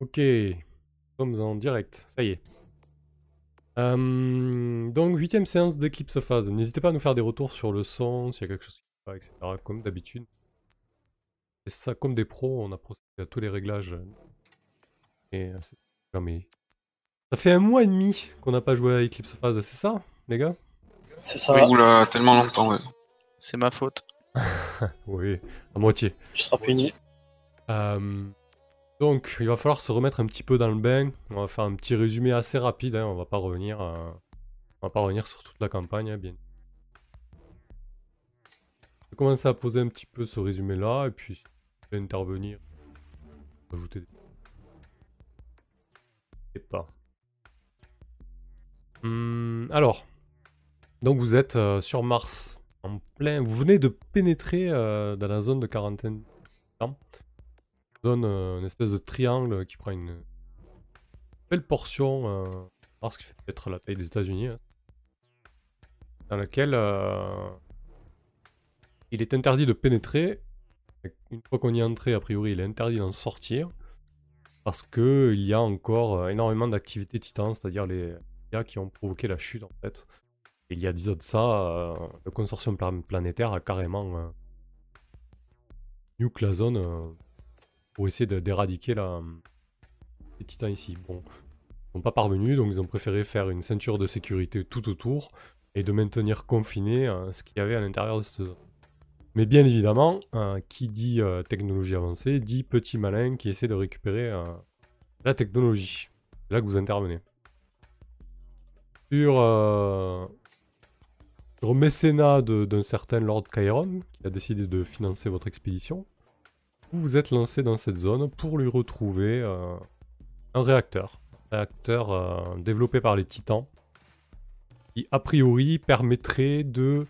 Ok, nous sommes en direct, ça y est. Euh, donc, huitième séance d'Eclipse Phase. N'hésitez pas à nous faire des retours sur le son, s'il y a quelque chose qui va pas, etc. Comme d'habitude. C'est ça, comme des pros, on a procédé à tous les réglages. Et c'est jamais. Ça fait un mois et demi qu'on n'a pas joué à Eclipse Phase, c'est ça, les gars? C'est ça. Oula, tellement longtemps, ouais. C'est ma faute. Oui, à moitié. Tu seras puni. Euh, donc, il va falloir se remettre un petit peu dans le bain. On va faire un petit résumé assez rapide. hein, On va euh, va pas revenir sur toute la campagne, hein, bien. Je vais commencer à poser un petit peu ce résumé-là, et puis si vous intervenir, ajouter des. Et pas. Hum, alors, donc vous êtes euh, sur Mars, en plein. Vous venez de pénétrer euh, dans la zone de quarantaine donne euh, une espèce de triangle qui prend une belle portion, euh, alors ce qui fait peut-être la taille des États-Unis, hein, dans laquelle euh, il est interdit de pénétrer. Une fois qu'on y est entré, a priori, il est interdit d'en sortir parce que il y a encore énormément d'activités titans, c'est-à-dire les gars qui ont provoqué la chute en fait. Et il y a 10 ans de ça, le consortium plan- planétaire a carrément euh, nuke la zone pour essayer d'éradiquer les titans ici. Bon, ils sont pas parvenus, donc ils ont préféré faire une ceinture de sécurité tout autour et de maintenir confiné euh, ce qu'il y avait à l'intérieur de cette zone. Mais bien évidemment, euh, qui dit euh, technologie avancée dit petit malin qui essaie de récupérer la technologie. C'est là que vous intervenez. Sur, sur mécénat d'un certain Lord Chiron, qui a décidé de financer votre expédition, vous vous êtes lancé dans cette zone pour lui retrouver euh, un réacteur. Un réacteur euh, développé par les titans, qui a priori permettrait de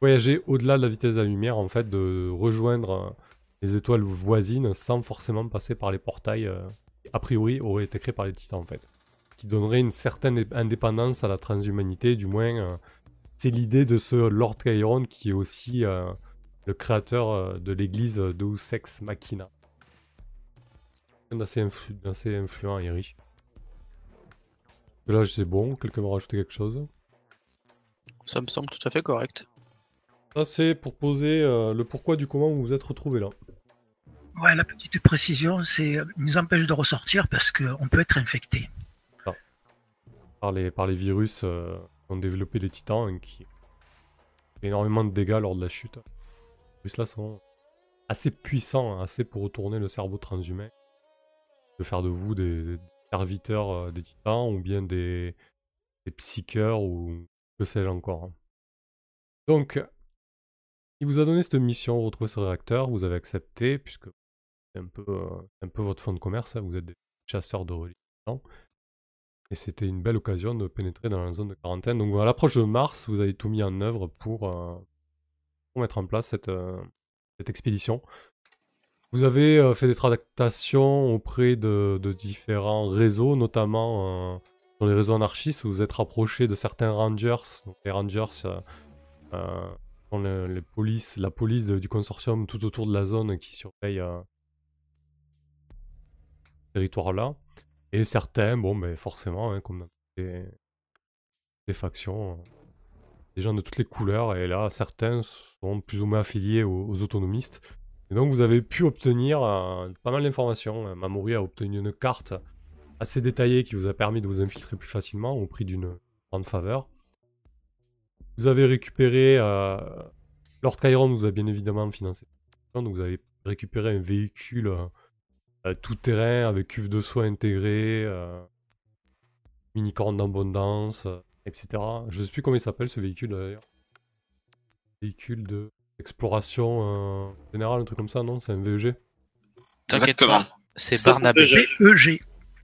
voyager au-delà de la vitesse de la lumière, en fait, de rejoindre euh, les étoiles voisines sans forcément passer par les portails qui, a priori, auraient été créés par les titans, en fait. Qui donnerait une certaine indépendance à la transhumanité, du moins, c'est l'idée de ce Lord Chiron qui est aussi le créateur euh, de l'église Deus Ex Machina. D'assez influ- d'assez influent et riche. Là, c'est bon, quelqu'un va rajouter quelque chose? Ça me semble tout à fait correct. Ça, c'est pour poser euh, le pourquoi du comment vous vous êtes retrouvé là. Ouais, la petite précision, c'est euh, nous empêche de ressortir parce qu'on peut être infecté. Par les, par les virus euh, qu'ont développé les titans et qui fait énormément de dégâts lors de la chute. Les virus là sont assez puissants, hein, assez pour retourner le cerveau transhumain. De faire de vous des, serviteurs euh, des titans ou bien des, des psycheurs ou que sais-je encore. hein. Donc, il vous a donné cette mission, retrouver ce réacteur, vous avez accepté, puisque c'est un peu, euh, votre fond de commerce, hein, vous êtes des chasseurs de titans. Et c'était une belle occasion de pénétrer dans la zone de quarantaine. Donc à l'approche de Mars, vous avez tout mis en œuvre pour, euh, pour mettre en place cette, euh, cette expédition. Vous avez euh, fait des tractations auprès de, différents réseaux, notamment euh, dans les réseaux anarchistes. Vous vous êtes rapproché de certains rangers. Donc les rangers sont le- les polices, la police du consortium tout autour de la zone qui surveille ce territoire-là. Et certains, bon, ben forcément, hein, comme dans les, les factions, des gens de toutes les couleurs, et là, certains sont plus ou moins affiliés aux, autonomistes. Et donc, vous avez pu obtenir euh, pas mal d'informations. Euh, Mamoru a obtenu une carte assez détaillée qui vous a permis de vous infiltrer plus facilement au prix d'une grande faveur. Vous avez récupéré. euh, Lord Chiron vous a bien évidemment financé. Donc, vous avez récupéré un véhicule. tout terrain avec cuve de soie intégrée, mini-corne d'abondance, etc. Je sais plus comment il s'appelle ce véhicule d'ailleurs. Véhicule de exploration euh, générale, un truc comme ça, non? C'est un VEG. T'inquiète Exactement. pas, c'est Barnabé. c'est BEG.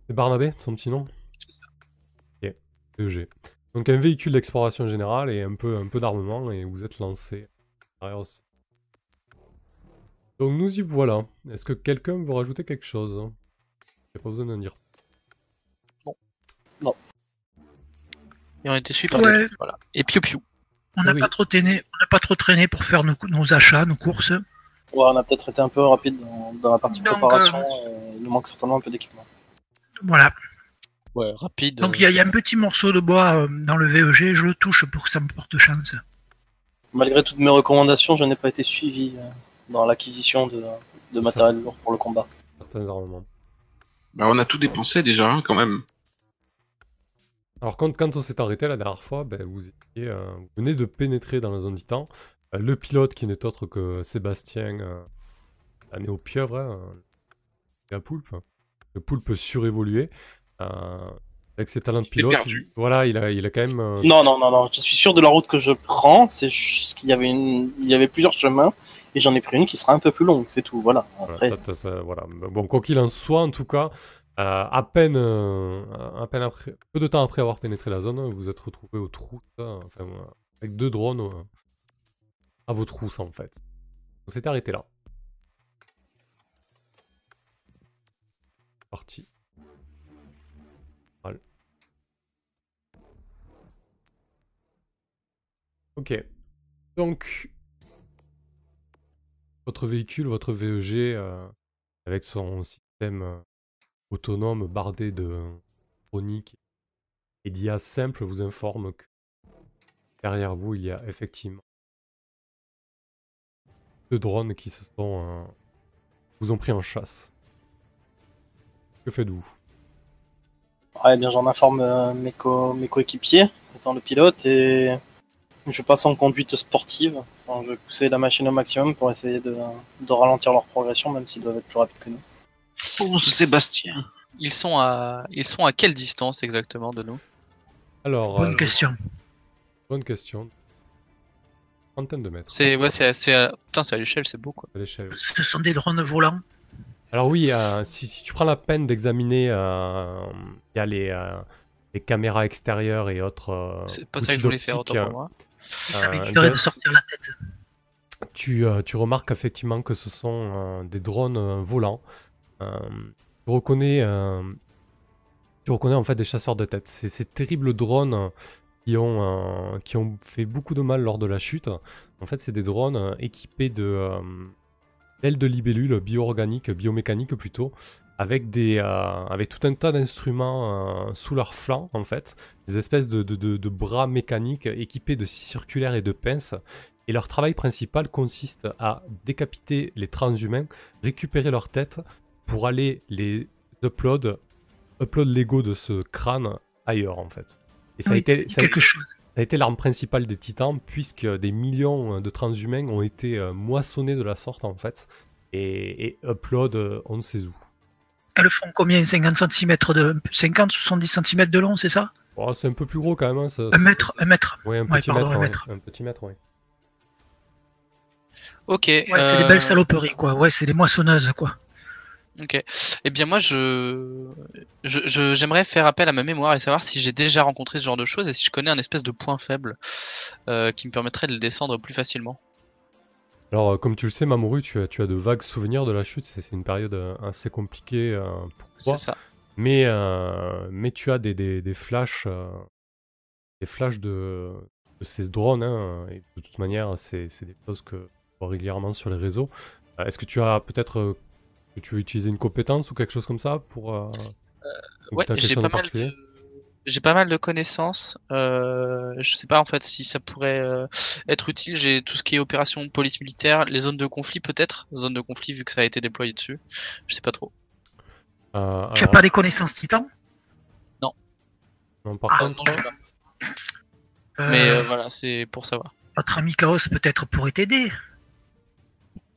C'est Barnabé, son petit nom? Ok, VEG. Donc un véhicule d'exploration générale et un peu, un peu d'armement et vous êtes lancé. Donc nous y voilà. Est-ce que quelqu'un veut rajouter quelque chose? J'ai pas besoin d'en dire. Et on était super. Ouais. bien, Voilà. Et piou piou. On n'a Oui. pas trop traîné, on n'a pas trop traîné pour faire nos, nos achats, nos courses. Ouais, on a peut-être été un peu rapide dans, dans la partie Donc, préparation. euh, et nous nous manque certainement un peu d'équipement. Voilà. Ouais, rapide. Donc il y, a- il y a un petit morceau de bois euh, dans le VEG, je le touche pour que ça me porte chance. Malgré toutes mes recommandations, je n'ai pas été suivi euh, dans l'acquisition de, de matériel lourd pour le combat. certains armements. Bah, on a tout dépensé déjà, hein, quand même. Alors quand, quand on s'est arrêté la dernière fois, ben, vous, étiez, euh, vous venez de pénétrer dans la zone d'Itan. Euh, le pilote qui n'est autre que Sébastien, euh, la néo-pieuvre, hein, un poulpe. Le poulpe surévolué. euh, avec ses talents de pilote, perdu. il- voilà, il a, il a quand même... euh, Non, non, non, non, je suis sûr de la route que je prends, c'est juste qu'il y avait une... il y avait plusieurs chemins, et j'en ai pris une qui sera un peu plus longue, c'est tout, voilà. Voilà. Bon, quoi qu'il en soit, en tout cas, euh, à peine, euh, peu de temps après avoir pénétré la zone, vous êtes retrouvé aux trousses, enfin, euh, avec deux drones à vos trousses en fait. On s'est arrêté là. Parti. Ok. Donc, votre véhicule, votre VEG, avec son système autonome bardé de chronique et d'IA simple, vous informe que derrière vous, il y a effectivement deux drones qui se sont, euh, vous ont pris en chasse. Que faites-vous? Ouais, bien, j'en informe euh, mes, co... mes coéquipiers, étant le pilote, et je passe en conduite sportive. Je vais pousser la machine au maximum pour essayer de ralentir leur progression, même s'ils doivent être plus rapides que nous. Fonce, Sébastien. Ils sont à ils sont à quelle distance exactement de nous? Alors, Bonne euh, question. bonne question. Trentaine de mètres C'est ouais, c'est assez à... putain, c'est à l'échelle, c'est beau quoi. à l'échelle. Ce sont des drones volants. Alors oui, euh, si, si tu prends la peine d'examiner, euh, il y a les, euh, les caméras extérieures et autres. euh, C'est pas ça que je voulais faire autant pour moi. Euh, m'éviterait de sortir la tête. Tu, euh, tu remarques effectivement que ce sont euh, des drones euh, volants. Tu reconnais, euh, tu reconnais en fait des chasseurs de tête. C'est ces terribles drones euh, qui ont, euh, qui ont fait beaucoup de mal lors de la chute. En fait, c'est des drones équipés de euh, d'ailes de libellules bio-organiques, biomécaniques plutôt, avec, des, avec tout un tas d'instruments sous leurs flancs en fait, des espèces de- de bras mécaniques équipés de scies circulaires et de pinces. Et leur travail principal consiste à décapiter les transhumains, récupérer leurs têtes pour aller les upload, upload l'ego de ce crâne ailleurs en fait. Et ça a Oui, été, a- quelque chose. ça a été l'arme principale des titans, puisque des millions de transhumains ont été euh, moissonnés de la sorte en fait, et, et upload euh, on ne sait où. Elles font combien? 50 cm de 50 70 cm de long, c'est ça? Oh, c'est un peu plus gros quand même. Hein, ça- Un ça- mètre, un mètre. Ouais, un Ouais, petit pardon, mètre, un ouais. Un petit mètre, ouais. Ok. Ouais, c'est des euh, belles saloperies, quoi. Ouais, c'est des moissonneuses, quoi. Ok. Eh bien moi je j'aimerais faire appel à ma mémoire et savoir si j'ai déjà rencontré ce genre de choses et si je connais un espèce de point faible euh, qui me permettrait de le descendre plus facilement. Alors, euh, comme tu le sais, Mamoru, tu as, tu as de vagues souvenirs de la chute. C'est c'est une période euh, assez compliquée pour C'est toi. ça. Mais, mais tu as des, des, des flashs, des flashs de, de ces drones. hein, et de toute manière, c'est c'est des choses que tu vois régulièrement sur les réseaux. Est-ce que tu as peut-être que tu veux utiliser une compétence ou quelque chose comme ça pour euh, ou Ouais, j'ai pas en mal particulier de... J'ai pas mal de connaissances. Euh, je sais pas en fait si ça pourrait euh, être utile. J'ai tout ce qui est opération police militaire, les zones de conflit peut-être, zones de conflit vu que ça a été déployé dessus. Je sais pas trop. Euh, Tu as pas des connaissances titans non, par Ah, contre, Non, pas. Mais euh, voilà, c'est pour savoir. Notre ami Chaos peut-être pourrait t'aider.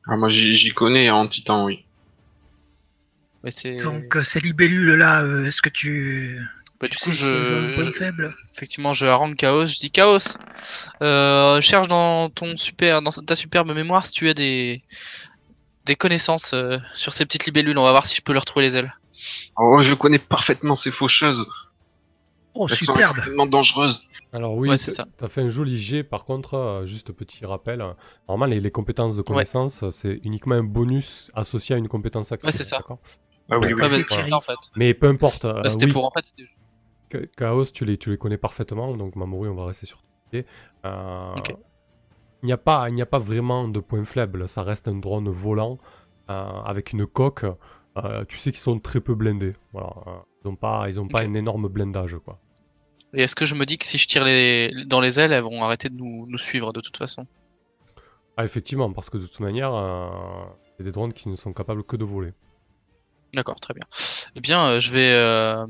Ah, moi, j'y connais en titan, oui. C'est. Donc, euh, ces libellules-là, euh, est-ce que tu, Bah, tu du coup, sais un je, point faible? effectivement, je harangue Chaos. Je dis Chaos, euh, cherche dans ton super, dans ta superbe mémoire si tu as des des connaissances euh, sur ces petites libellules. On va voir si je peux leur trouver les ailes. Oh, je connais parfaitement ces faucheuses. Oh, Elles sont superbe extrêmement dangereuses. Alors oui, Ouais, t'as- ça. t'as fait un joli jet, par contre, euh, juste petit rappel, euh, normalement les, les compétences de connaissance, c'est uniquement un bonus associé à une compétence active. Ouais, c'est ça. Ah oui, oui. En fait. Mais peu importe, euh, Bah, c'était oui, pour en fait. c'était- Cha- Chaos, tu les, tu les connais parfaitement, donc Mamoru, on va rester sur. Euh, Ok. Il n'y a, pas- il n'y a pas vraiment de point faible, ça reste un drone volant euh, avec une coque Euh, tu sais qu'ils sont très peu blindés. Voilà. Ils n'ont pas, ils ont pas un énorme blindage, quoi. Et est-ce que je me dis que si je tire les... dans les ailes, elles vont arrêter de nous, nous suivre de toute façon? Ah, effectivement, parce que de toute manière, euh, c'est des drones qui ne sont capables que de voler. D'accord, très bien. Eh bien, euh, je vais. Euh...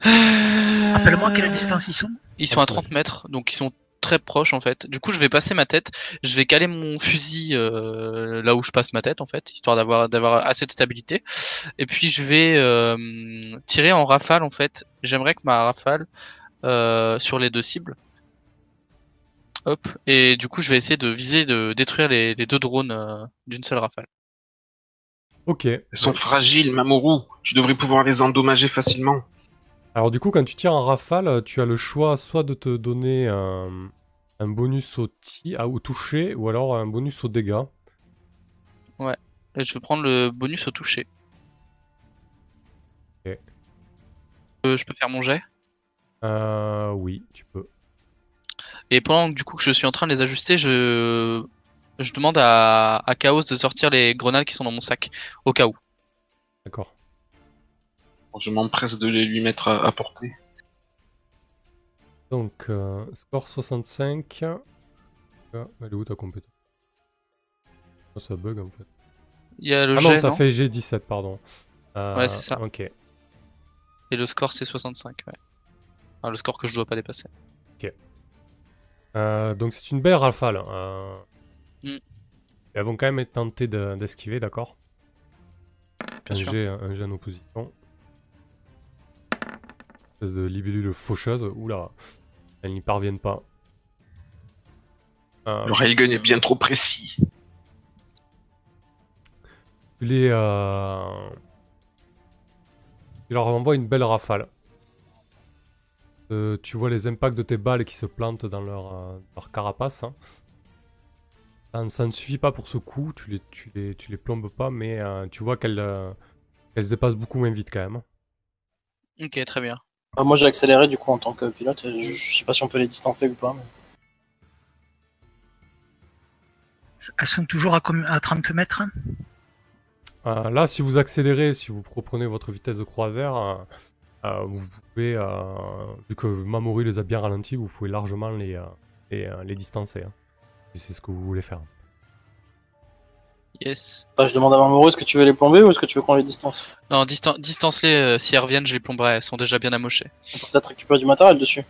Rappelle-moi quelle distance ils sont? Ils sont à 30 mètres, donc ils sont très proches en fait. Du coup, je vais passer ma tête, je vais caler mon fusil euh, là où je passe ma tête en fait, histoire d'avoir d'avoir assez de stabilité. Et puis je vais euh, tirer en rafale en fait. J'aimerais que ma rafale euh, sur les deux cibles. Hop. Et du coup, je vais essayer de viser de détruire les, les deux drones euh, d'une seule rafale. Ok. Elles sont fragiles, Mamoru. Tu devrais pouvoir les endommager facilement. Alors du coup, quand tu tires en rafale, tu as le choix soit de te donner un, un bonus au, à- au toucher, ou alors un bonus au dégâts. Et je vais prendre le bonus au toucher. Ok. Euh, je peux faire mon jet? Euh, oui, tu peux. Et pendant que, du coup que je suis en train de les ajuster, je je demande à, à Chaos de sortir les grenades qui sont dans mon sac au cas où. D'accord. Je m'empresse de les lui mettre à, à portée. Donc, euh, score 65. Ah, elle est où ta compétence? Oh, Ça bug en fait. Il y a le ah non, t'as fait G17, pardon. Euh, Ouais, c'est ça. Ok. et le score c'est 65. Ouais. Enfin, le score que je dois pas dépasser. Euh, donc c'est une belle rafale. Euh. Mm. Elles vont quand même être tentées de- d'esquiver, d'accord Bien un sûr. jet, un jet en opposition. Espèce de libellule faucheuse. Oula, elles n'y parviennent pas. Euh, Le railgun est bien trop précis. tu les, euh, tu leur envoies une belle rafale. Euh, tu vois les impacts de tes balles qui se plantent dans leur, euh, leur carapace. hein. Ça, ne- ça ne suffit pas pour ce coup, tu les, tu les, tu les plombes pas, mais euh, tu vois qu'elles euh, se dépassent beaucoup moins vite quand même. Ok, très bien. Bah, moi j'ai accéléré du coup en tant que pilote. Je, je sais pas si on peut les distancer ou pas. mais- Elles sont toujours à, combien- à 30 mètres? Euh, là, si vous accélérez, si vous reprenez votre vitesse de croisière, euh, euh, vous pouvez, euh, vu que Mamoru les a bien ralentis, vous pouvez largement les, euh, les, euh, les distancer. hein, si c'est ce que vous voulez faire. Yes. Bah, je demande à Mamoru est-ce que tu veux les plomber ou est-ce que tu veux qu'on les distance Non, distan distance-les. euh, si elles reviennent, je les plomberai. Elles sont déjà bien amochées. On peut peut-être récupérer du matériel dessus.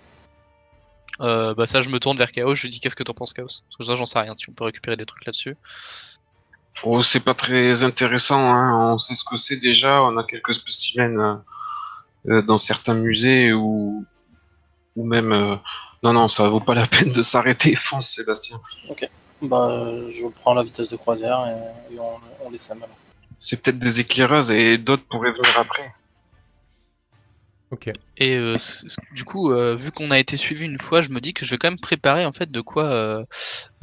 Euh, bah ça, je me tourne vers Chaos. Je lui dis qu'est-ce que t'en penses, Chaos? Parce que ça, j'en sais rien. Si on peut récupérer des trucs là-dessus. Oh, c'est pas très intéressant, hein. on sait ce que c'est déjà, on a quelques spécimens euh, euh, dans certains musées ou, ou même... Non, non, ça vaut pas la peine de s'arrêter, fonce Sébastien. Bah, euh, je prends la vitesse de croisière et, et on, on les sème alors. C'est peut-être des éclaireuses et d'autres pourraient venir après. Ok. Et euh, du coup, euh, vu qu'on a été suivi une fois, je me dis que je vais quand même préparer en fait de quoi euh,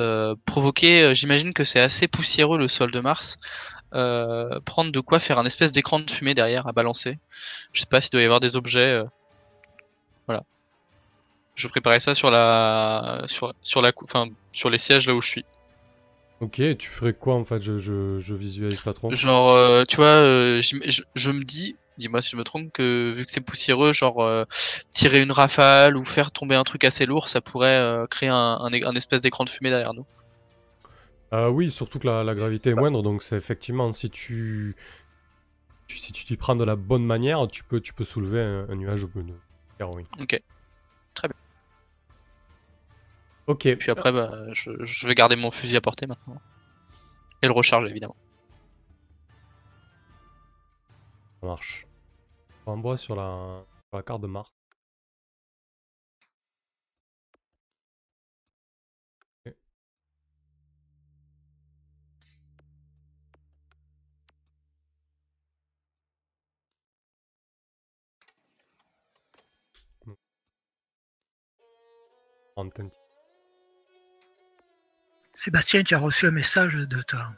euh, provoquer. J'imagine que c'est assez poussiéreux le sol de Mars. Euh, prendre de quoi faire un espèce d'écran de fumée derrière à balancer. Je sais pas s'il doit y avoir des objets. euh, Voilà. Je préparais ça sur la sur sur la enfin sur les sièges là où je suis. Ok, tu ferais quoi en fait? Je, je, je visualise pas trop. Genre, euh, tu vois, euh, je, je me dis, dis-moi si je me trompe, que vu que c'est poussiéreux, genre euh, tirer une rafale ou faire tomber un truc assez lourd, ça pourrait créer un, un, espèce d'écran de fumée derrière nous. Euh, oui, surtout que la, la gravité est moindre, donc c'est effectivement si tu si tu t'y prends de la bonne manière, tu peux tu peux soulever un, un nuage de oui. Ok. Très bien. Ok. Puis après, bah, je, je vais garder mon fusil à portée maintenant. Et le recharger évidemment. Ça marche. On envoie sur la, sur la carte de Mars. Ok. Antenne. Sébastien, tu as reçu un message de ta.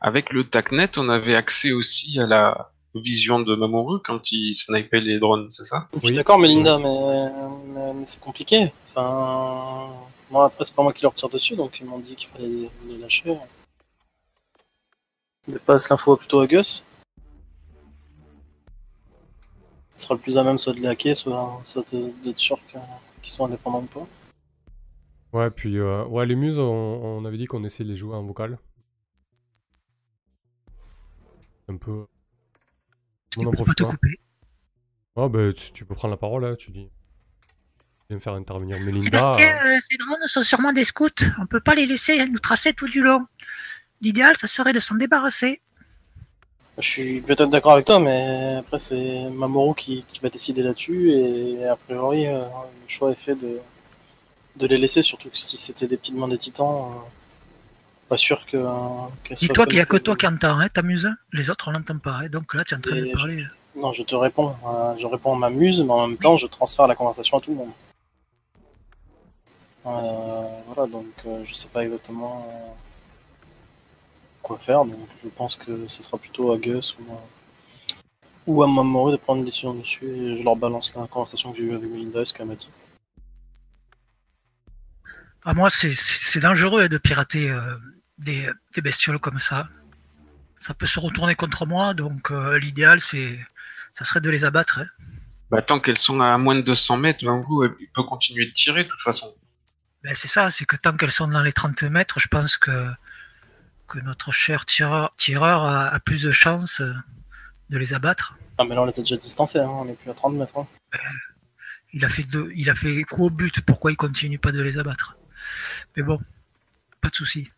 Avec le TACnet, on avait accès aussi à la vision de Mamoru quand il snipait les drones, c'est ça? Je suis Oui. d'accord, Melinda, mais, mais, mais c'est compliqué. Ben, moi après c'est pas moi qui leur tire dessus, donc ils m'ont dit qu'il fallait les, les lâcher. Ils passent l'info plutôt à Gus. Ce sera le plus à même soit de les hacker, soit, d'être sûr qu'ils sont indépendants ou pas. Ouais, puis euh, ouais, les muses, on, on avait dit qu'on essayait de les jouer en vocal. Un peu. On en profite te pas. couper. Oh, bah, tu, tu peux prendre la parole là, tu dis. Viens me faire intervenir Melinda. Sébastien, euh, euh, ces drones sont sûrement des scouts. On peut pas les laisser nous tracer tout du long. L'idéal, ça serait de s'en débarrasser. Je suis peut-être d'accord avec toi, mais après c'est Mamoru qui, qui va décider là-dessus et a priori euh, le choix est fait de, de les laisser, surtout que si c'était des pigments des titans, euh, pas sûr que. soient Dis-toi qu'il y a que toi qui entends, hein, t'amuses. Les autres, on l'entend pas. hein. Donc là, tu es en train de parler. Non, je te réponds. euh, je réponds à ma muse, mais en même temps, je transfère la conversation à tout le monde. Euh, voilà, donc euh, je sais pas exactement quoi faire, donc je pense que ce sera plutôt à Gus ou à, ou à Mamoru de prendre une décision dessus et je leur balance la conversation que j'ai eue avec Melinda et ce qu'elle m'a dit. À moi, c'est- dangereux de pirater euh, des, des bestioles comme ça. Ça peut se retourner contre moi, donc euh, l'idéal, c'est, ça serait de les abattre. hein. Bah, tant qu'elles sont à moins de 200 mètres, coup, il peut continuer de tirer de toute façon. Ben, c'est ça, c'est que tant qu'elles sont dans les 30 mètres, je pense que, que notre cher tireur, tireur a, a plus de chances de les abattre. Ah, mais là, on les a déjà distancés, hein, on est plus à 30 mètres. hein. Il a fait deux, il a fait coup au but, pourquoi il continue pas de les abattre? Mais bon, pas de souci.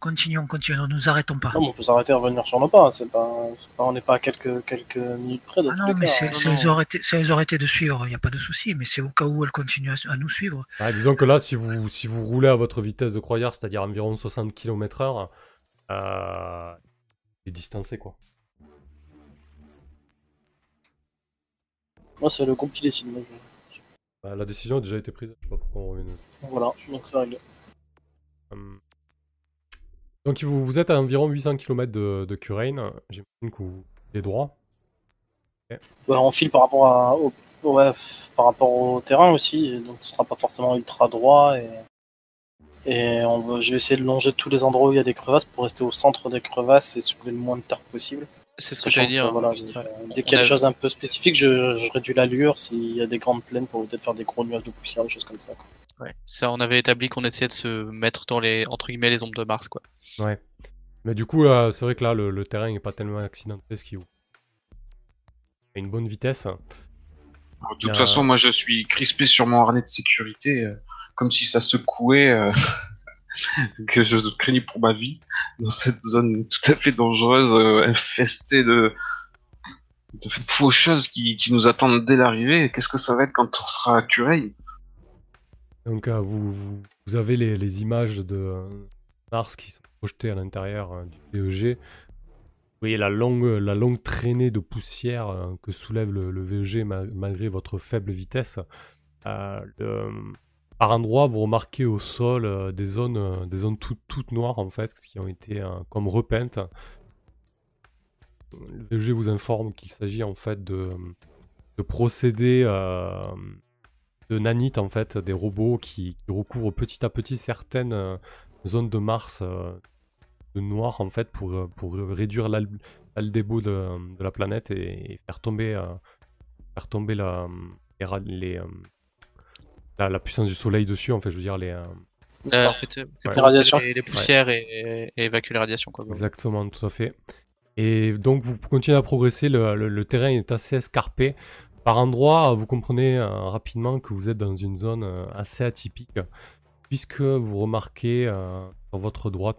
Continuons, continuons, ne nous arrêtons pas. Non, mais on peut s'arrêter et revenir sur nos pas, c'est pas, c'est pas- on n'est pas à quelques, quelques minutes près de Ah non, les mais c'est hein. c'est non, elles non. auraient été- c'est elles auraient été de suivre, il n'y a pas de souci, mais c'est au cas où elles continuent à, à nous suivre. ah, disons que là, si vous, si vous roulez à votre vitesse de croisière, c'est-à-dire environ 60 km/h, euh, c'est distancé quoi. Moi, c'est le groupe qui décide. moi, je- Bah, la décision a déjà été prise, je sais pas pourquoi on revient. Voilà, donc c'est réglé. Hum. Donc vous, vous êtes à environ 800 km de, de Curaine, j'imagine que vous êtes droit. Bah, on file par rapport à, au, ouais, par rapport au terrain aussi, donc ce sera pas forcément ultra droit. Et, et on va, je vais essayer de longer tous les endroits où il y a des crevasses pour rester au centre des crevasses et soulever le moins de terre possible. C'est ce que j'allais dire. voilà, euh, dès y a a- des choses un peu spécifiques, je, je réduis l'allure s'il y a des grandes plaines pour peut-être faire des gros nuages de poussière, des choses comme ça. quoi. Ouais. Ça, on avait établi qu'on essayait de se mettre dans les entre guillemets les ombres de Mars, quoi. Ouais. Mais du coup, euh, c'est vrai que là, le, le terrain n'est pas tellement accidenté, ce qui vous. a une bonne vitesse. De toute Euh, façon, moi, je suis crispé sur mon harnais de sécurité, euh, comme si ça secouait, euh, que je craignais pour ma vie, dans cette zone tout à fait dangereuse, euh, infestée de, de faucheuses qui, qui nous attendent dès l'arrivée. Qu'est-ce que ça va être quand on sera à Cureil? Donc euh, vous, avez les, images de euh, Mars qui sont projetées à l'intérieur euh, du VEG. Vous voyez la longue, traînée de poussière euh, que soulève le, VEG ma- malgré votre faible vitesse. Euh, par endroits, vous remarquez au sol euh, des zones, euh, toutes, noires en fait, qui ont été euh, comme repeintes. Le VEG vous informe qu'il s'agit en fait de, de procédés euh, de nanites en fait, des robots qui, qui recouvrent petit à petit certaines euh, zones de Mars euh, de noir en fait pour, euh, pour réduire l'al- l'aldébo de, de la planète et, et faire tomber, euh, faire tomber la, les, ra- les, la, la puissance du soleil dessus en fait, je veux dire les... euh, Euh, en fait, c'est pour les, les poussières et, et évacuer les radiations, quoi. Exactement, tout à fait. Et donc vous continuez à progresser, le, le- le terrain est assez escarpé. Par endroits, vous comprenez euh, rapidement que vous êtes dans une zone euh, assez atypique, puisque vous remarquez euh, sur votre droite,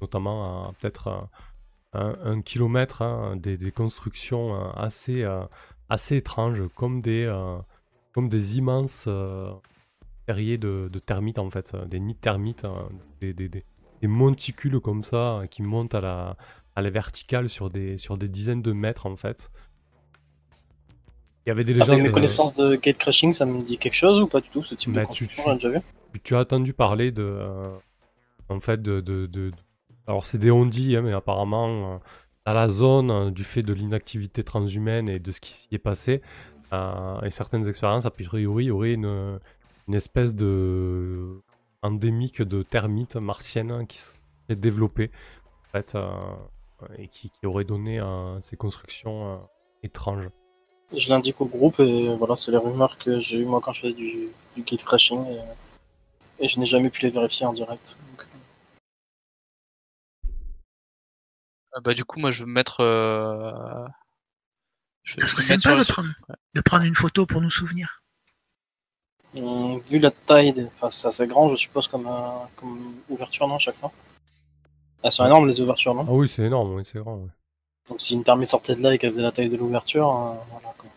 notamment à peut-être un, kilomètre, hein, des, constructions assez, étranges, comme des, immenses terriers de, termites, en fait, des nids de termites, hein, des, monticules comme ça qui montent à la, à la verticale sur des, sur des dizaines de mètres en fait. Il y avait des Avec légendes. mes euh, connaissances de gate crashing, ça me dit quelque chose ou pas du tout ce type Bah, de construction tu- déjà vu. tu- as entendu parler de. euh, en fait, de. de, de- de- alors, c'est des on-dit, hein, mais apparemment, euh, dans la zone, euh, du fait de l'inactivité transhumaine et de ce qui s'y est passé, euh, et certaines expériences, a priori, il y aurait une, une espèce de endémique de termites martiennes qui s'est développée en fait, euh, et qui, qui aurait donné à ces constructions euh, étranges. Je l'indique au groupe et voilà, c'est les rumeurs que j'ai eues moi quand je faisais du, du gate crashing et, et je n'ai jamais pu les vérifier en direct. Donc, Euh, Bah du coup, moi je veux me mettre. euh, je vais- Ça serait vais sympa de prendre, de prendre une photo pour nous souvenir. hum, vu la taille, des... enfin c'est assez grand, je suppose comme, euh, comme ouverture non à chaque fois? Elles sont énormes les ouvertures non? Ah oui, c'est énorme, oui, c'est grand. ouais. Donc si une thermie sortait de là et qu'elle faisait la taille de l'ouverture, euh, voilà quoi.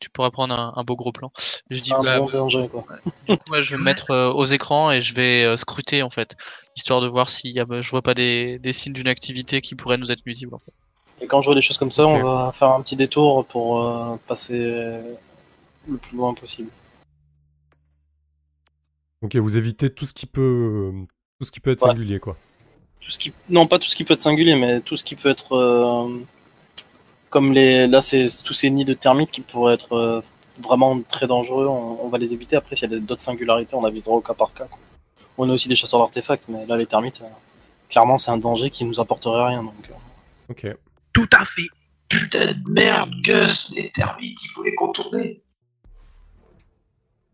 Tu pourrais prendre un, un beau gros plan. Je dis un bah, bon danger quoi. du coup, moi, je vais me mettre euh, aux écrans et je vais euh, scruter en fait, histoire de voir s'il y a, bah, je vois pas des, des signes d'une activité qui pourrait nous être nuisible. En fait. Et quand je vois des choses comme ça, on va faire un petit détour pour euh, passer le plus loin possible. Ok, vous évitez tout ce qui peut, tout ce qui peut être Ouais. singulier, quoi. Tout ce qui... Non, pas tout ce qui peut être singulier, mais tout ce qui peut être euh, comme les. Là, c'est tous ces nids de termites qui pourraient être euh, vraiment très dangereux. On, on va les éviter. Après, s'il y a d'autres singularités, on avisera au cas par cas. quoi. On a aussi des chasseurs d'artefacts, mais là, les termites, euh, clairement, c'est un danger qui nous apporterait rien. Donc, euh, Ok. Tout à fait. Putain de merde, Gus, les termites, il faut les contourner.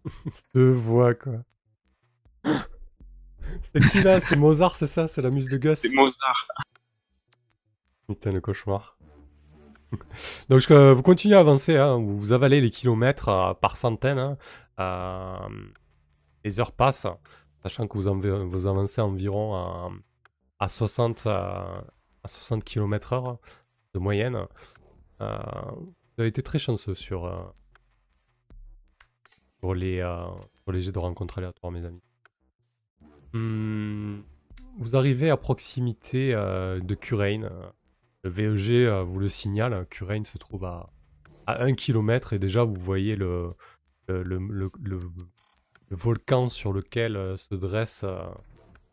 Deux voix, quoi. C'est qui là C'est Mozart, c'est ça? C'est la muse de Gus C'est Mozart. Putain, le cauchemar. Donc, euh, vous continuez à avancer, hein, vous vous avalez les kilomètres euh, par centaines. hein, euh, les heures passent, sachant que vous, avancez environ à, à 60, euh, à 60 km heure de moyenne. Vous avez été très chanceux sur, sur, les, sur les jets de rencontres aléatoires, mes amis. Hmm, vous arrivez à proximité euh, de Curaine. Le VEG euh, vous le signale, Curaine se trouve à, à 1 km et déjà vous voyez le, volcan sur lequel euh, se dresse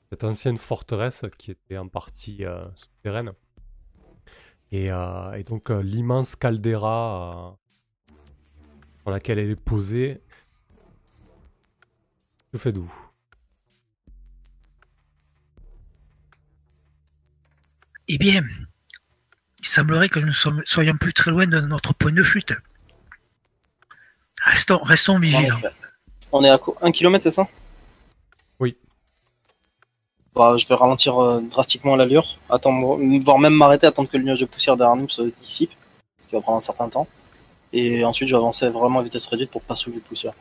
cette ancienne forteresse qui était en partie souterraine. Et, donc l'immense caldeira sur laquelle elle est posée. Que faites-vous? Eh bien, il semblerait que nous sommes- soyons plus très loin de notre point de chute. Restons, restons vigilants. on est à co- 1 km, c'est ça? Oui. Bah, je vais ralentir euh, drastiquement l'allure, attendre, voire même m'arrêter, attendre que le nuage de poussière derrière nous se dissipe, ce qui va prendre un certain temps. Et ensuite, je vais avancer vraiment à vitesse réduite pour pas soulever de poussière.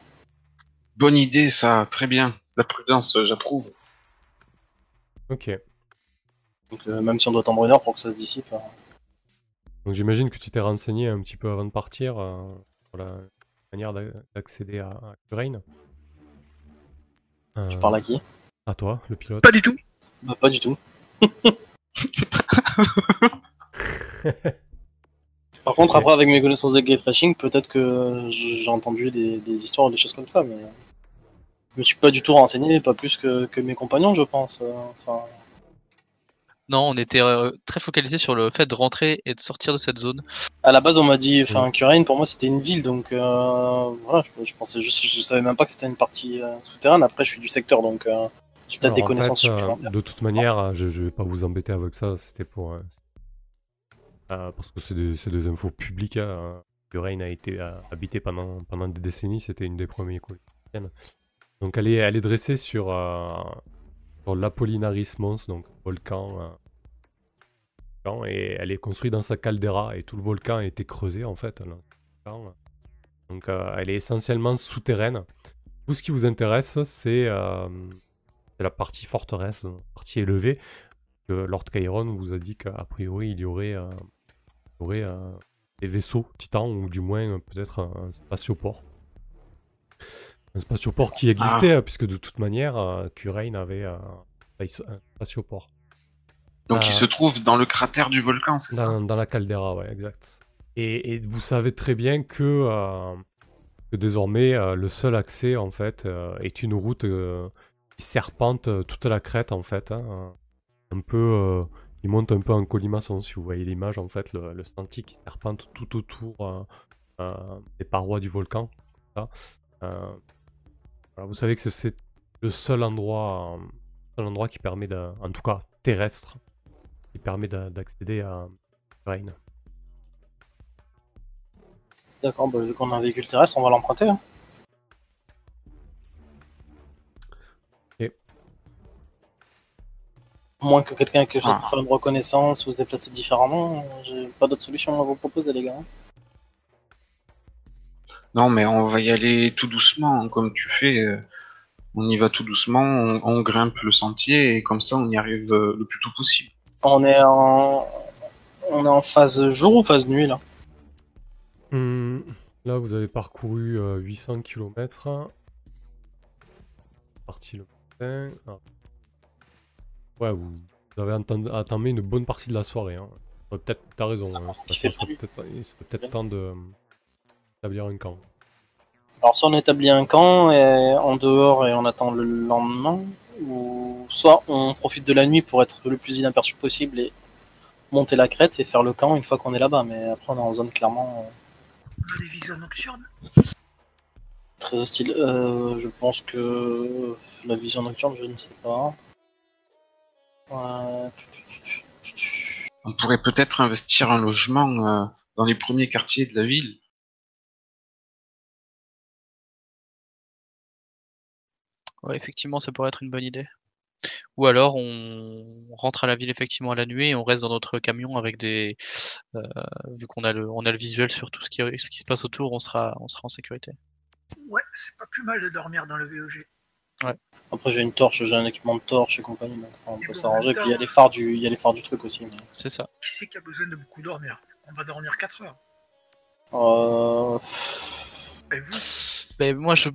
Bonne idée, ça, très bien. La prudence, euh, j'approuve. Ok. Donc, euh, même si on doit attendre une heure pour que ça se dissipe. euh, Donc j'imagine que tu t'es renseigné un petit peu avant de partir euh, sur la manière d'a- d'accéder à, à Curaine. Euh, Tu parles à qui? À toi, le pilote. Pas du tout. Bah, pas du tout. Par contre, après, avec mes connaissances de gate crashing, peut-être que j'ai entendu des, des histoires ou des choses comme ça, mais je me suis pas du tout renseigné, pas plus que, que mes compagnons, je pense. euh, Enfin, Non, on était euh, très focalisé sur le fait de rentrer et de sortir de cette zone. à la base, on m'a dit, enfin, Curaine, pour moi, c'était une ville, donc euh, voilà, je, je pensais juste, je savais même pas que c'était une partie euh, souterraine. Après, je suis du secteur, donc euh, j'ai peut-être des connaissances fait, euh, supplémentaires. de toute manière, je, je vais pas vous embêter avec ça, c'était pour... euh, euh, parce que c'est des, infos publiques. Hein. Curaine a été euh, habité pendant, pendant des décennies, c'était une des premières colonies. Donc elle est, elle est dressée sur, euh, sur l'Apollinaris Mons, donc volcan. euh, volcan, et elle est construite dans sa caldeira, et tout le volcan a été creusé en fait. Donc euh, elle est essentiellement souterraine. Tout ce qui vous intéresse, c'est euh, la partie forteresse, la partie élevée. Que Lord Chiron vous a dit qu'a priori il y aurait, des vaisseaux titans, ou du moins peut-être un, un spatioport. Un spatioport qui existait, hein, puisque de toute manière, euh, Curaine avait euh, un spatioport. Donc Ah. il se trouve dans le cratère du volcan, c'est ça? Dans, la caldeira, ouais, exact. Et, et vous savez très bien que, euh, que désormais, euh, le seul accès, en fait, euh, est une route euh, qui serpente euh, toute la crête, en fait. hein. un peu... euh, il monte un peu en colimaçon, si vous voyez l'image, en fait, le, le sentier qui serpente tout autour euh, euh, des parois du volcan. ça. Euh, Vous savez que c'est le seul endroit, euh, seul endroit qui permet, de, en tout cas terrestre, qui permet d'a- d'accéder à Rain. D'accord, bah, vu qu'on a un véhicule terrestre, on va l'emprunter. hein. Moins que quelqu'un ait quelque chose Ah. pour faire une reconnaissance ou se déplacer différemment, euh, j'ai pas d'autre solution à vous proposer, les gars. Non, mais on va y aller tout doucement, comme tu fais. euh, On y va tout doucement, on, on grimpe le sentier et comme ça on y arrive euh, le plus tôt possible. On est en. On est en phase jour ou phase nuit là? Hum, là, vous avez parcouru euh, 800 km. Parti le matin. Ah. Ouais, vous, vous avez entamé une bonne partie de la soirée. Hein. Peut-être, t'as raison. hein, Il serait peut-être il serait peut-être temps de d'établir un camp. Alors soit on établit un camp et en dehors et on attend le lendemain, ou soit on profite de la nuit pour être le plus inaperçu possible et monter la crête et faire le camp une fois qu'on est là-bas. Mais après on est en zone clairement euh, On a des visions nocturnes. très hostile. Euh, je pense que la vision nocturne, je ne sais pas. Ouais. On pourrait peut-être investir un logement euh, dans les premiers quartiers de la ville. Ouais, effectivement, ça pourrait être une bonne idée. Ou alors on rentre à la ville effectivement à la nuit et on reste dans notre camion avec des euh, vu qu'on a le on a le visuel sur tout ce qui ce qui se passe autour, on sera on sera en sécurité. Ouais, c'est pas plus mal de dormir dans le VOG. Après j'ai une torche, j'ai un équipement de torche et compagnie, donc enfin, on Et peut s'arranger. Puis il y a les phares du, il y a les phares du truc aussi. mais- C'est ça. Qui c'est qui a besoin de beaucoup dormir? On va dormir 4 heures. Euh... Et vous? Ben, moi je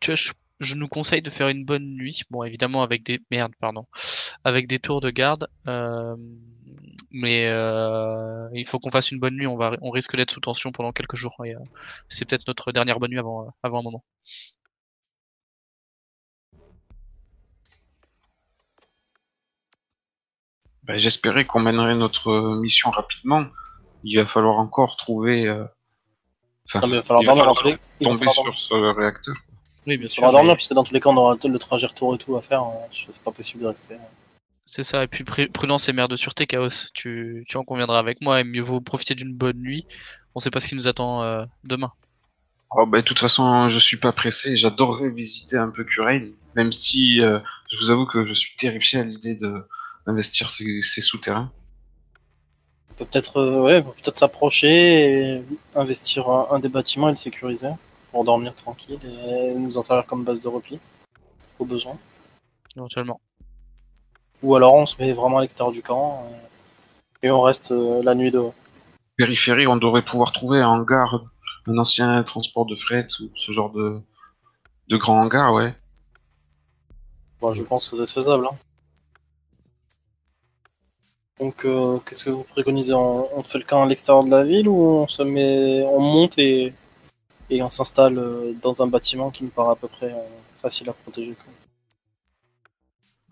tu vois, je, je nous conseille de faire une bonne nuit. Bon, évidemment avec des merde, pardon, avec des tours de garde. euh, mais euh, il faut qu'on fasse une bonne nuit. On va on risque d'être sous tension pendant quelques jours. Euh, c'est peut-être notre dernière bonne nuit avant avant un moment. Ben, J'espérais qu'on mènerait notre mission rapidement. Il va falloir encore trouver. euh, Enfin, Non, mais il va falloir il va falloir tomber falloir dormir. sur ce réacteur. Oui, bien sûr. mais- dormir puisque dans tous les cas on aura le trajet retour et tout à faire. hein. C'est pas possible de rester. C'est ça, et puis prudence et mère de sûreté, Chaos. Tu, tu en conviendras avec moi, et mieux vaut profiter d'une bonne nuit. On sait pas ce qui nous attend euh, demain. Oh, ben, de toute façon, je suis pas pressé. J'adorerais visiter un peu Curail, même si euh, je vous avoue que je suis terrifié à l'idée de d'investir ces, ces souterrains. On peut peut-être euh, ouais, on peut peut-être s'approcher et investir un, un des bâtiments et le sécuriser pour dormir tranquille et nous en servir comme base de repli au besoin. Éventuellement. Ou alors on se met vraiment à l'extérieur du camp euh, et on reste euh, la nuit dehors. Périphérie, on devrait pouvoir trouver un hangar, un ancien transport de fret ou ce genre de de grand hangar, ouais. Bon, je pense que ça doit être faisable. hein. Donc, euh, qu'est-ce que vous préconisez? On, on fait le camp à l'extérieur de la ville ou on se met, on monte et, et on s'installe euh, dans un bâtiment qui nous paraît à peu près euh, facile à protéger quoi.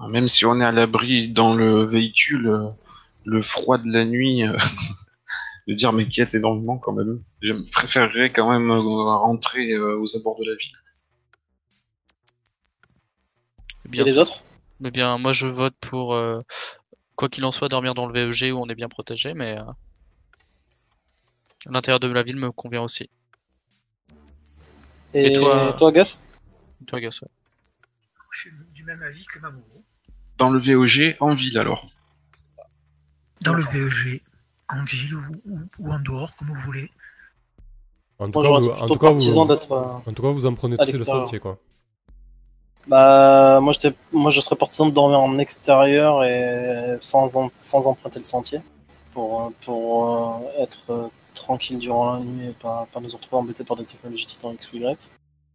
Même si on est à l'abri dans le véhicule, euh, le froid de la nuit, je veux dire, m'inquiète énormément quand même. Je préférerais quand même rentrer aux abords de la ville. Eh Et Bien, les ce- autres? Eh bien, moi je vote pour, euh, quoi qu'il en soit, dormir dans le VEG où on est bien protégé, mais euh, l'intérieur de la ville me convient aussi. Et, Et toi- toi, Gus Toi, Gus, ouais. Je suis du même avis que Mamoru. Dans le VOG, en ville alors. Dans le VEG, en ville ou, ou- ou en dehors, comme vous voulez. En tout Moi, cas, été en plutôt tout cas, partisan vous, d'être. euh, en tout cas, vous en prenez tous le sentier, quoi. Bah, moi, j'étais, moi, je serais partisan de dormir en extérieur et sans, en- sans emprunter le sentier pour, euh, pour euh, être euh, tranquille durant la nuit et pas, pas nous retrouver embêtés par des technologies Titan X ou Y.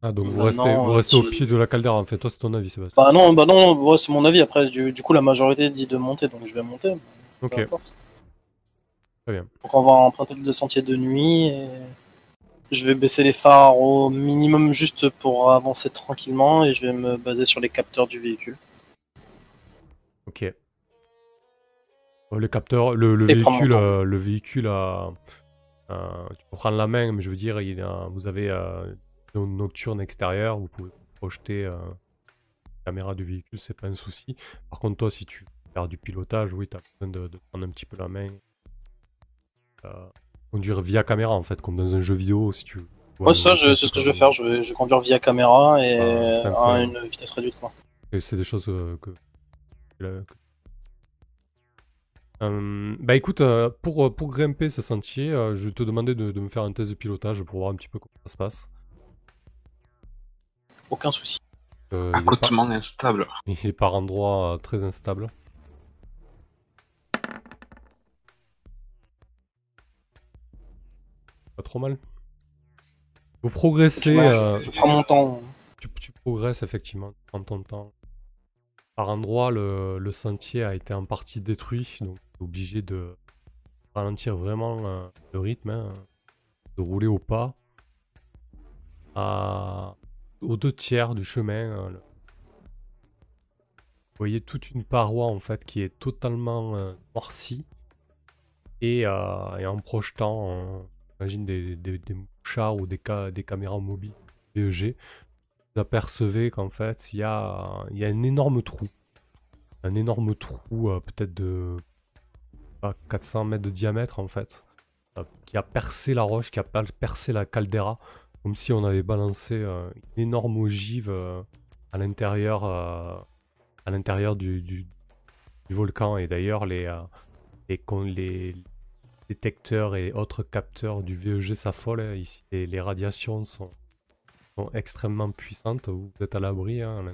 Ah, donc vous restez, vous euh, restez au pied de la caldaire, en fait. Toi, c'est ton avis, Sébastien. Bah non, bah non, ouais, c'est mon avis. Après, du, du coup, la majorité dit de monter, donc je vais monter. ok, très bien. Donc on va emprunter le sentier de nuit et je vais baisser les phares au minimum juste pour avancer tranquillement et je vais me baser sur les capteurs du véhicule. Ok. Euh, les capteurs, le, le véhicule, euh, le véhicule a, tu peux prendre la main, mais je veux dire, il a, vous avez euh, une nocturne extérieure, vous pouvez projeter euh, la caméra du véhicule, c'est pas un souci. Par contre, toi, si tu faire du pilotage, oui, tu as besoin de, de prendre un petit peu la main. Euh, conduire via caméra, en fait, comme dans un jeu vidéo, si tu veux. Ouais, ça, c'est ce que je vais faire. Je vais, je conduire via caméra et à une vitesse réduite, quoi. Et c'est des choses euh, que. que- que- Euh, bah écoute, euh, pour, pour grimper ce sentier, euh, je vais te demander de, de me faire un test de pilotage pour voir un petit peu comment ça se passe. Aucun souci. Euh, il, est par, Accotement instable. il est par endroits euh, très instable. Pas trop mal. Vous progressez. je, euh, je prends mon temps. tu, tu progresses effectivement, tu prends ton temps. Par endroit, le, sentier a été en partie détruit, donc obligé de ralentir vraiment euh, le rythme, hein, de rouler au pas. À, aux deux tiers du chemin, le- vous voyez toute une paroi en fait qui est totalement euh, noircie. Et, euh, en projetant, euh, j'imagine des, des, mouchards ou des, ca- des caméras mobiles VEG, vous apercevez qu'en fait, il y a, un énorme trou. Un énorme trou, euh, peut-être de pas 400 mètres de diamètre, en fait, euh, qui a percé la roche, qui a per- percé la caldeira, comme si on avait balancé euh, une énorme ogive à l'intérieur à l'intérieur du, volcan. Et d'ailleurs, les, les, détecteurs et autres capteurs du VEG s'affolent. hein, Ici, les radiations sont extrêmement puissantes. Vous êtes à l'abri, hein,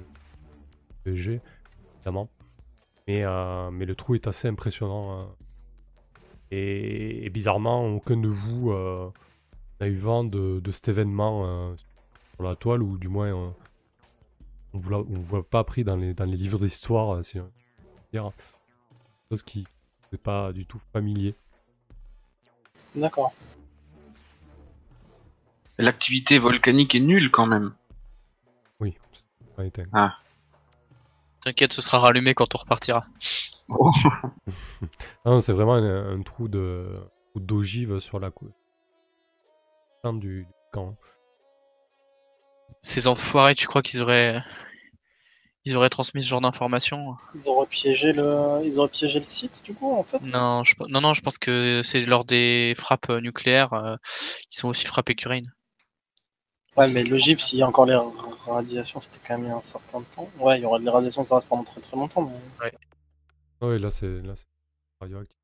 évidemment. Mais, euh, mais le trou est assez impressionnant. hein. Et, bizarrement, aucun de vous euh, n'a eu vent de, cet événement euh, sur la toile, ou du moins, on ne vous l'a pas appris dans les, dans les livres d'histoire, peut dire. Chose qui n'est pas du tout familier. D'accord. L'activité volcanique est nulle quand même. Oui, pas éteint. T'inquiète, ce sera rallumé quand on repartira. Oh. Ah non, c'est vraiment un, un trou de d'ogive sur la du, du camp. Ces enfoirés, tu crois qu'ils auraient. Ils auraient transmis ce genre d'informations? Ils auraient piégé le, ils auraient piégé le site, du coup, en fait? non, je... non, non, je pense que c'est lors des frappes nucléaires euh, qu'ils sont aussi frappés Kurain. Ouais, mais le GIF, s'il y a encore les radiations, c'était quand même il y a un certain temps. Ouais, il y aura des radiations, ça reste pendant très très longtemps. Mais... Ah oui, là c'est là c'est radioactif.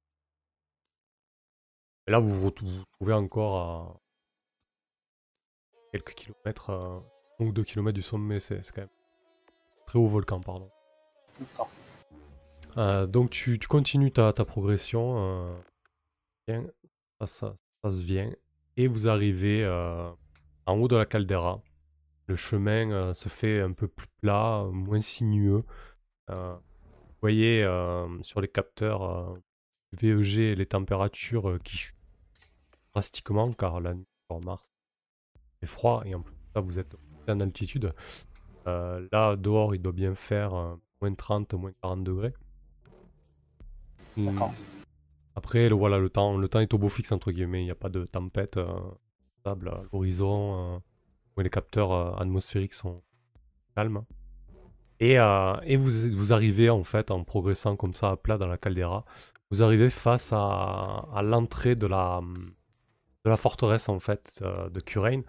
Et là vous vous retou- vous trouvez encore à quelques kilomètres, euh, un ou deux kilomètres du sommet, c'est quand même très haut volcan, pardon. D'accord. Euh, donc tu, tu continues ta, ta progression, euh, bien, ça, ça, ça se vient, et vous arrivez euh, en haut de la caldeira. Le chemin euh, se fait un peu plus plat, moins sinueux. Euh, vous voyez euh, sur les capteurs VEG les températures qui chutent drastiquement car la nuit sur Mars est froid et en plus ça vous êtes en altitude. Là dehors il doit bien faire moins 30, moins 40 degrés. D'accord. Après le, voilà le temps, le temps est au beau fixe entre guillemets, il n'y a pas de tempête euh, à l'horizon. euh, où les capteurs euh, atmosphériques sont calmes. Et, euh, vous, arrivez en fait en progressant comme ça à plat dans la caldeira, vous arrivez face à, l'entrée de la, forteresse en fait euh, de Kurain,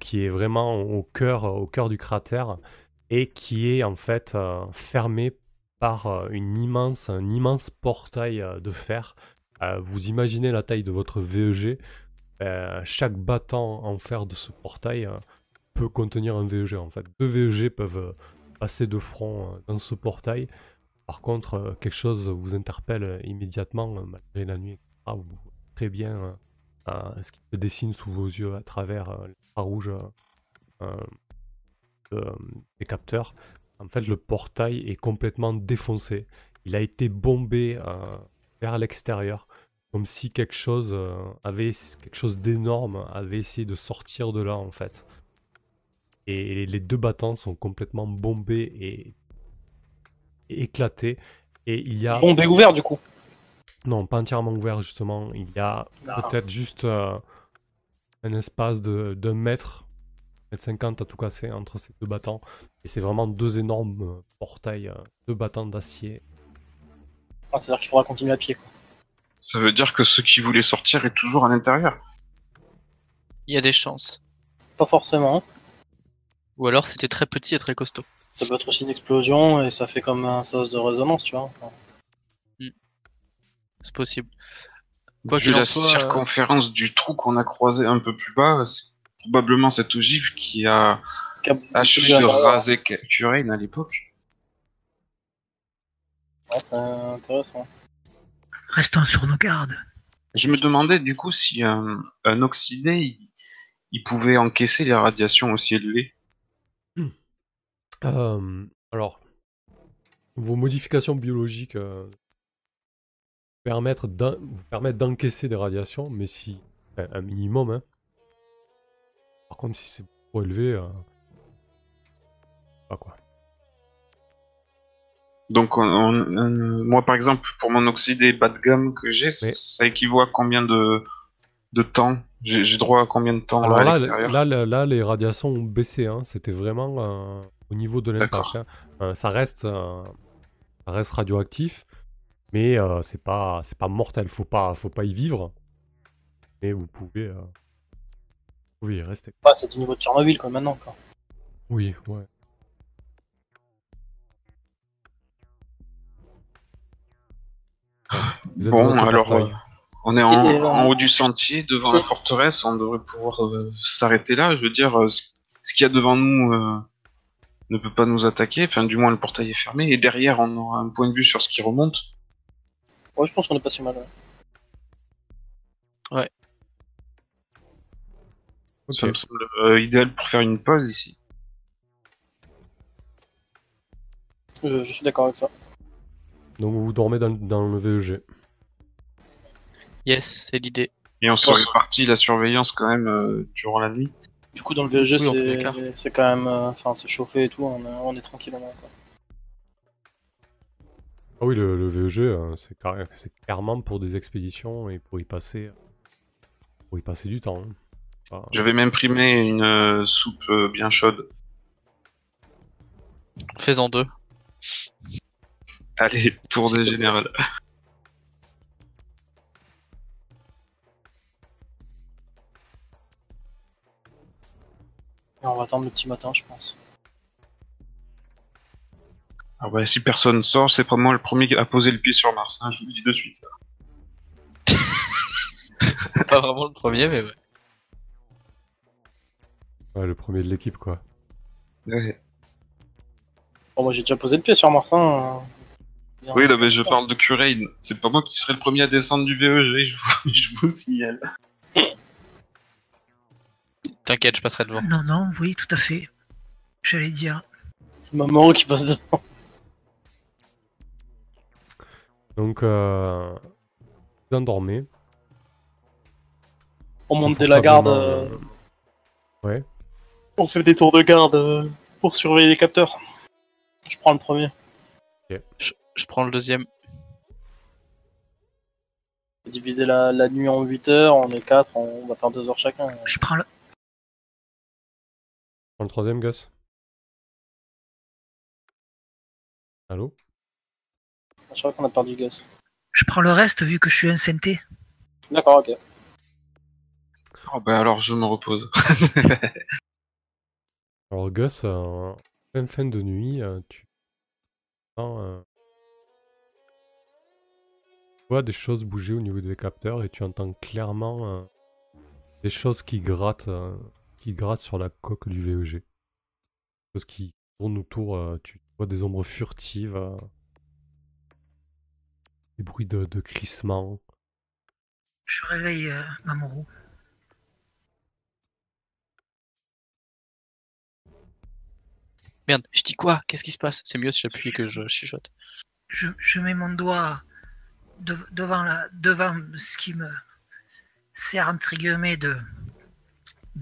qui est vraiment au cœur, au cœur du cratère et qui est en fait euh, fermée par euh, une immense, un immense portail euh, de fer. Euh, vous imaginez la taille de votre VEG. Euh, chaque battant en fer de ce portail euh, peut contenir un VEG en fait. Deux VEG peuvent passer de front euh, dans ce portail. Par contre, quelque chose vous interpelle immédiatement, malgré la nuit. Vous voyez très bien ce qui se dessine sous vos yeux à travers euh, l'infrarouge euh, de- des capteurs. En fait, le portail est complètement défoncé. Il a été bombé vers l'extérieur, comme si quelque chose euh, avait quelque chose d'énorme avait essayé de sortir de là en fait. Et les deux battants sont complètement bombés et, et éclatés. Et il y a Bombé ouvert, du coup. non, pas entièrement ouvert justement. Il y a peut-être juste euh, un espace de d'un mètre 50 à tout casser entre ces deux battants. Et c'est vraiment deux énormes euh, portails, deux battants d'acier. Ah, C'est-à-dire qu'il faudra continuer à pied. Quoi. Ça veut dire que ceux qui voulaient sortir est toujours à l'intérieur. Il y a des chances. Pas forcément. Ou alors c'était très petit et très costaud. Ça peut être aussi une explosion et ça fait comme un sas de résonance, tu vois. Enfin, C'est possible. Quoi Vu la soit, euh, circonférence du trou qu'on a croisé un peu plus bas, c'est probablement cette ogive qui a achevé à de raser Curaine à l'époque. Ouais, c'est intéressant. Restons sur nos gardes. Je me demandais du coup si un, un oxydé, il, il pouvait encaisser les radiations aussi élevées. Euh, alors, vos modifications biologiques euh, permettre d'en- vous permettent d'encaisser des radiations, mais si enfin, un minimum. Hein. Par contre, si c'est trop élevé, euh, pas quoi. Donc, on- on- euh, moi par exemple, pour mon oxydé bas de gamme que j'ai, Oui. ça équivaut à combien de, de temps? J'ai droit à combien de temps Alors à là, là, là, là, les radiations ont baissé. Hein. C'était vraiment euh, au niveau de l'impact. Hein. Euh, ça reste, euh, ça reste radioactif, mais euh, c'est pas, c'est pas mortel. Faut pas, faut pas y vivre. Mais vous pouvez, euh, vous pouvez y rester. Ah, c'est du niveau de Tchernobyl, quoi, maintenant. Quoi. Oui, ouais. Vous êtes Bon, alors, portail. euh, on est en, Et, en haut du sentier, devant la forteresse, on devrait pouvoir euh, s'arrêter là. Je veux dire, euh, ce, ce qu'il y a devant nous euh, ne peut pas nous attaquer, enfin du moins le portail est fermé, et derrière on aura un point de vue sur ce qui remonte. Ouais, je pense qu'on est pas si mal. ouais. Ok. Ça me semble euh, idéal pour faire une pause ici. Je, je suis d'accord avec ça. Donc vous dormez dans, dans le VEG. Yes, c'est l'idée. Et on se répartit la surveillance quand même euh, durant la nuit. Du coup, dans le Oui, fait c'est quand même. euh, Enfin, c'est chauffé et tout, on est, on est tranquillement. Quoi. Ah oui, le, le VEG, euh, c'est carré- c'est clairement pour des expéditions et pour y passer, pour y passer du temps. hein. Pas- J'avais même primé une euh, soupe euh, bien chaude. Fais-en deux. Allez, tour des générales. Et on va attendre le petit matin, je pense. Ah ouais, si personne sort, c'est pas moi le premier à poser le pied sur Mars, hein, je vous le dis de suite. Pas vraiment le premier, mais ouais. Ouais, le premier de l'équipe, quoi. Ouais. Bon, moi j'ai déjà posé le pied sur Martin. Oui, non, mais je parle de Curaine. C'est pas moi qui serai le premier à descendre du VEG, je vous, je vous le signale. T'inquiète, je passerai devant. Non, non, oui, tout à fait. J'allais dire. C'est Mamoru qui passe devant. Donc, euh, vous endormez. On monte dès la garde. Euh, euh, Ouais. On fait des tours de garde euh, pour surveiller les capteurs. Je prends le premier. Je prends le deuxième. Diviser la, la nuit en 8 heures, on est 4, on va faire 2 heures chacun. Je prends le, Prends le troisième, Gus. Allô? Je crois qu'on a perdu Gus. je prends le reste vu que je suis un synthé. D'accord, ok. Oh, bah alors je me repose. Alors, Gus, euh, en fin, fin de nuit, euh, tu sens, euh, tu vois des choses bouger au niveau des capteurs et tu entends clairement euh, des choses qui grattent, euh, qui grattent sur la coque du VEG. Des choses qui tournent autour, euh, tu vois des ombres furtives, euh, des bruits de, de crissement. Je réveille euh, Mamoru. Merde, je dis quoi? Qu'est-ce qui se passe? C'est mieux si j'appuie que je chuchote. Je, je mets mon doigt de- devant, la, devant ce qui me sert entre guillemets de,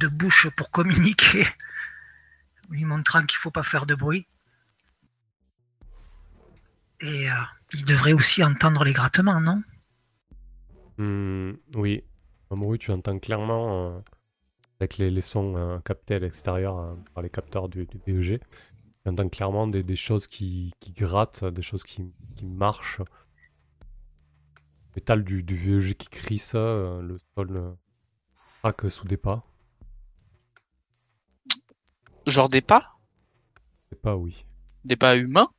bouche pour communiquer, lui montrant qu'il faut pas faire de bruit. Et euh, il devrait aussi entendre les grattements, non? Hmm, oui, Mamoru, tu entends clairement euh, avec les, les sons euh, captés à l'extérieur par les capteurs du, du VEG. Tu entends clairement des, choses qui, qui grattent, des choses qui marchent. Métal du, du VEG qui crisse, euh, le sol euh, craque sous des pas. Genre des pas? Des pas, oui. Des pas humains?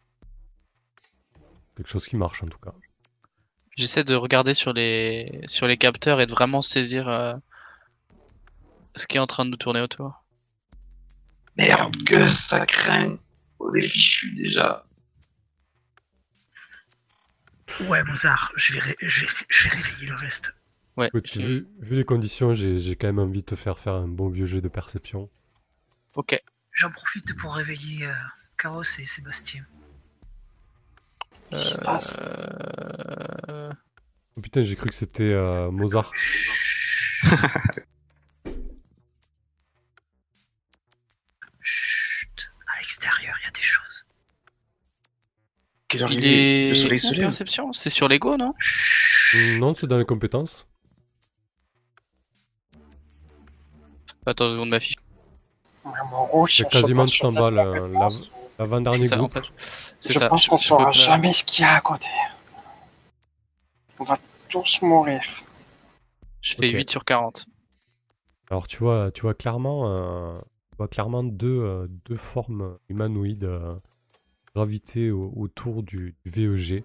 Quelque chose qui marche en tout cas. J'essaie de regarder sur les sur les capteurs et de vraiment saisir euh, ce qui est en train de nous tourner autour. Merde, que ça craint. On est fichu déjà. Ouais, Mozart, je vais, ré- je vais, je vais réveiller le reste. Ouais. Écoute, je- vu, vu les conditions, j'ai quand même envie de te faire faire un bon vieux jeu de perception. Ok. J'en profite pour réveiller euh, Caros et Sébastien. Qu'est-ce qui se passe? Euh... Oh putain, j'ai cru que c'était euh, Mozart. Quelle heure Il il est est Le soleil se en lève. perception C'est sur l'ego, non? Non, c'est dans les compétences. Attends, une seconde, ma fiche. C'est quasiment tout en bas. L'avant-dernier C'est ça, en groupe. fait. Je ça. pense qu'on saura jamais ce qu'il y a à côté. On va tous mourir. Je fais Ok. 8 sur 40. Alors tu vois, tu vois clairement, euh, tu vois clairement deux, euh, deux formes humanoïdes euh, graviter au- autour du, VEG.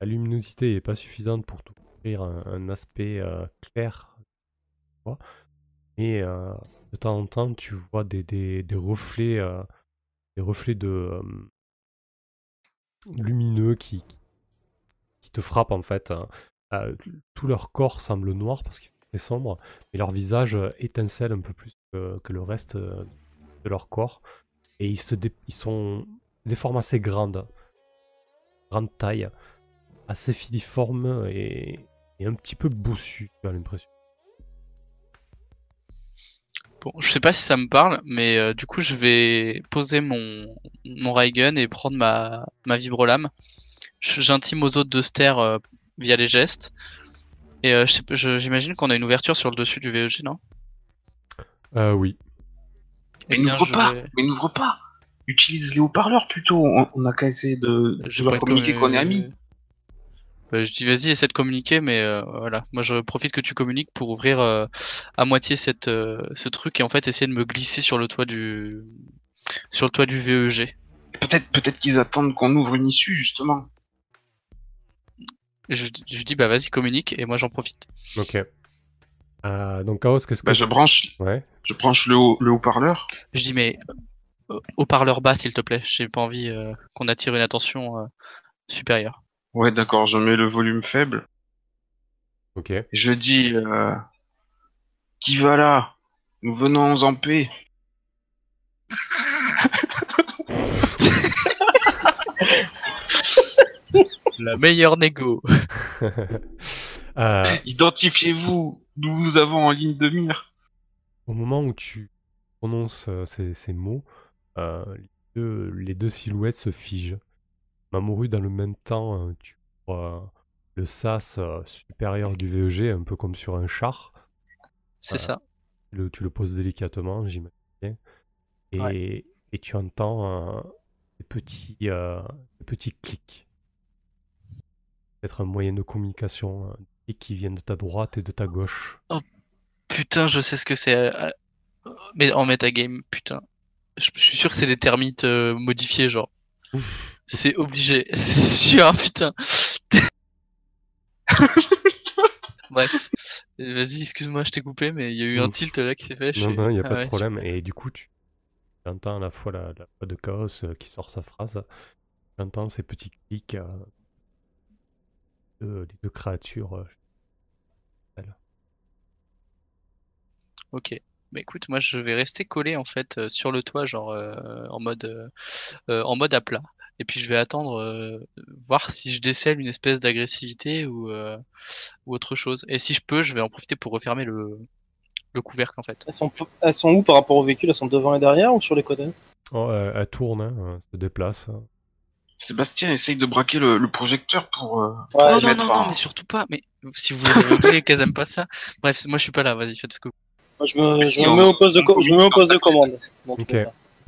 La luminosité n'est pas suffisante pour t'offrir un, un aspect euh, clair. Et euh, de temps en temps, tu vois des, reflets, euh, des reflets de lumineux qui, te frappent en fait. hein. Tout leur corps semble noir parce qu'il très sombre mais leur visage étincelle un peu plus que, le reste de leur corps. Et ils, se dé- ils sont des formes assez grandes, grande taille, assez filiformes et, et un petit peu boussus, tu as l'impression. Bon, je sais pas si ça me parle, mais euh, du coup, je vais poser mon, mon ray gun et prendre ma, ma vibrolame. J'intime aux autres de se taire euh, via les gestes. Et euh, je sais pas- je- j'imagine qu'on a une ouverture sur le dessus du VEG, non? Euh, oui. Mais Eh n'ouvre pas, vais- mais n'ouvre pas. Utilise les haut-parleurs plutôt. On, on a qu'à essayer de, Je de leur communiquer commu- qu'on est amis. Euh, je dis vas-y, essaie de communiquer, mais euh, voilà. Moi, je profite que tu communiques pour ouvrir euh, à moitié cette, euh, ce truc et en fait essayer de me glisser sur le toit du sur le toit du VEG. Peut-être, peut-être qu'ils attendent qu'on ouvre une issue justement. Je, je dis bah vas-y communique et moi j'en profite. Ok. Euh, donc Chaos, qu'est-ce que... Bah, je branche, Ouais. je branche le, haut- le haut-parleur. Je dis mais euh, au parleur bas s'il te plaît. J'ai pas envie euh, qu'on attire une attention euh, supérieure. Ouais, d'accord. Je mets le volume faible. Ok. Je dis, euh, qui va là? Nous venons en paix. La meilleure négo. Euh, Identifiez-vous. Nous vous avons en ligne de mire. au moment où tu prononces euh, ces, ces mots, euh, les, deux, les deux silhouettes se figent. Mamoru, dans le même temps, euh, tu vois le sas euh, supérieur du VEG, un peu comme sur un char. C'est ça. le- tu le poses délicatement, j'imagine. Et, Ouais. et tu entends euh, des, petits, euh, des petits clics. Peut-être un moyen de communication, clics qui viennent de ta droite et de ta gauche. Putain, je sais ce que c'est. euh, euh, Mais en metagame, putain. Je je suis sûr que c'est des termites euh, modifiés, genre. C'est obligé. C'est sûr, putain. Bref. Vas-y, excuse-moi, je t'ai coupé, mais il y a eu un Ouf. tilt là qui s'est fait. je Non, non, il n'y a Ah pas ouais, de problème. Et du coup, tu entends à la fois la, la voix de Chaos euh, qui sort sa phrase, tu entends ces petits clics les deux créatures. euh, Ok. Bah écoute, moi je vais rester collé en fait euh, sur le toit, genre euh, en mode euh, en mode à plat. Et puis je vais attendre euh, voir si je décèle une espèce d'agressivité ou euh, ou autre chose. Et si je peux, je vais en profiter pour refermer le le couvercle en fait. Elles sont, elles sont où par rapport au véhicule? Elles sont devant et derrière ou sur les côtés Oh, elle, elle tourne, hein, euh, se déplace. Sébastien essaye de braquer le, le projecteur pour. euh, Ouais, non, non, non, non, mais surtout pas. Mais si vous voulez qu'elles aiment pas ça. Bref, moi je suis pas là. Vas-y, faites ce que vous Moi, je me, je Si, me on- mets au poste de, co- on- je me mets au poste de commande. Ok.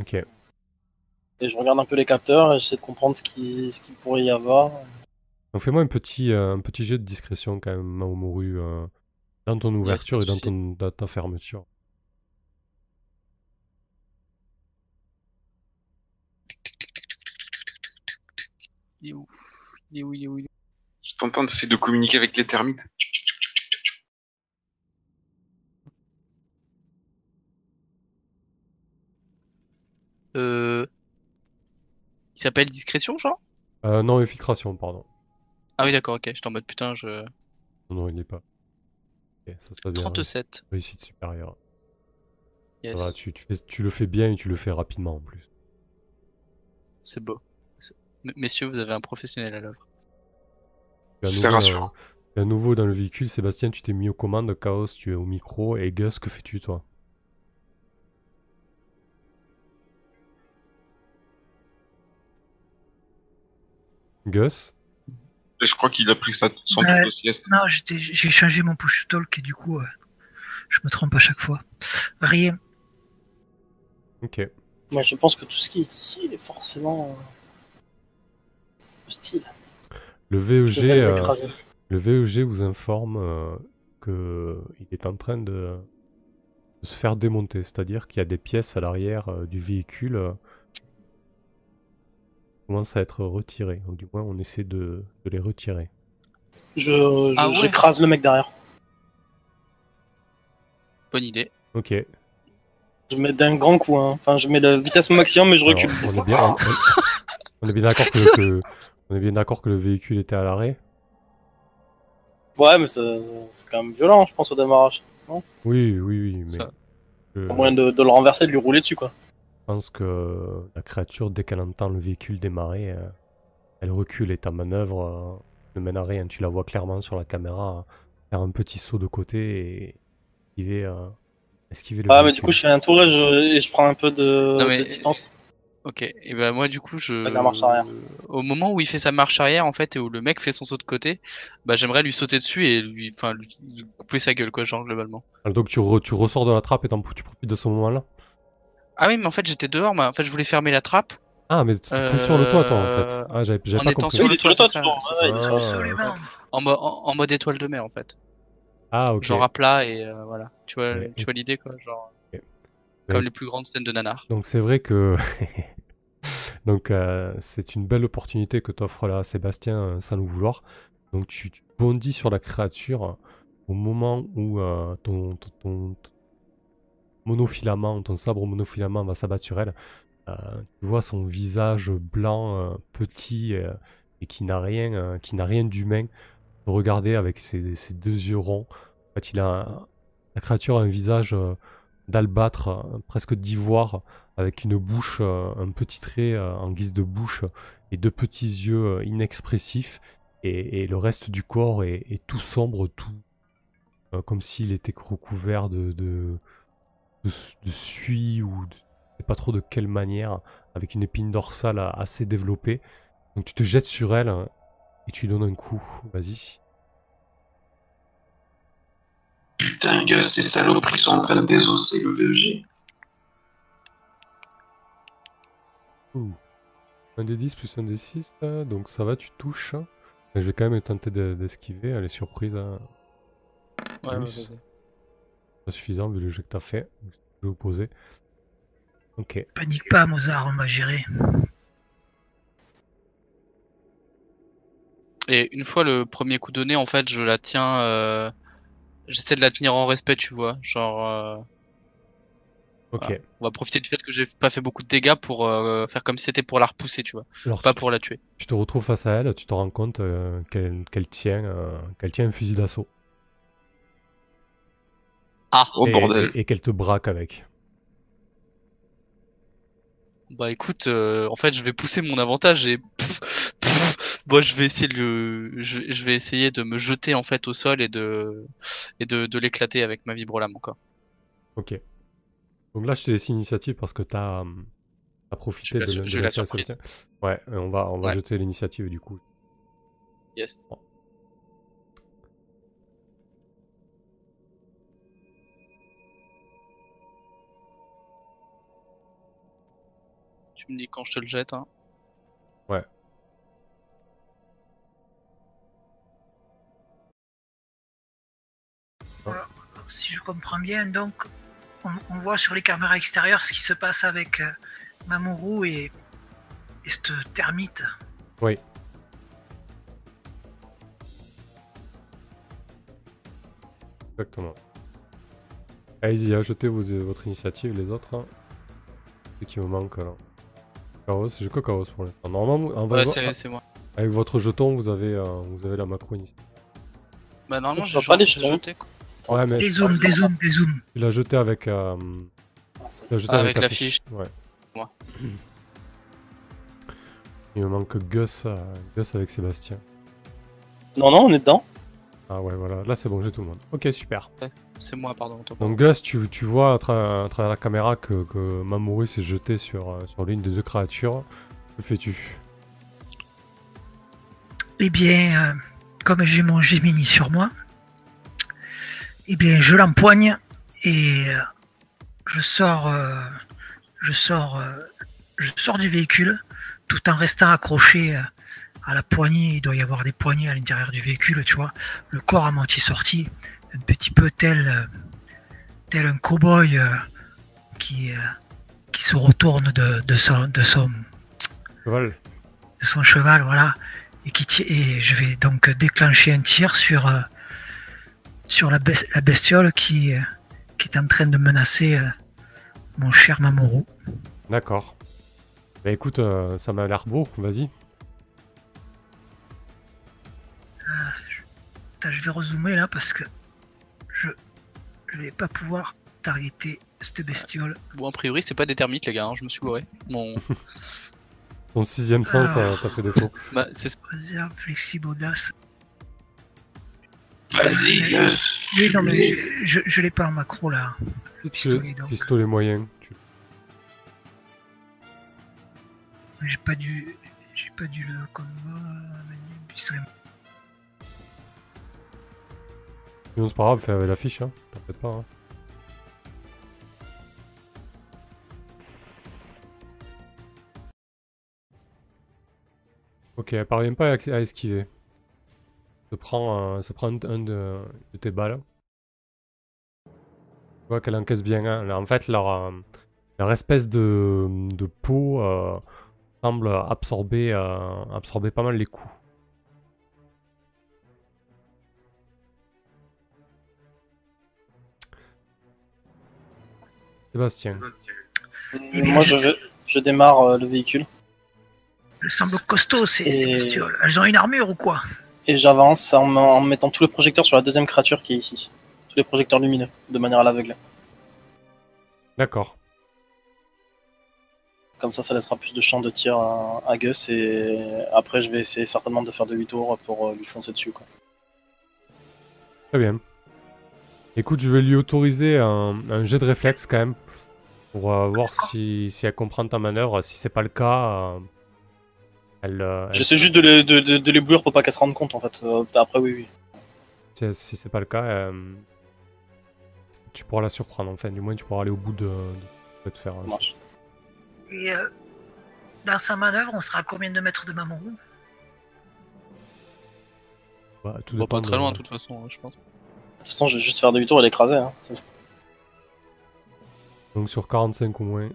Ok. Et je regarde un peu les capteurs et j'essaie de comprendre ce qui, ce qu'il pourrait y avoir. Donc fais-moi un petit, euh, un petit jet de discrétion quand même, Maomoru, euh, dans ton ouverture et dans, ton, dans ta fermeture. Il est où Il est où Il est où, il est où Je t'entends d'essayer de communiquer avec les termites. Euh... Il s'appelle discrétion, genre? Euh, non, infiltration, pardon. Ah oui, d'accord, ok. J'étais en mode putain, je. Non, non, il n'est pas. Ok, ça se passe bien. 37. Réussite supérieure. Yes. va, tu, tu, fais- tu le fais bien et tu le fais rapidement en plus. C'est beau. Messieurs, vous avez un professionnel à l'œuvre. C'est nouveau rassurant. à nouveau dans le véhicule. Sébastien, tu t'es mis aux commandes. Chaos, tu es au micro. Et Gus, que fais-tu toi? Gus? Et je crois qu'il a pris sa, son Ouais. tour de sieste. Non, j'ai changé mon push talk et du coup, euh, je me trompe à chaque fois. Rien. Ok. Moi, je pense que tout ce qui est ici est forcément euh, hostile. Le VEG, euh, le VEG vous informe euh, que il est en train de, se faire démonter. C'est-à-dire qu'il y a des pièces à l'arrière euh, du véhicule qui commencent à être retirées. Ou du moins, on essaie de, de les retirer. Je, je- Ah ouais. j'écrase le mec derrière. Bonne idée. Ok. Je mets d'un grand coup. hein. Enfin, je mets la vitesse maximum, mais je Alors, recule. on est bien, on, on- on est bien d'accord que, que- on est bien d'accord que le véhicule était à l'arrêt. Ouais, mais c'est quand même violent, je pense, au démarrage. Oui, oui, oui, mais Ça. je Au moyen de, de le renverser, de lui rouler dessus, quoi. pense que la créature, dès qu'elle entend le véhicule démarrer, euh, elle recule et ta manœuvre euh, ne mène à rien. Tu la vois clairement sur la caméra euh, faire un petit saut de côté et esquiver, euh, esquiver le Ah, mais du coup, je fais un tour et je, et je prends un peu de, Non, mais- de distance. Ok, et ben moi du coup je. La marche arrière. Au moment où il fait sa marche arrière en fait et où le mec fait son saut de côté, bah j'aimerais lui sauter dessus et lui, enfin lui couper sa gueule quoi, genre globalement. Alors, donc tu, re- tu ressors de la trappe et t'en- tu profites de ce moment-là? Ah oui, mais en fait j'étais dehors, moi. En fait je voulais fermer la trappe. Ah, mais t'es sur le toit, toi, en fait. Ah, j'avais j'avais en pas étant compris. sur Oui, le il est sur le toit, est- Absolument. En, mo- en, en mode étoile de mer en fait. Ah, ok. Genre à plat et euh, voilà. Tu vois, Ouais. tu vois l'idée quoi, genre. Comme Ouais. les plus grandes scènes de nanar. Donc c'est vrai que donc euh, c'est une belle opportunité que t'offre là Sébastien euh, sans le vouloir. Donc tu, tu bondis sur la créature au moment où euh, ton, ton, ton- ton monofilament, ton sabre monofilament va s'abattre sur elle. Euh, tu vois son visage blanc, euh, petit euh, et qui n'a rien, euh, qui n'a rien d'humain. Regarder avec ses, ses deux yeux ronds. En fait, il a la créature a un visage euh, d'albâtre, euh, presque d'ivoire, avec une bouche, euh, un petit trait euh, en guise de bouche et deux petits yeux inexpressifs. Et, le reste du corps est, tout sombre, tout comme s'il était recouvert de, de, suie ou de, sais pas trop de quelle manière, avec une épine dorsale assez développée. Donc tu te jettes sur elle et tu lui donnes un coup. Vas-y. Putain, Gus, ces saloperies sont en train de désosser le VEG. Un des 10 plus un des 6, là, donc ça va, tu touches. Mais je vais quand même tenter de- d'esquiver, elle est surprise. hein. Ouais, vas-y. Pas suffisant vu le jeu que t'as fait. Je vais opposer. Ok. Panique pas, Mozart, on va gérer. Et une fois le premier coup donné, en fait, je la tiens. euh, J'essaie de la tenir en respect, tu vois. Genre, euh, Ok. Voilà. on va profiter du fait que j'ai pas fait beaucoup de dégâts pour euh, faire comme si c'était pour la repousser, tu vois. Alors Pas tu, pour la tuer. tu te retrouves face à elle, tu te rends compte euh, qu'elle qu'elle tient, euh, qu'elle tient un fusil d'assaut. Ah, Oh et, bordel. et- et qu'elle te braque avec. bah écoute, euh, en fait, je vais pousser mon avantage et moi je vais essayer de le, essayer de me jeter en fait au sol et de l'éclater avec ma vibrolame encore. Ok. Donc là je te laisse initiative parce que t'as hum, as profité de, de, la, surprise. Ouais, on va jeter l'initiative du coup. Yes. Tu me dis quand je te le jette. Hein. Si je comprends bien, donc on, on voit sur les caméras extérieures ce qui se passe avec euh, Mamoru et, et cette termite. Oui. Exactement. Allez-y, ajoutez vos- votre initiative, les autres. Hein. Ce qui me manque là. Chaos, j'ai que Chaos pour l'instant. Normalement, en vrai, Ouais, c'est c'est moi. avec votre jeton, vous avez, euh, vous avez la macro initiative. Bah normalement j'ai vois pas les j'ai jetons jeté quoi. Ouais, mais Des zooms, des zooms, des zooms. tu l'as jeté avec. euh, tu l'as jeté Ah, avec, avec la la fiche. fiche. Ouais. Moi. Il me manque Gus, euh, Gus avec Sébastien. Non, non, on est dedans. Ah ouais, voilà. Là, c'est bon, j'ai tout le monde. Ok, super. C'est moi, pardon. Donc Gus, tu, tu vois à, tra- à travers la caméra que, que Mamoru s'est jeté sur, euh, sur l'une des deux créatures. Que fais-tu? Eh bien, euh, comme j'ai mon Gemini sur moi, eh bien, je l'empoigne et euh, je sors, euh, je sors, euh, je sors du véhicule tout en restant accroché à la poignée. Il doit y avoir des poignées à l'intérieur du véhicule, tu vois. Le corps à moitié sorti, un petit peu tel, tel un cow-boy qui, qui se retourne de, de son, de son, Cheval de son cheval, voilà, et qui et je vais donc déclencher un tir sur sur la, bes- la bestiole qui euh, qui est en train de menacer euh, mon cher Mamoru. D'accord. Bah écoute, euh, ça m'a l'air beau, vas-y. Attends, je vais rezoomer là parce que je je vais pas pouvoir targeter cette bestiole. Bon, a priori, c'est pas des termites, les gars. hein, Je me suis gouré. Mon... Sixième sens, Alors. ça, ça fait défaut. bah, c'est Réserve flexible audace. Vas-y, Gus. Oui, non mais je, je, l'ai pas en macro là. Le pistolet donc. Pistolet moyen. Tu... J'ai pas dû j'ai pas dû le combat. menu, pistolet Sinon, c'est pas grave, fais avec la fiche, hein. T'inquiète pas. Hein. Ok, elle parvient pas à, à esquiver. Se prend, euh, se prend un, un de, de tes balles. Tu vois qu'elle encaisse bien. hein. En fait, leur, euh, leur espèce de, de peau euh, semble absorber, euh, absorber pas mal les coups. Sébastien. Moi, je- je, je démarre euh, le véhicule Elles semblent costauds ces, ces bestioles. Elles ont une armure ou quoi? Et j'avance en, me- en mettant tous les projecteurs sur la deuxième créature qui est ici. Tous les projecteurs lumineux, de manière à l'aveugle. D'accord. Comme ça, ça laissera plus de champ de tir à, à Gus et après, je vais essayer certainement de faire demi-tour pour euh, lui foncer dessus. Quoi. Très bien. Écoute, je vais lui autoriser un, un jet de réflexe quand même. Pour euh, voir si, si elle comprend ta manœuvre. Si c'est pas le cas, euh, elle, euh, elle- J'essaie juste de les, de, de- de les bouillir pour pas qu'elle se rende compte en fait. Euh, après, oui, oui. si, si c'est pas le cas, euh, tu pourras la surprendre. Enfin, du moins, tu pourras aller au bout de, de ce que tu veux te faire. Marche. Et euh, dans sa manœuvre, on sera à combien de mètres de Mamoru? Bah, tout on va pas très loin, de toute façon, hein, je pense. De toute façon, je vais juste faire demi-tour et l'écraser. Hein. Donc sur 45 au moins.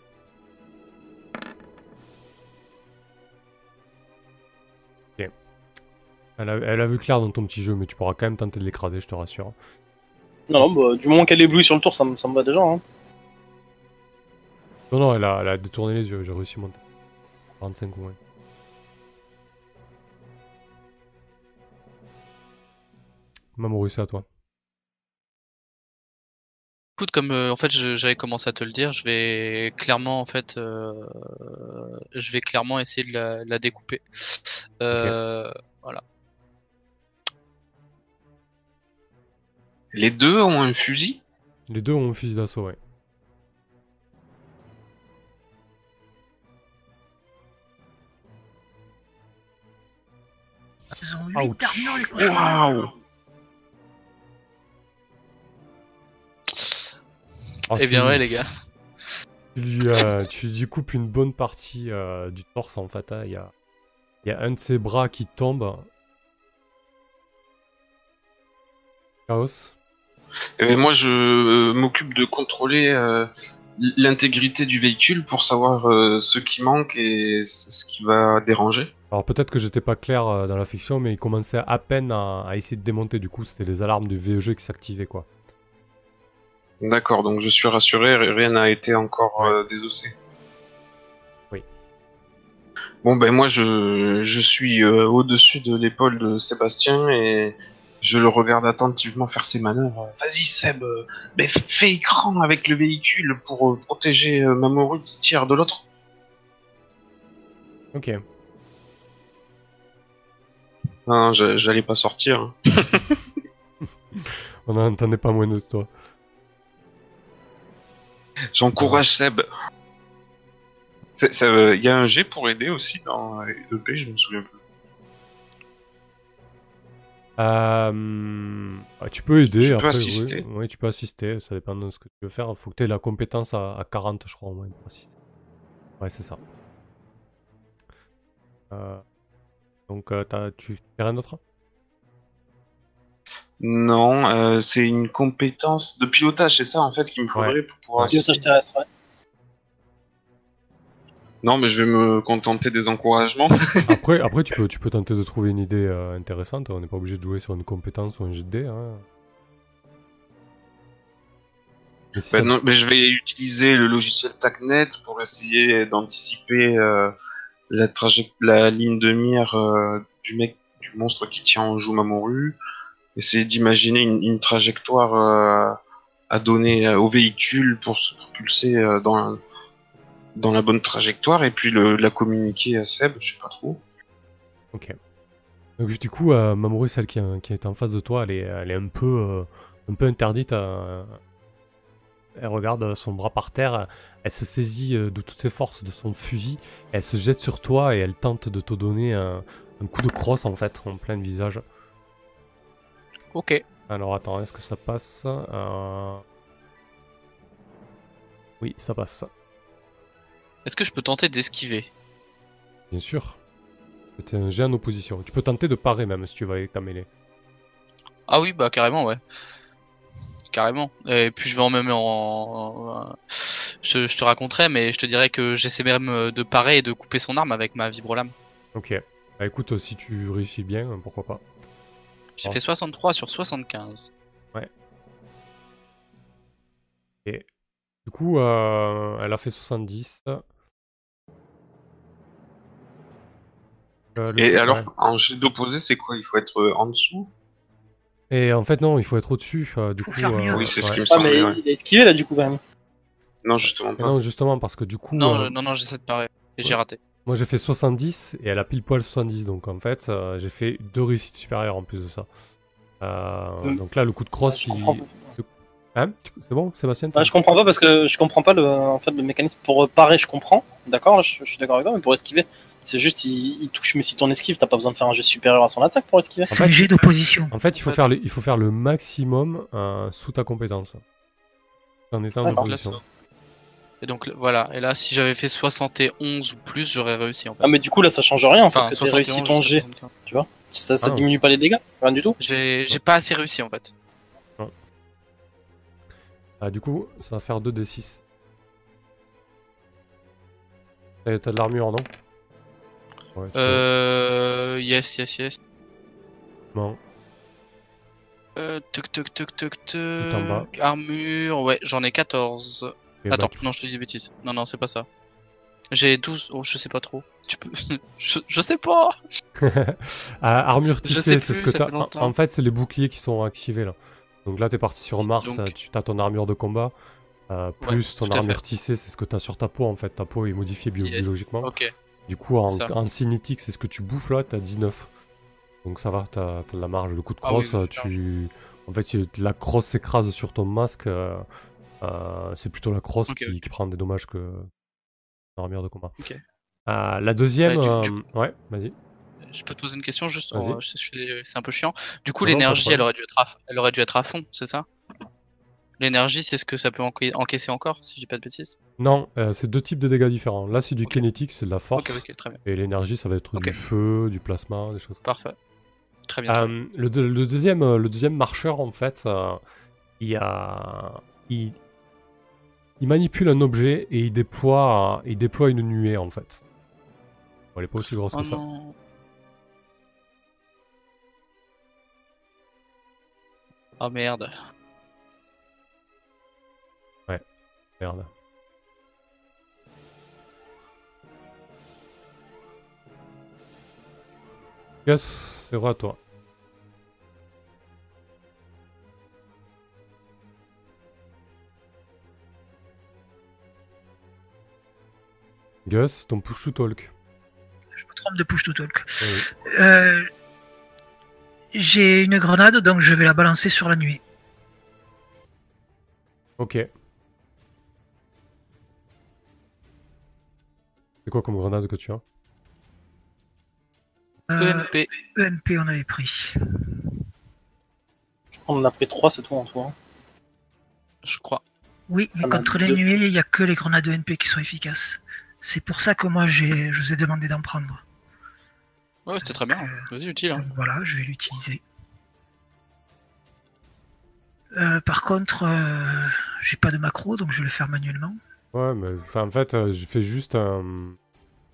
Elle a, elle a vu clair dans ton petit jeu, mais tu pourras quand même tenter de l'écraser, je te rassure. Non, non, bah, du moment qu'elle éblouit sur le tour, ça, me- ça me va déjà. Hein. Non, non, elle a, elle a détourné les yeux, j'ai réussi à monter. 45 au moins. Mamoru, c'est à toi. Écoute, comme euh, en fait j'avais commencé à te le dire, je vais clairement en fait, euh, je vais clairement essayer de la, la découper. Euh, Les deux ont un fusil Les deux ont un fusil d'assaut, ouais. Ils ont 8 Ouch. armures les cochons. Waouh Oh, eh bien ouais les gars. tu, lui, euh, tu lui coupes une bonne partie euh, du torse en fait. hein. Il y, a, il y a un de ses bras qui tombe. Chaos. Eh ben, moi, je euh, m'occupe de contrôler euh, l'intégrité du véhicule pour savoir euh, ce qui manque et ce qui va déranger. Alors peut-être que j'étais pas clair euh, dans la fiction, mais il commençait à peine à, à essayer de démonter. Du coup, c'était les alarmes du VEG qui s'activaient quoi. D'accord, donc je suis rassuré, rien n'a été encore euh, désossé. Oui. Bon ben moi je, je suis au-dessus de l'épaule de Sébastien et je le regarde attentivement faire ses manœuvres. Vas-y Seb, euh, mais fais écran avec le véhicule pour euh, protéger euh, Mamoru qui tire de l'autre. Ok. Non, je- j'allais pas sortir. hein. On n'entendait pas moins de toi. J'encourage Seb. C'est- ça, euh, Il y a un G pour aider aussi dans EP, je me souviens plus. Euh, ah, tu peux aider. Je peux assister. Oui, tu peux assister. Ça dépend de ce que tu veux faire. Il faut que tu aies la compétence à, à 40, je crois, au moins, pour assister. Ouais, c'est ça. Euh, donc, euh, t'as- tu fais rien d'autre Non, euh, c'est une compétence de pilotage, c'est ça en fait qu'il me faudrait pour pouvoir. Ouais. assister. Pilotage terrestre, ouais. Non, mais je vais me contenter des encouragements. après, après tu, peux, tu peux tenter de trouver une idée euh, intéressante. On n'est pas obligé de jouer sur une compétence ou un jet de dés, hein. Mais si Ben ça- non, mais je vais utiliser le logiciel TACnet pour essayer d'anticiper euh, la, la ligne de mire euh, du mec, du monstre qui tient en joue Mamoru. Essayer d'imaginer une, une trajectoire à donner au véhicule pour se propulser dans, dans la bonne trajectoire et puis le, la communiquer à Seb, je sais pas trop. Ok. Donc du coup, euh, Mamoru, celle qui, est- qui est en face de toi, elle est, elle est un peu, euh, un peu interdite. à- Elle regarde son bras par terre, elle se saisit euh, de toutes ses forces de son fusil, elle se jette sur toi et elle tente de te donner un, un coup de crosse en fait, en plein visage. Ok. Alors attends, est-ce que ça passe Euh, Oui, ça passe. Est-ce que je peux tenter d'esquiver? Bien sûr. C'était un jet en opposition. Tu peux tenter de parer même si tu vas avec ta mêlée. Ah oui, bah carrément, ouais. Carrément. Et puis je vais en même en... Je, je te raconterai, mais je te dirais que j'essaie même de parer et de couper son arme avec ma vibrolame. Ok. Bah écoute, si tu réussis bien, pourquoi pas. J'ai fait 63 sur 75. Du coup, euh, elle a fait 70. Euh, Et alors, en jet d'opposé, c'est quoi? Il faut être euh, en dessous? Et en fait, non, il faut être au-dessus. euh, du Faut coup. Oui, c'est ce qui me Ah, mais semblait. ouais. il a esquivé là du coup quand même. Non, justement pas. non, justement, parce que du coup, Non, non, non, j'essaie de parer. Et j'ai raté. moi j'ai fait 70 et elle a pile poil 70. Donc en fait, euh, j'ai fait deux réussites supérieures en plus de ça. Euh, Mm. Donc là, le coup de cross, je il. Hein Tu- C'est bon, Sébastien Ouais, je comprends pas parce que je comprends pas le, en fait, le mécanisme pour parer, je comprends. D'accord, je, je suis d'accord avec toi, mais pour esquiver, c'est juste il, il touche. Mais si ton esquive, t'as pas besoin de faire un jet supérieur à son attaque pour esquiver. C'est le jet d'opposition. En fait, il faut, En fait- faire le, il faut faire le maximum euh, sous ta compétence. En étant en opposition. Et donc voilà. Et là, si j'avais fait 71 ou plus, j'aurais réussi en fait. Ah, mais du coup, là, ça change rien en fait Enfin, que t'aies réussi 71 ton jet. 75. Ça, ça Ah. diminue pas les dégâts, rien du tout? J'ai j'ai pas assez réussi en fait. Ah, du coup, ça va faire 2d6. T'as t'as de l'armure, non? Ouais, Euh. Yes, yes, yes. non. Euh. Tuc, tuc, tuc, tuc, tuc. Armure. Ouais, j'en ai 14. Ok, bah, Attends, tu- non, je te dis des bêtises. Non, non, c'est pas ça. J'ai 12. Oh, je sais pas trop. Tu peux. je, je sais pas. Ah, armure tissée, c'est ce que t'as. en fait, c'est les boucliers qui sont activés là. Donc là, t'es parti sur Mars, Donc- euh, tu as ton armure de combat. euh, plus ton armure tissée, c'est ce que t'as sur ta peau en fait. Ta peau est modifiée bio- Yes. biologiquement. Du coup, en, en cinétique, c'est ce que tu bouffes là, t'as 19. Donc ça va, t'as de la marge. Le coup de Ah oui, crosse, euh, tu. En fait, si la crosse s'écrase sur ton masque. euh, euh, c'est plutôt la crosse qui, qui prend des dommages que l'armure de combat. La deuxième. Euh, Ouais, vas-y. Je peux te poser une question juste. Oh, je- je suis- C'est un peu chiant. Du coup, l'énergie, elle aurait dû être à, elle aurait dû être à fond, c'est ça? L'énergie, c'est ce que ça peut enca- encaisser encore, si j'ai pas de bêtises? Non, euh, c'est deux types de dégâts différents. Là, c'est du kinétique, c'est de la force. Ok, ok, très bien. Et l'énergie, ça va être du feu, du plasma, des choses comme Parfait. Très bien. ça. Euh, le, deux- le deuxième, euh, le deuxième marcheur, en fait, euh, il, a, il, il manipule un objet et il déploie, il déploie une nuée, en fait. Bon, elle est pas aussi grosse oh que ça. Oh merde. Merde. Gus, c'est vrai à toi. Gus, ton push to talk. Je me trompe de push to talk. Oui. Euh, J'ai une grenade, donc je vais la balancer sur la nuit. Ok. C'est quoi comme grenade que tu as? Euh, EMP. EMP, on avait pris. On en a pris 3, c'est tout en tout. hein. Je crois. Oui, mais Ah contre les deux. nuées, il n'y a que les grenades EMP qui sont efficaces. C'est pour ça que moi, j'ai, je vous ai demandé d'en prendre. Ouais, c'était très bien. Euh, Vas-y, utile. Hein. Donc voilà, je vais l'utiliser. Euh, par contre, euh, j'ai pas de macro, donc je vais le faire manuellement. Ouais, mais en fait, euh, je fais juste un,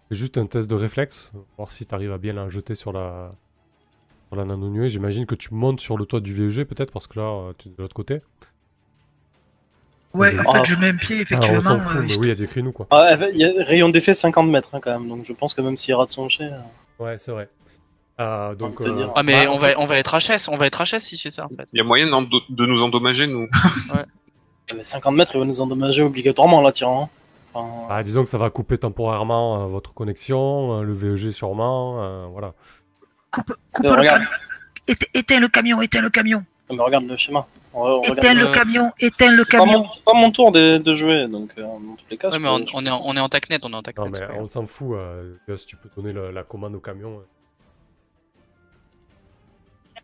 juste un test de réflexe, voir si tu arrives à bien la jeter sur la, sur la nano-nuée. J'imagine que tu montes sur le toit du VEG peut-être, parce que là, euh, tu es de l'autre côté. Ouais, en fait, Ah. je mets un pied, Ah, effectivement. fout, euh, mais oui, il y a des nous quoi. Ah, il y a rayon d'effet 50 mètres hein, quand même, donc je pense que même s'il rate son jet. euh, Ouais, c'est vrai. Euh, donc, dire. Ah, mais bah, on, va, on va être HS. On va être HS s'il fait ça, en fait. Il y a moyen de nous endommager, nous. mais 50 mètres, il va nous endommager obligatoirement là, tirant. Enfin, Ah, disons que ça va couper temporairement euh, votre connexion, euh, le VEG sûrement, euh, voilà. Coupe, coupe Euh, le regarde. camion. Éte- éteins le camion, éteins le camion. mais regarde le schéma. On Éteins le- le Euh, camion, éteins le camion. c'est pas mon tour de, de jouer, donc euh, dans tous les cas. Ouais, mais on, on est en, on est en tacnet, on est en tacnet. Non, mais on s'en fout, euh, Gus, tu peux donner la commande au camion.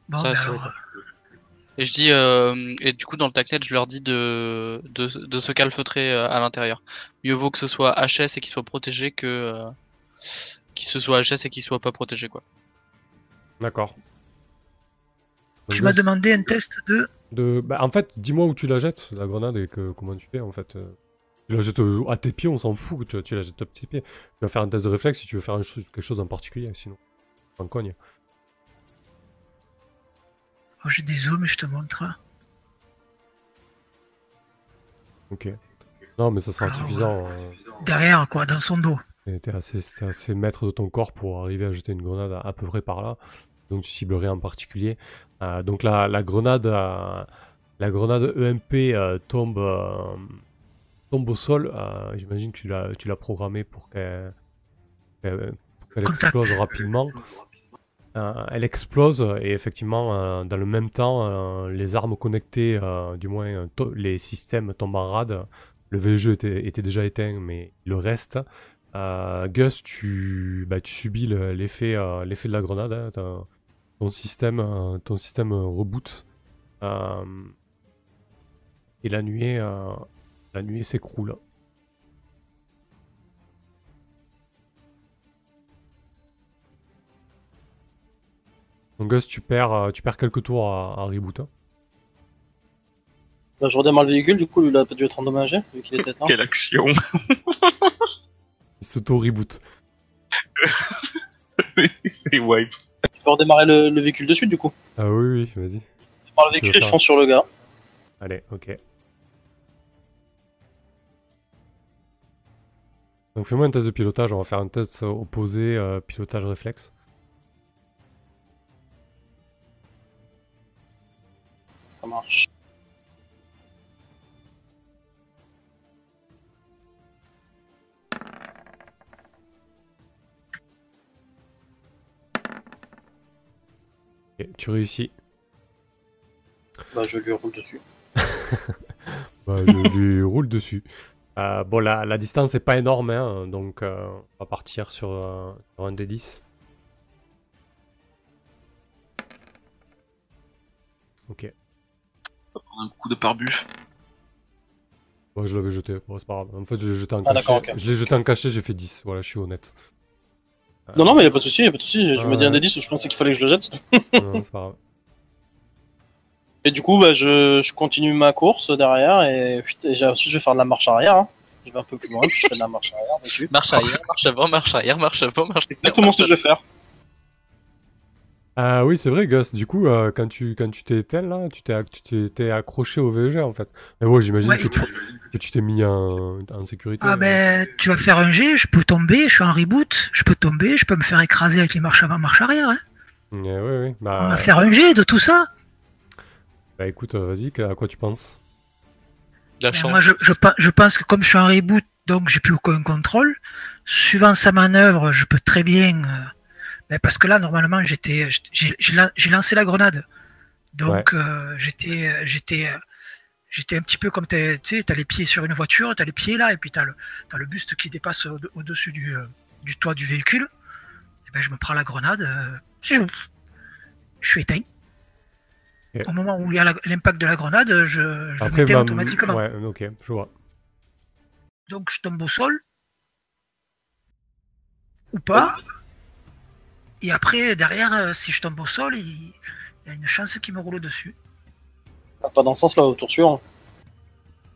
Bon, Ça, ben c'est alors, vrai. Et je dis, euh, et du coup, dans le tacnet, je leur dis de, de, de se calfeutrer euh, à l'intérieur. Mieux vaut que ce soit HS et qu'il soit protégé que euh, qu'il se soit HS et qu'il soit pas protégé, quoi. D'accord. Tu m'as demandé un test de. de... bah, en fait, dis-moi où tu la jettes, la grenade, et que, comment tu fais, en fait. euh. Tu la jettes euh, à tes pieds, on s'en fout, tu, tu la jettes à tes pieds. Tu vas faire un test de réflexe si tu veux faire un quelque chose en particulier, sinon. En cogne. Oh, J'ai des zooms, je te montre. Ok. Non, mais ça sera suffisant. euh. Derrière, quoi, dans son dos. T'es assez, assez maître de ton corps pour arriver à jeter une grenade à, à peu près par là. Donc tu cibles rien en particulier. Euh, donc la, la grenade, la grenade EMP euh, tombe, euh, tombe au sol. J'imagine que tu l'as, tu l'as programmée pour qu'elle, qu'elle- qu'elle Contact. explose rapidement. Euh, elle explose et effectivement, euh, dans le même temps, euh, les armes connectées, du moins to- les systèmes tombent en rade. Le VG était, était déjà éteint, mais le reste. Gus, tu, bah, tu subis le- l'effet l'effet de la grenade. hein, ton système, euh, ton système euh, reboot. Euh, et la nuée, euh, la nuée s'écroule. Donc Gus, tu perds, tu perds quelques tours à, à reboot. hein. Bah, je redémarre le véhicule, du coup, lui, il a pas dû être endommagé, vu qu'il était. Quelle action Il s'auto-reboot. C'est wipe. Tu peux redémarrer le, le véhicule de suite, du coup. Ah oui, oui, vas-y. Je démarre le véhicule et je fonce sur le gars. Allez, ok. Donc fais-moi un test de pilotage, on va faire un test opposé, euh, pilotage réflexe. Ça marche. Ok, tu réussis. Bah, je lui roule dessus. Bah, je lui roule dessus. Euh, bon, la, la distance est pas énorme, hein, donc euh, on va partir sur, euh, sur un des 10. Ok. On va prendre un coup de pare-buff. Ouais, je l'avais jeté, bon, c'est pas grave. En fait, je l'ai jeté en Ah, d'accord, cachet. ok. Je l'ai jeté en cachet, j'ai fait 10. Voilà, je suis honnête. Non, non, mais y a pas de souci, y a pas de souci. Je me dis un des 10, je pensais qu'il fallait que je le jette. non, c'est pas grave. Et du coup, bah, je, je continue ma course derrière et, putain, et j'ai- ensuite je vais faire de la marche arrière. hein. Je vais un peu plus loin, puis je fais de la marche arrière dessus. Marche arrière, marche avant, marche arrière, marche avant, marche arrière. Exactement ce que je vais faire. Ah oui, c'est vrai, Gus. Du coup, euh, quand tu quand tu t'es éteint là, tu t'es tu t'es- t'es accroché au VEG en fait. Mais ouais, j'imagine Ouais. que tu que tu t'es mis en, en sécurité. Ah ben, tu vas faire un jet, je peux tomber, je suis en reboot, je peux tomber, je peux me faire écraser avec les marches avant, marches arrière. Hein. Ouais, ouais, ouais. On Bah, va faire un jet de tout ça. bah écoute, euh, vas-y, à quoi tu penses? La Ben, chance. moi, je, je, pe- je pense que comme je suis en reboot, donc j'ai plus aucun contrôle. Suivant sa manœuvre, je peux très bien. euh, ben, parce que là, normalement, j'étais, j'ai j'ai lan- j'ai lancé la grenade. Donc, euh, j'étais, j'étais, j'étais un petit peu comme tu sais, t'as les pieds sur une voiture, t'as les pieds là, et puis t'as le, t'as le buste qui dépasse au- au-dessus du, euh, du toit du véhicule. Et ben, je me prends la grenade, euh, je, je suis éteint. Au moment où il y a l'impact de la grenade, je, je Après, m'éteins bah, automatiquement. Ouais, ok, je vois. Donc je tombe au sol. Ou pas. Et après, derrière, euh, si je tombe au sol, il il y a une chance qu'il me roule dessus. Pas dans ce sens-là, au tour suivant.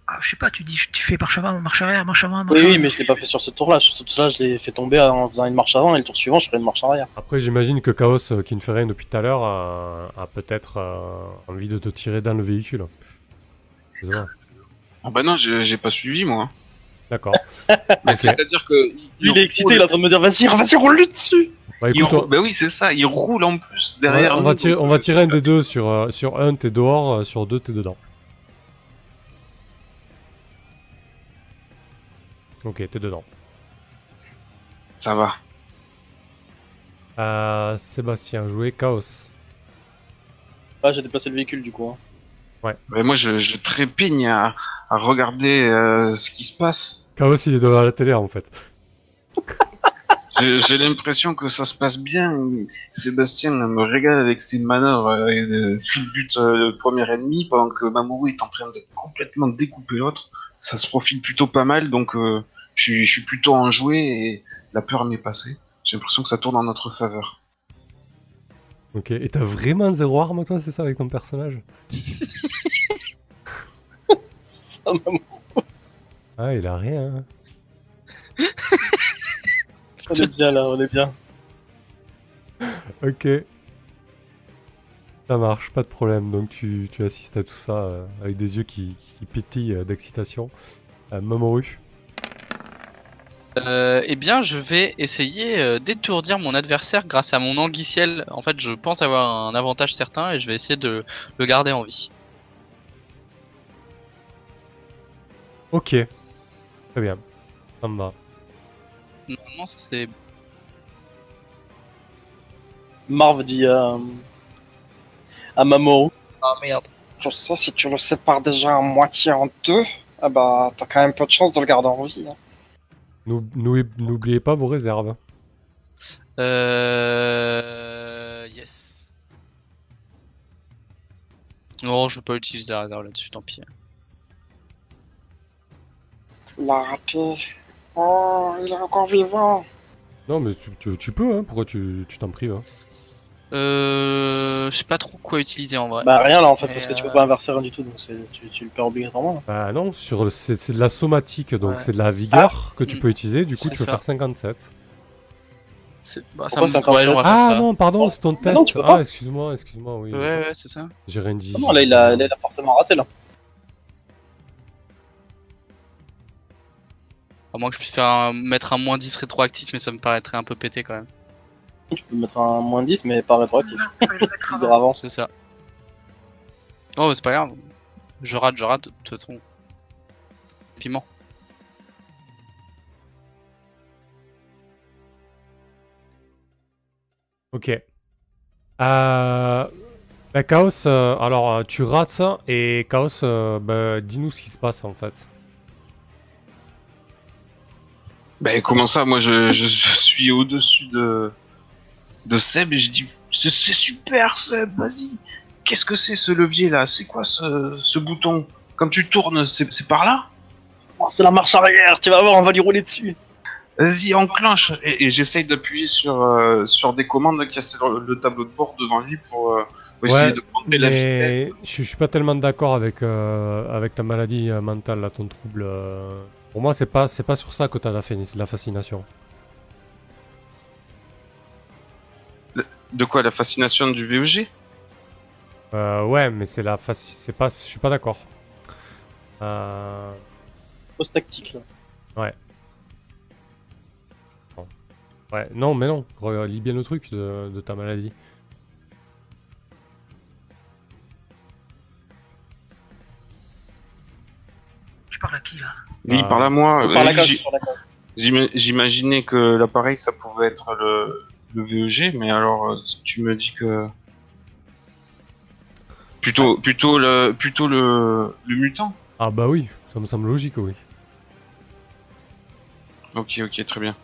Ah, je sais pas, tu dis, tu fais marche avant, marche arrière, marche avant, marche Oui, oui, arrière. mais je l'ai pas fait sur ce tour-là. Sur ce tour-là, je l'ai fait tomber en faisant une marche avant et le tour suivant, je ferai une marche arrière. Après, j'imagine que Chaos, euh, qui ne fait rien depuis tout à l'heure, a, a peut-être euh, envie de te tirer dans le véhicule. Ah bah non, j'ai pas suivi moi. D'accord. Mais Ok. c'est-à-dire que. Lui, il est excité, il est en train de me dire vas-y, vas-y, roule-lui dessus Bah il écoute, roule- on, Bah oui, c'est ça, il roule en plus derrière. va, on nous, va tirer, donc, on va tirer un des deux. Sur, euh, sur un, t'es dehors, euh, sur deux, t'es dedans. Ok, t'es dedans. Ça va. Euh, Sébastien, jouer Chaos. Ah, j'ai déplacé le véhicule du coup. hein. Mais moi, je, je trépigne à, à regarder euh, ce qui se passe. Chaos, il est devant la télé en fait. J'ai l'impression que ça se passe bien. Sébastien me régale avec ses manœuvres euh, et de culbute euh, le premier ennemi pendant que Mamoru est en train de complètement découper l'autre. Ça se profile plutôt pas mal, donc euh, je suis- je suis plutôt enjoué et la peur m'est passée. J'ai l'impression que ça tourne en notre faveur. Ok, et t'as vraiment zéro arme toi, c'est ça, avec ton personnage Ça, maman. Ah, il a rien. hein. On est bien là, on est bien. Ok. Ça marche, pas de problème. Donc tu, tu assistes à tout ça euh, avec des yeux qui, qui pétillent euh, d'excitation. Euh, Mamoru. Euh, eh bien, je vais essayer euh, d'étourdir mon adversaire grâce à mon anguiciel. En fait, je pense avoir un avantage certain et je vais essayer de le garder en vie. Ok. Très bien. Ça me va. Normalement, c'est Marv dit à, à Mamoru. Ah merde. Je sais, si tu le sépares déjà à moitié en deux, ah bah t'as quand même peu de chance de le garder en vie. hein. Nou- nou- N'oubliez pas vos réserves. Euh... Yes. Non, je veux pas utiliser la réserve là-dessus, tant pis. Tu l'as raté. Oh, il est encore vivant. Non, mais tu, tu- tu peux, hein. Pourquoi tu tu t'en prives hein? Euh... Je sais pas trop quoi utiliser en vrai. Bah rien là en fait, parce que tu peux euh, pas inverser rien du tout, donc c'est- tu, tu le perds obligatoirement. là. Bah non, sur le- c'est c'est de la somatique, donc Ouais. c'est de la vigueur que tu peux utiliser. Du coup, C'est tu peux faire 57. C'est- bah, ça Pourquoi me- 57? ouais, on va faire Ah ça. non, pardon, Oh, c'est ton test. non, tu peux ah, excuse-moi, excuse-moi, oui. Ouais, ouais, c'est ça. J'ai rien dit. Ah non, là il a, là, il a forcément raté là. À moins que je puisse faire un- mettre un moins 10 rétroactif, mais ça me paraîtrait un peu pété quand même. Tu peux mettre un moins 10, mais pas rétroactif. Non, Tu avant. C'est ça. Oh, c'est pas grave. Je rate, je rate, de toute façon. Piment. Ok. Euh... Bah, Chaos, euh, alors euh, tu rates ça et Chaos, euh, bah, dis-nous ce qui se passe en fait. Bah comment ça? Moi, je, je, je suis au-dessus de de Seb et je dis c'est super Seb, vas-y. Qu'est-ce que c'est ce levier là C'est quoi ce, ce bouton? Comme tu tournes, c'est c'est par là? Oh, c'est la marche arrière, tu vas voir, on va lui rouler dessus. Vas-y, enclenche Et, et j'essaye d'appuyer sur, euh, sur des commandes qui sur le, le tableau de bord devant lui pour, euh, pour essayer Ouais, de monter la vitesse. Je, je suis pas tellement d'accord avec, euh, avec ta maladie mentale, là, ton trouble. Euh. Pour moi, c'est pas, c'est pas sur ça que t'as la, la fascination. De quoi La fascination du VEG Euh, ouais, mais c'est la c'est pas, je suis pas d'accord. Euh, Post tactique là. ouais, non, mais non. Re- Lis bien le truc de, de ta maladie. Il Ah. parle à moi. Par la Euh, case. J'imaginais que l'appareil, ça pouvait être le, le VEG, mais alors euh, tu me dis que... Plutôt, plutôt, le, plutôt le, le mutant Ah bah oui, ça me semble logique, oui. Ok, ok, très bien.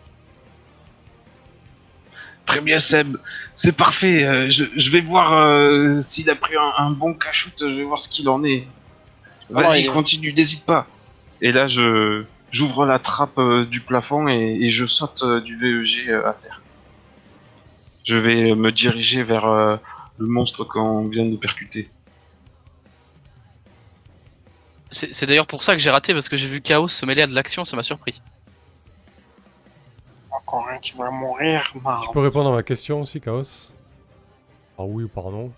Très bien, Seb. C'est parfait. euh, je, je vais voir euh, s'il a pris un, un bon cachout. Je vais voir ce qu'il en est. Ah, Vas-y, continue, n'hésite pas. Et là, je j'ouvre la trappe euh, du plafond et, et je saute euh, du VEG euh, à terre. Je vais me diriger vers euh, le monstre qu'on vient de percuter. C'est c'est d'ailleurs pour ça que j'ai raté parce que j'ai vu Chaos se mêler à de l'action, ça m'a surpris. Encore un qui va mourir, marre. Tu peux répondre à ma question aussi, Chaos? Par oui ou par non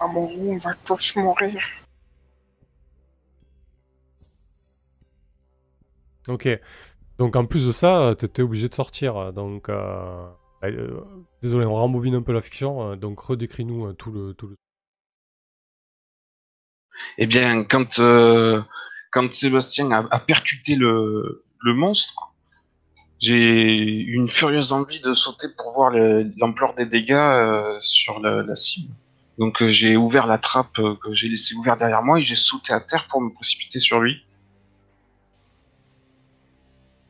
Amoureux, on va tous mourir. Ok. Donc en plus de ça, t'étais obligé de sortir. Donc, euh, euh, désolé, on rembobine un peu la fiction. euh, Donc redécris-nous tout le, tout le. Eh bien, quand, euh, quand Sébastien a, a percuté le, le monstre, j'ai eu une furieuse envie de sauter pour voir le- l'ampleur des dégâts euh, sur la, la cible. Donc euh, j'ai ouvert la trappe euh, que j'ai laissée ouverte derrière moi et j'ai sauté à terre pour me précipiter sur lui.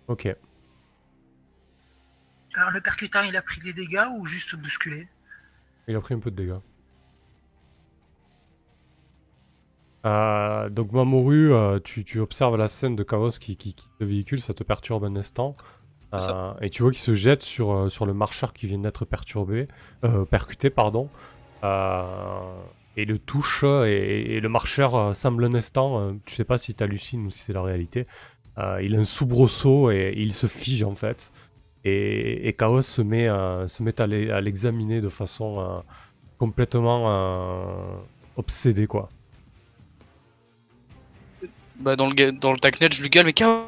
Ok. Alors le percutant, il a pris des dégâts ou juste bousculé? Il a pris un peu de dégâts. Euh, donc Mamoru, euh, tu, tu observes la scène de Chaos qui, le véhicule, ça te perturbe un instant. Euh, et tu vois qu'il se jette sur, sur le marcheur qui vient d'être perturbé, euh, percuté, pardon. Euh, et le touche, et, et le marcheur euh, semble un instant, euh, tu sais pas si t'hallucines ou si c'est la réalité. Euh, il a un soubresaut et, il se fige en fait. Et, et Chaos se met, euh, se met à l'e- à l'examiner de façon euh, complètement euh, obsédée quoi. Bah dans le, dans le tacnet, je lui gueule, mais Chaos,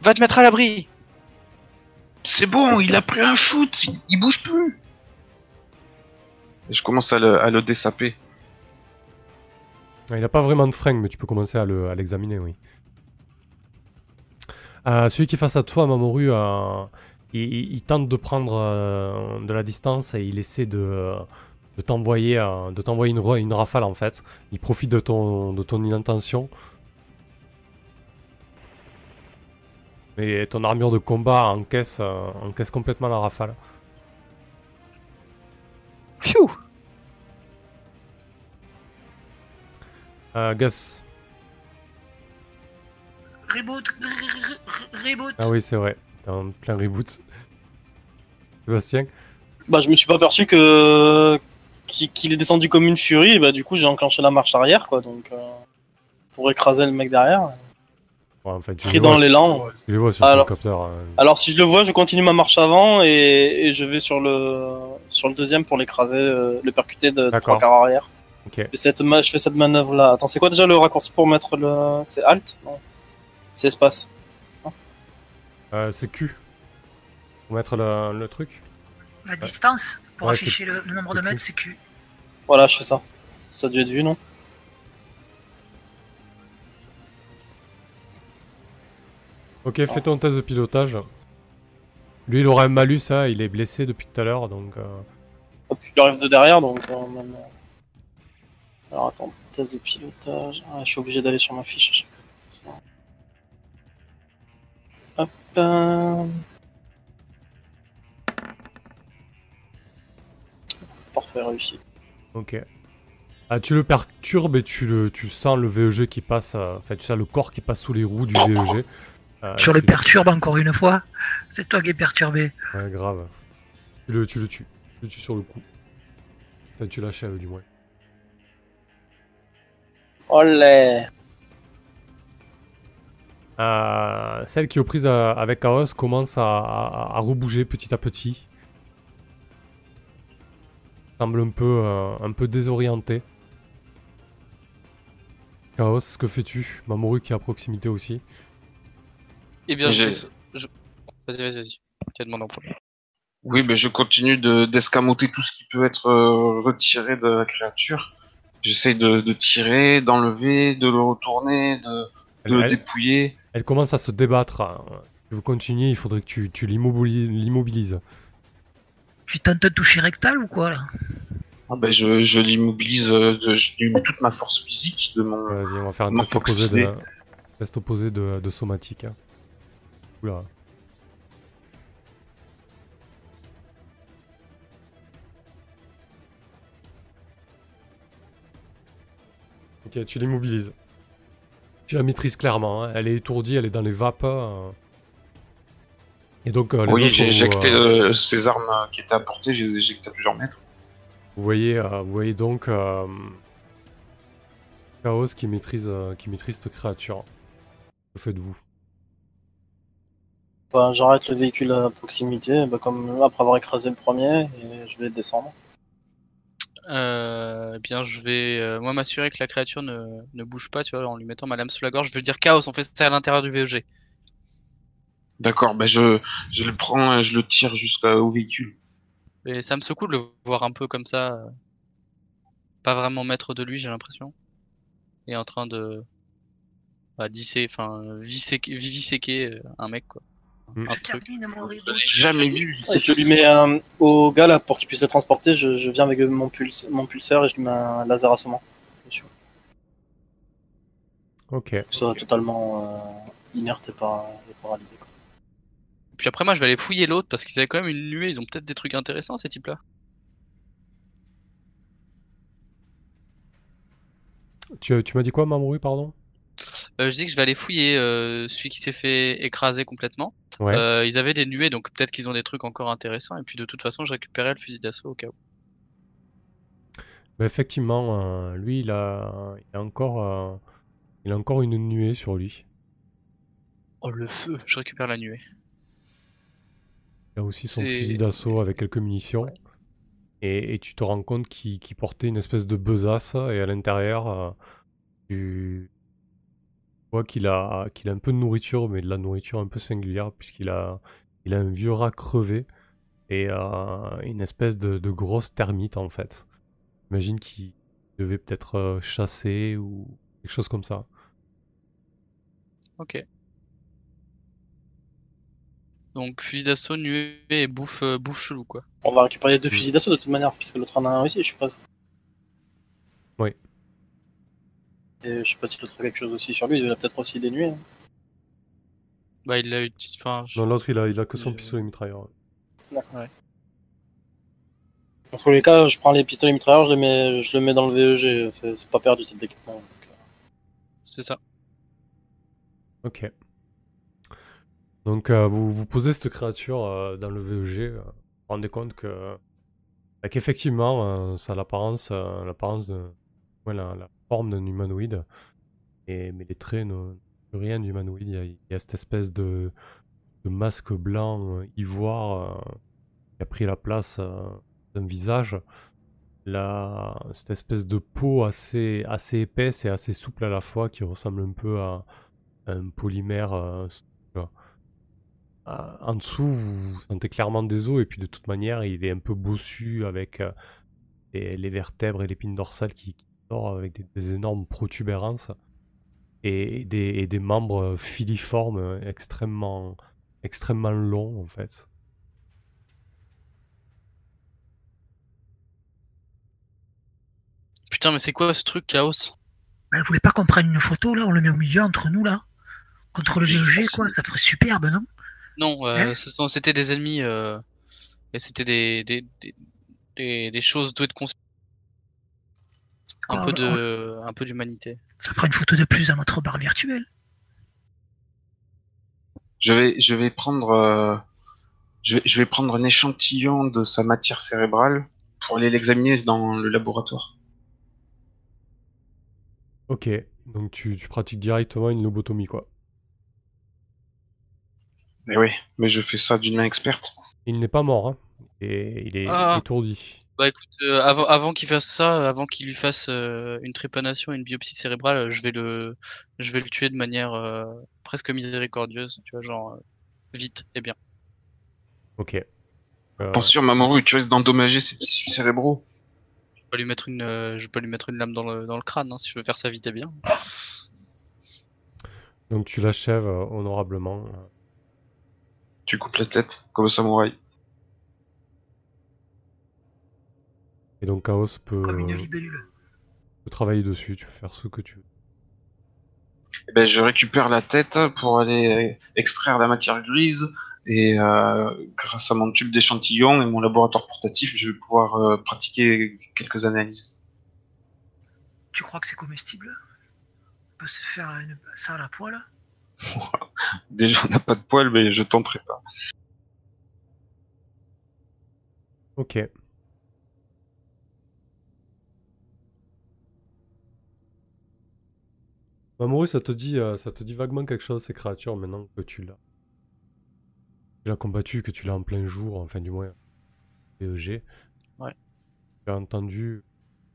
va te mettre à l'abri C'est bon, il a pris un shoot, il bouge plus. Je commence à le, à le dessaper. Il n'a pas vraiment de fringue, mais tu peux commencer à le- à l'examiner, oui. Euh, celui qui est face à toi, Mamoru, euh, il, tente de prendre euh, de la distance et il essaie de, de t'envoyer une, une rafale en fait. Il profite de ton, de ton inattention. Et ton armure de combat encaisse complètement la rafale. Pfiou Euh, Gus. Reboot, reboot. Ah oui, c'est vrai. T'es en plein reboot. Sébastien Bah, je me suis pas aperçu que qu'il qu'il est descendu comme une furie. Et bah, du coup, j'ai enclenché la marche arrière, quoi. Donc, euh, pour écraser le mec derrière. Ouais, enfin, tu Pris dans l'élan. tu les vois sur Alors- le capteur. hein. Alors, si je le vois, je continue ma marche avant et, et je vais sur le sur le deuxième pour l'écraser, euh, le percuter de, trois quarts arrière. Ok. Et cette ma- je fais cette manœuvre là. Attends, c'est quoi déjà le raccourci pour mettre le. C'est Alt? Non. C'est espace. Euh, c'est Q. Pour mettre le, le truc. La distance pour Ouais, afficher le, le nombre de mètres, c'est Q. Voilà, je fais ça. Ça a dû être vu, non? Ok, fais ton test de pilotage. Lui, il aura un malus, hein, il est blessé depuis tout à l'heure, donc... euh, arrive de derrière, donc. euh, même, euh, Alors attends, test de pilotage. Ah, je suis obligé d'aller sur ma fiche. à chaque fois. Hop. euh. Parfait, réussi. Ok. Ah, tu le perturbes et tu, le, tu sens le VEG qui passe, enfin tu sens le corps qui passe sous les roues du VEG. Je le tu- perturbe encore une fois. C'est toi qui es perturbé. Ouais, grave. Tu le, tu le tues. Tu le tues sur le coup. Enfin, tu l'achèves du moins. Olé Euh, celle qui est aux prises euh, avec Chaos commence à, à, à rebouger petit à petit. Semble un peu, euh, un peu désorientée. Chaos, que fais-tu? Mamoru qui est à proximité aussi. Eh bien, je Vas-y, vas-y, vas-y. Tu as demandé en premier. Oui, mais je continue de d'escamoter tout ce qui peut être euh, retiré de la créature. J'essaye de, de tirer, d'enlever, de le retourner, de, de Elle, le dépouiller. elle commence à se débattre. hein. Si tu veux continuer, il faudrait que tu, tu l'immobili- l'immobilises. Tu tentes de toucher rectal ou quoi là? Ah ben je, je l'immobilise, euh, de- je lui mets toute ma force physique de mon. Vas-y, on va faire un test opposé de, test opposé de, de somatique. hein. Oula. Ok, tu l'immobilises. Tu la maîtrises clairement. hein. Elle est étourdie, elle est dans les vapes. euh. Et donc, euh, les oui, j'ai éjecté euh, euh, ces armes euh, qui étaient à portée, je les ai éjectées à plusieurs mètres. Vous voyez, euh, vous voyez donc euh, Chaos qui maîtrise, euh, qui maîtrise cette créature. Que faites-vous? Bah, J'arrête le véhicule à proximité, bah, comme après avoir écrasé le premier, et je vais descendre. Euh, eh bien, je vais euh, moi m'assurer que la créature ne, ne bouge pas, tu vois, en lui mettant ma lame sous la gorge. Je veux dire chaos, on fait ça à l'intérieur du VEG. D'accord, ben je, je le prends et je le tire jusqu'au véhicule. Et ça me secoue de le voir un peu comme ça, euh, pas vraiment maître de lui, j'ai l'impression, et en train de bah, disser, enfin, viviséquer euh, un mec quoi. Mm. Je termine mon jamais vu Et je lui mets un... au gars là pour qu'il puisse le transporter, je, je viens avec mon, pulse, mon pulseur et je lui mets un laser assommant. Ok. Qu'il soit totalement euh, inerte et, pas, et paralysé. quoi. Puis après moi je vais aller fouiller l'autre parce qu'ils avaient quand même une nuée, ils ont peut-être des trucs intéressants ces types-là. Tu, tu m'as dit quoi, Mamoru, pardon? Euh, je dis que je vais aller fouiller euh, celui qui s'est fait écraser complètement. Ouais. Euh, ils avaient des nuées donc peut-être qu'ils ont des trucs encore intéressants et puis de toute façon je récupérais le fusil d'assaut au cas où. Bah, effectivement, euh, lui, il a, il a encore, euh, il a encore une nuée sur lui. Oh le feu, je récupère la nuée. Il a aussi son fusil d'assaut avec quelques munitions. Et, et tu te rends compte qu'il portait une espèce de besace et à l'intérieur, tu vois qu'il a, qu'il a un peu de nourriture, mais de la nourriture un peu singulière, puisqu'il a, il a un vieux rat crevé et euh, une espèce de, de grosse termite en fait. J'imagine qu'il devait peut-être euh, chasser ou quelque chose comme ça. Ok. Donc fusil d'assaut, nuée et bouffe, euh, bouffe chelou quoi. On va récupérer les deux fusils d'assaut de toute manière, puisque l'autre en a un aussi, je suppose. Oui. Et je sais pas si l'autre a quelque chose aussi sur lui, il a peut-être aussi des nuées. hein. Bah il l'a eu, enfin je- Non, l'autre il a, il a que son pistolet mitrailleur. Dans tous les cas, je prends les pistolets mitrailleurs, je, les mets, je le mets dans le VEG, c'est pas perdu cet équipement. euh. c'est ça. Ok. Donc euh, vous, vous posez cette créature euh, dans le VEG, euh, vous vous rendez compte que bah, qu'effectivement euh, ça a l'apparence euh, l'apparence de ouais, la, la forme d'un humanoïde, et, mais les traits n'ont rien d'humanoïde. Il y, a, cette espèce de, masque blanc euh, ivoire euh, qui a pris la place euh, d'un visage. La, cette espèce de peau assez, assez épaisse et assez souple à la fois qui ressemble un peu à, un polymère en dessous, vous sentez clairement des os, et puis de toute manière, il est un peu bossu avec les, vertèbres et l'épine dorsale qui avec des, des énormes protubérances et des, et des membres filiformes extrêmement, extrêmement longs en fait. Putain mais c'est quoi ce truc Chaos? Elle voulait pas qu'on prenne une photo là, on le met au milieu entre nous là Contre le VEG pense- quoi, ça ferait superbe non? Non, euh, Hein? ce sont- c'était des ennemis euh, et c'était des des, des, des, des choses douées de conscience. Un Ah, peu on- de, un peu d'humanité. Ça fera une photo de plus dans notre bar virtuel. Je vais, je vais prendre, euh, je vais, je vais prendre un échantillon de sa matière cérébrale pour aller l'examiner dans le laboratoire. Ok, donc tu, tu pratiques directement une lobotomie, quoi. Mais oui, mais je fais ça d'une main experte. Il n'est pas mort, hein. Et il est Ah. étourdi. Bah écoute, euh, avant, avant qu'il fasse ça, avant qu'il lui fasse euh, une trépanation et une biopsie cérébrale, je vais le, je vais le tuer de manière euh, presque miséricordieuse, tu vois, genre euh, vite et bien. Ok. Euh, Attention, Mamoru, tu risques d'endommager ses tissus cérébraux. Je vais pas lui mettre une, euh, je vais pas lui mettre une lame dans le, dans le crâne, hein, si je veux faire ça vite et bien. donc tu l'achèves euh, honorablement. Tu coupes la tête, comme un samouraï. Et donc Chaos peut, Comme une libellule. peut travailler dessus, tu peux faire ce que tu veux. Eh ben, je récupère la tête pour aller extraire la matière grise et euh, grâce à mon tube d'échantillon et mon laboratoire portatif, je vais pouvoir euh, pratiquer quelques analyses. Tu crois que c'est comestible? On peut se faire une- ça à la poêle? Déjà, on n'a pas de poils, mais je tenterai pas. Ok. Mamoru, ça te dit, euh, ça te dit vaguement quelque chose ces créatures maintenant que tu l'as. Tu l'as combattu, que tu l'as en plein jour, enfin du moins PEG. Ouais. Tu as entendu,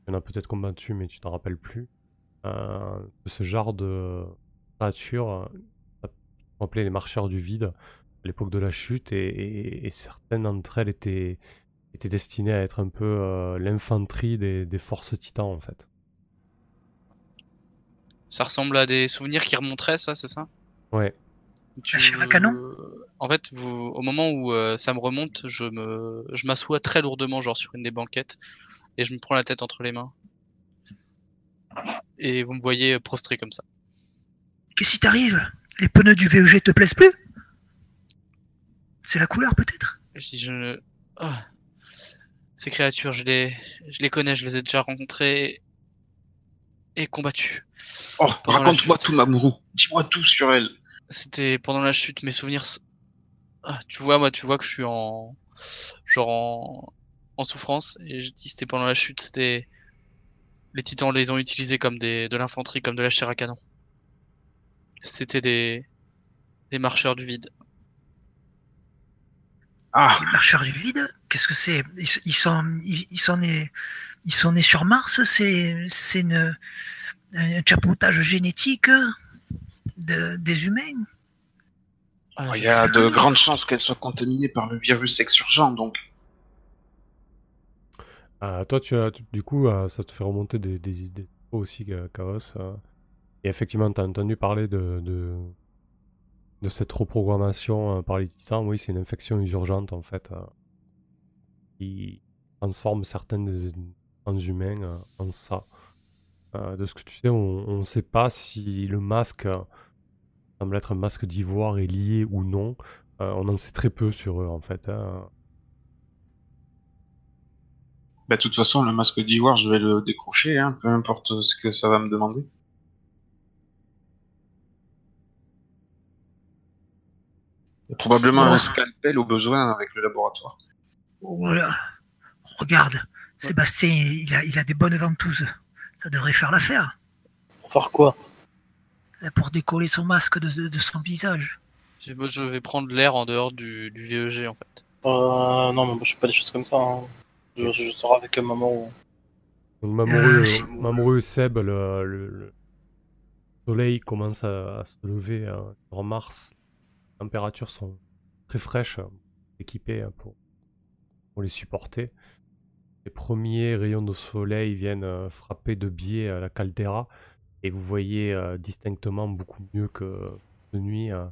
tu en as peut-être combattu mais tu t'en rappelles plus. euh, ce genre de créatures, euh, ça- appelait les marcheurs du vide à l'époque de la chute et, et- et certaines d'entre elles étaient était destiné à être un peu euh, l'infanterie des, des forces titans en fait. Ça ressemble à des souvenirs qui remonteraient, ça, c'est ça? Ouais. Tu- chair à canon En fait, vous, au moment où euh, ça me remonte, je me, je m'assois très lourdement, genre sur une des banquettes, et je me prends la tête entre les mains. Et vous me voyez prostré comme ça. Qu'est-ce qui t'arrive? Les pneus du VEG te plaisent plus? C'est la couleur peut-être? Je dis, je... Ah. Ces créatures, je les, je les connais, je les ai déjà rencontrées et combattues. Oh, raconte-moi tout, Mamoru. Dis-moi tout sur elle. C'était pendant la chute, mes souvenirs. Ah, tu vois, moi, tu vois que je suis en, genre en, en souffrance. Et je dis, c'était pendant la chute. C'était les Titans les ont utilisés comme des, de l'infanterie, comme de la chair à canon. C'était des, des marcheurs du vide. Ah, Les marcheurs du vide? Qu'est-ce que c'est? Ils, ils sont, ils, ils sont nés, ils sont nés sur Mars C'est, c'est une, un chapeautage génétique de, des humains Ah, il y a de grandes chances qu'elle soit contaminée par le virus exurgent, donc. Euh, toi, tu as, du coup, euh, ça te fait remonter des, des idées aussi, euh, Chaos. euh. et effectivement, tu as entendu parler de, de, de cette reprogrammation euh, par les titans. Oui, c'est une infection urgente en fait. euh, qui transforme certains des transhumains euh, en ça. Euh, de ce que tu sais, on ne sait pas si le masque euh, semble être un masque d'ivoire est lié ou non. Euh, on en sait très peu sur eux en fait. hein. Bah, de toute façon, le masque d'ivoire, je vais le décrocher, hein, peu importe ce que ça va me demander. Probablement Oh. un scalpel au besoin avec le laboratoire. Voilà. Regarde, Sébastien, il a, il a des bonnes ventouses. Ça devrait faire l'affaire. Pour faire quoi? Pour décoller son masque de, de- de son visage. je, vais prendre l'air en dehors du, du VEG en fait. euh, Non, mais moi, je fais pas des choses comme ça. hein. Je, je sors avec un maman où... Donc Mamoru, Euh, euh, Mamoru Seb, le, le- le soleil commence à, à se lever euh, sur Mars. Les températures sont très fraîches, euh, équipées hein, pour, pour les supporter. Les premiers rayons de soleil viennent euh, frapper de biais à la caldeira et vous voyez euh, distinctement beaucoup mieux que de nuit euh,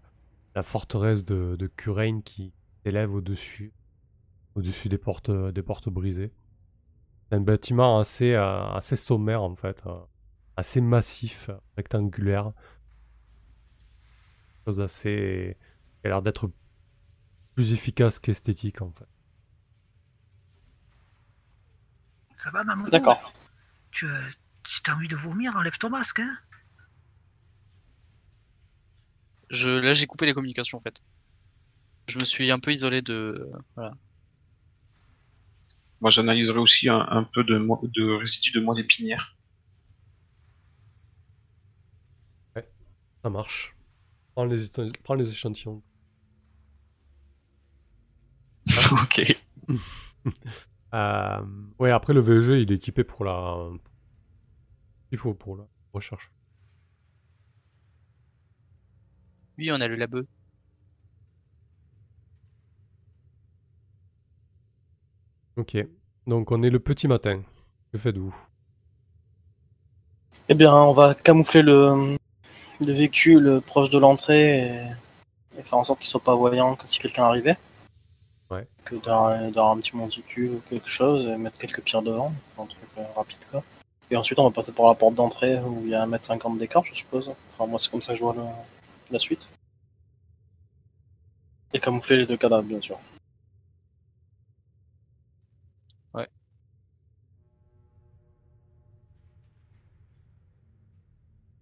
la forteresse de, de Curaine qui s'élève au-dessus au-dessus des portes, des portes brisées. C'est un bâtiment assez, euh, sommaire en fait, euh, assez massif, rectangulaire. Chose assez. qui a l'air d'être plus efficace qu'esthétique en fait. Ça va, maman D'accord. tu, euh, si t'as envie de vomir, enlève ton masque. Hein Je, là, j'ai coupé les communications en fait. Je me suis un peu isolé de. Voilà. Moi, j'analyserai aussi un, un peu de, de résidus de moelle épinière. Ça marche. Prends les, prends les échantillons. ok. Euh, ouais, après le VEG, il est équipé pour la. Il faut pour la recherche. Oui, on a le labeux. Ok. Donc on est le petit matin. Que faites-vous? Eh bien, on va camoufler le, le véhicule proche de l'entrée et, et faire en sorte qu'il soit pas voyant quand si quelqu'un arrivait. Ouais. Que dans, dans un petit monticule ou quelque chose et mettre quelques pierres devant, un truc euh, rapide quoi. Et ensuite, on va passer par la porte d'entrée où il y a 1m50 d'écart, je suppose. Enfin, moi, c'est comme ça que je vois le- la suite. Et camoufler les deux cadavres, bien sûr.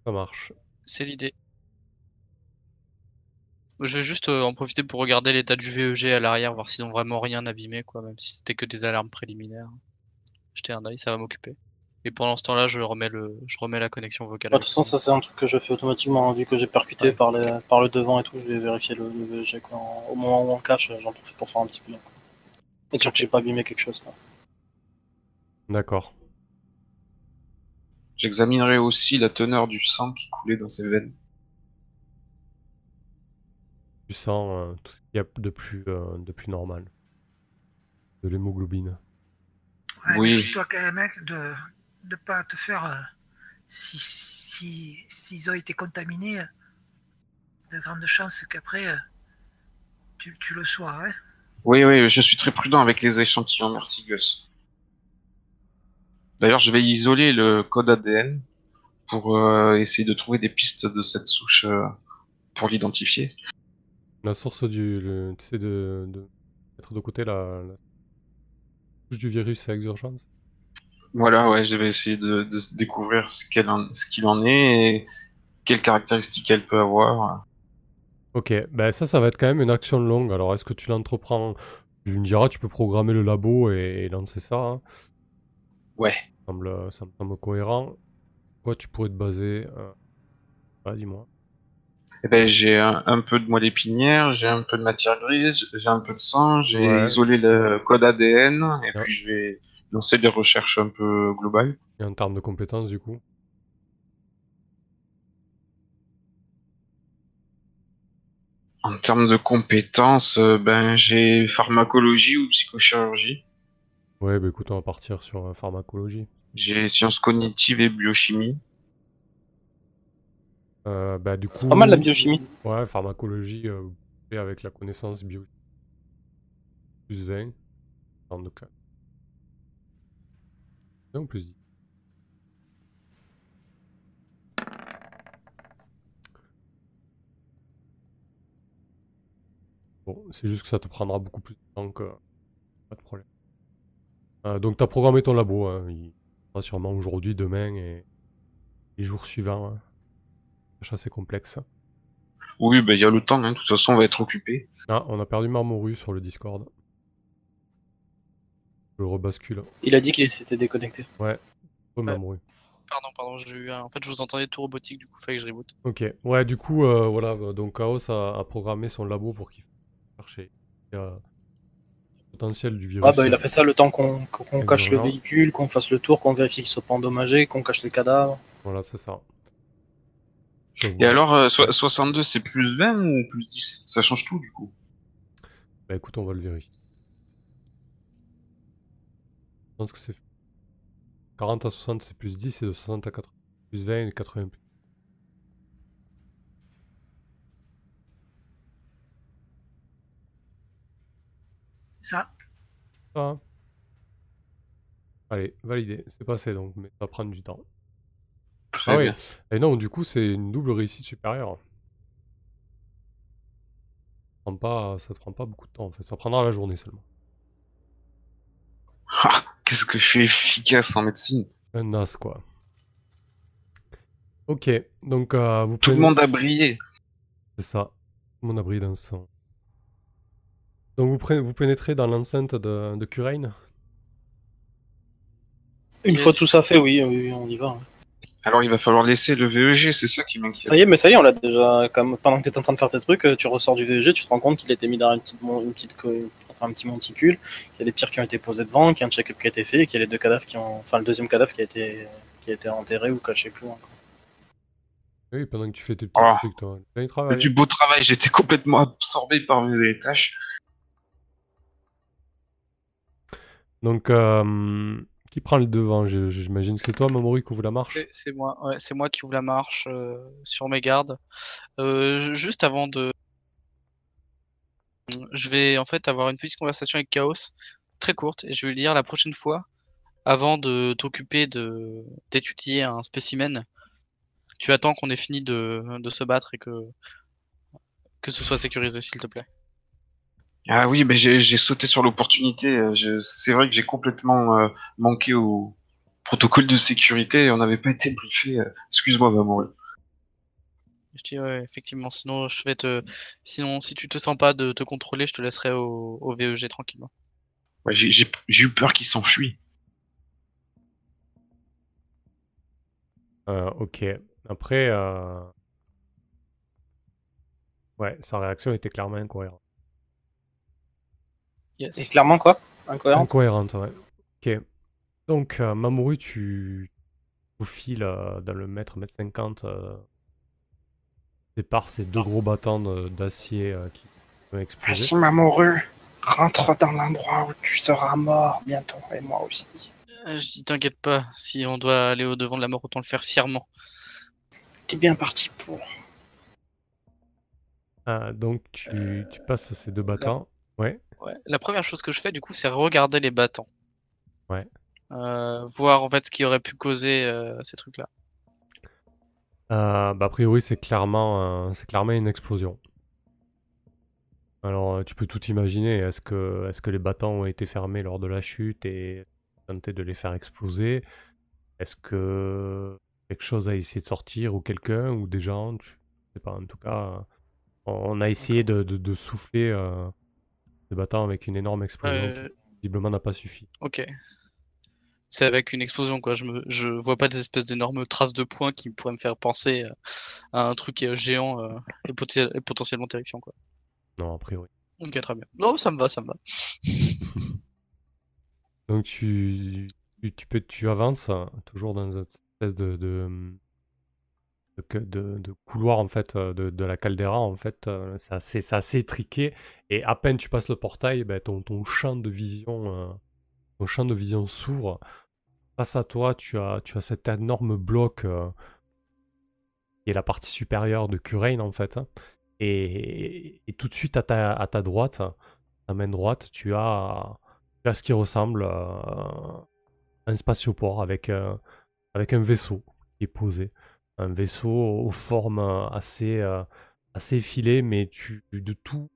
Ça marche. C'est l'idée. Je vais juste euh, en profiter pour regarder l'état du VEG à l'arrière, voir s'ils ont vraiment rien abîmé, quoi, même si c'était que des alarmes préliminaires. Jeter un œil, ça va m'occuper. Et pendant ce temps-là, je remets le, je remets la connexion vocale. Bah, De toute façon, ça c'est un truc que je fais automatiquement, hein, vu que j'ai percuté Ouais. par, les, par le devant et tout, je vais vérifier le, le VG. Quoi. Au moment où on cache, j'en profite pour faire un petit peu. Quoi. Et sûr que j'ai pas abîmé quelque chose. Quoi. D'accord. J'examinerai aussi la teneur du sang qui coulait dans ses veines. Tu sens euh, tout ce qu'il y a de plus, euh, de plus normal. De l'hémoglobine. Ouais, Oui. Méfie-toi quand même, mec, de ne pas te faire. euh, si si s'ils ont été contaminés, de grandes chances qu'après euh, tu, tu le sois. Hein Oui, oui, je suis très prudent avec les échantillons, merci Gus. D'ailleurs, je vais isoler le code ADN pour euh, essayer de trouver des pistes de cette souche euh, pour l'identifier. La source du. Tu sais, de, de mettre de côté la, la souche du virus à exurgence. Voilà, ouais, je vais essayer de, de découvrir ce qu'elle en- ce qu'il en est et quelles caractéristiques elle peut avoir. Ok, ben ça, ça va être quand même une action longue. Alors, est-ce que tu l'entreprends Tu me diras, tu peux programmer le labo et, et lancer ça. hein. Ouais. Ça me semble, ça me semble cohérent. Quoi, tu pourrais te baser euh... ah, dis-moi. Eh ben, j'ai un, un peu de moelle épinière, j'ai un peu de matière grise, j'ai un peu de sang, j'ai Ouais. isolé le code ADN et Ouais. puis je vais lancer des recherches un peu globales. Et en termes de compétences, du coup? En termes de compétences, euh, ben j'ai pharmacologie ou psychochirurgie. Ouais, bah écoute, on va partir sur euh, pharmacologie. J'ai sciences cognitives et biochimie. Euh, bah, du coup, C'est pas mal la biochimie. Ouais, pharmacologie, euh, et avec la connaissance bio. Plus 20. En tout cas. Non, plus 10. Bon, c'est juste que ça te prendra beaucoup plus de temps que. Pas de problème. Euh, donc, t'as programmé ton labo. Hein. Il sera sûrement aujourd'hui, demain et les jours suivants. Hein. Tâche assez complexe. Oui, ben il y a le temps, hein. de toute façon on va être occupé. Ah, on a perdu Marmoru sur le Discord. Je le rebascule. Il a dit qu'il s'était déconnecté. Ouais, Marmoru. Pardon, pardon, j'ai eu un... En fait, je vous entendais tout robotique, du coup, fallait que je reboot. Ok, ouais, du coup, euh, voilà, euh, donc Chaos a, a programmé son labo pour qu'il cherche le potentiel du virus. Ah bah il a fait ça le temps qu'on cache le véhicule, qu'on fasse le tour, qu'on vérifie qu'il soit pas endommagé, qu'on cache les cadavres. Voilà, c'est ça. Et alors, euh, so- 62 c'est plus 20 ou plus 10 Ça change tout du coup. Bah écoute, on va le vérifier. Je pense que c'est 40 à 60 c'est plus 10 et de 60 à 80 plus 20 et 80 plus. C'est ça. Ça Allez, validé, c'est passé donc, mais ça va prendre du temps. Très Ah et non, du coup, c'est une double réussite supérieure. Ça prend pas, ça te prend pas beaucoup de temps en fait, ça prendra la journée seulement. Ah, Qu'est-ce que je suis efficace en médecine Un as quoi. Ok, donc euh, vous Tout le monde a brillé. C'est ça. Tout le monde a brillé d'un sang. Donc vous, prenez- vous pénétrez dans l'enceinte de, de Curaine Une Yes. fois tout ça fait, oui, oui, on y va. hein. Alors il va falloir laisser le VEG, c'est ça qui m'inquiète. Ça y est, mais ça y est, on l'a déjà. Comme pendant que tu étais en train de faire tes trucs, euh, tu ressors du VEG, tu te rends compte qu'il était mis dans une petite, une enfin un petit monticule, qu'il y a des pierres qui ont été posées devant, qu'il y a un check-up qui a été fait, et qu'il y a les deux cadavres qui ont, enfin le deuxième cadavre qui a été, qui a été enterré ou caché plus loin. quoi. Oui, pendant que tu fais tes petits Ah. trucs, toi. C'est du beau travail, j'étais complètement absorbé par mes tâches. Donc, euh, qui prend le devant J'imagine que c'est toi, Mamoru, qui ouvre la marche? C'est- moi, ouais, c'est moi qui ouvre la marche euh, sur mes gardes. Euh, ju- juste avant de, je vais en fait avoir une petite conversation avec Chaos, très courte, et je vais lui dire la prochaine fois, avant de t'occuper de d'étudier un spécimen, tu attends qu'on ait fini de, de se battre et que que ce soit sécurisé, s'il te plaît. Ah oui, mais j'ai sauté sur l'opportunité. euh, C'est vrai que j'ai complètement euh, manqué au protocole de sécurité et on n'avait pas été briefé. euh. Excuse-moi, maman. Je dis ouais, effectivement. Sinon, je vais te, sinon, si tu te sens pas de te contrôler, je te laisserai au, au VEG tranquillement. Ouais, j'ai eu peur qu'il s'enfuit. Euh, ok. Après, euh... ouais, sa réaction était clairement incohérente. Yes. Et clairement quoi Incohérent. Incohérente, ouais. Ok. Donc, euh, Mamoru, tu faufiles euh, dans le mètre, mètre 50, euh, sépare ces deux gros battants d'acier euh, qui vont exploser. Vas-y, Mamoru, rentre dans l'endroit où tu seras mort bientôt, et moi aussi. Euh, Je dis t'inquiète pas. Si on doit aller au devant de la mort, autant le faire fièrement. T'es bien parti pour. Ah, donc, tu, tu passes ces deux battants. Ouais. Ouais. La première chose que je fais, du coup, c'est regarder les battants. Ouais. Euh, voir en fait ce qui aurait pu causer euh, ces trucs-là. Euh, bah, a priori, c'est clairement, c'est clairement une explosion. Alors, tu peux tout imaginer. Est-ce que, les battants ont été fermés lors de la chute et tenté de les faire exploser? Est-ce que quelque chose a essayé de sortir ou quelqu'un ou des gens? Tu- Je sais pas. En tout cas, on a essayé de, de- de souffler euh, ces battants avec une énorme explosion Euh, qui visiblement n'a pas suffi. ok. C'est avec une explosion quoi. Je me, je vois pas des espèces d'énormes traces de points qui pourraient me faire penser euh, à un truc euh, géant euh, et, potentiellement terrifiant quoi. Non, a priori. Ok, très bien. Non, ça me va, ça me va. Donc tu, tu, tu peux, tu avances euh, toujours dans une espèce de, de, de, couloir en fait euh, de, la caldeira en fait euh, c'est assez, assez étriqué. Et à peine tu passes le portail ben, ton, champ de vision euh, ton champ de vision s'ouvre. Face à toi tu as, tu as cet énorme bloc euh, qui est la partie supérieure de Curaine en fait. Et, tout de suite à ta, à ta droite ta main droite tu as tu as ce qui ressemble à un spatioport avec, avec un vaisseau qui est posé. Un vaisseau aux formes euh, assez, euh, assez effilées, mais tu, de, tout,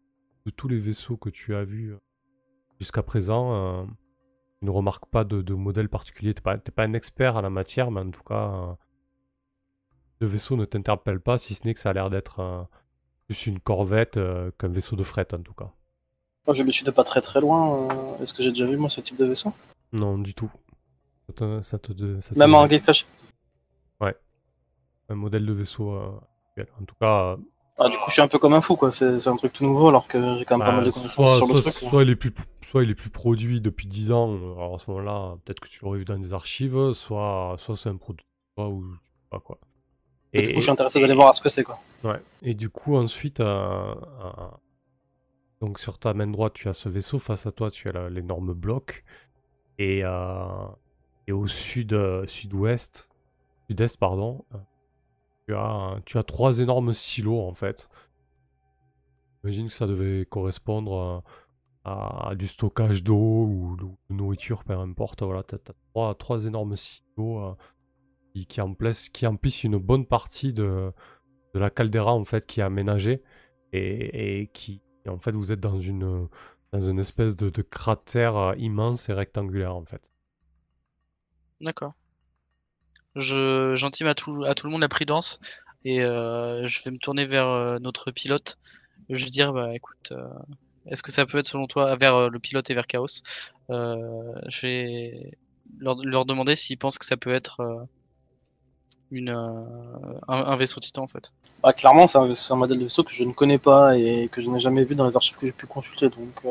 de tous les vaisseaux que tu as vus euh, jusqu'à présent, euh, tu ne remarques pas de, de modèle particulier. Tu n'es pas, pas un expert à la matière, mais en tout cas, euh, le vaisseau ne t'interpelle pas, si ce n'est que ça a l'air d'être euh, plus une corvette euh, qu'un vaisseau de fret, en tout cas. Moi, je me suis de pas très très loin. euh, Est-ce que j'ai déjà vu moi ce type de vaisseau? Non, du tout. Ça te, ça te- ça te- Même en. Un modèle de vaisseau euh, actuel. En tout cas, euh, Ah, du coup, je suis un peu comme un fou, quoi. C'est un truc tout nouveau, alors que j'ai quand même pas bah, mal de connaissances soit, sur le soit- truc. soit il est plus, soit il est plus produit depuis 10 ans, euh, alors à ce moment-là, peut-être que tu l'aurais vu dans des archives, soit, soit c'est un produit ou je sais pas quoi. Et du coup, je suis intéressé d'aller voir ce que c'est, quoi. Ouais. Et du coup, ensuite, euh, euh, donc sur ta main droite, tu as ce vaisseau. Face à toi, tu as l'énorme bloc. Et, euh, et au sud, euh, sud-ouest, sud-est, pardon, euh, tu as, trois énormes silos en fait. J'imagine que ça devait correspondre à, du stockage d'eau ou de nourriture, peu importe. Voilà, tu as, trois, énormes silos euh, qui, emplissent, une bonne partie de, la caldeira en fait qui est aménagée et, qui en fait vous êtes dans une dans une espèce de, de cratère euh, immense et rectangulaire en fait. D'accord. Je j'intime à tout à tout le monde la prudence et euh, je vais me tourner vers euh, notre pilote. Je vais dire bah écoute, euh, est-ce que ça peut être selon toi vers le pilote et vers Chaos Je vais leur, leur demander s'ils pensent que ça peut être une un, vaisseau Titan en fait. Bah, clairement, c'est un, modèle de vaisseau que je ne connais pas et que je n'ai jamais vu dans les archives que j'ai pu consulter. Donc,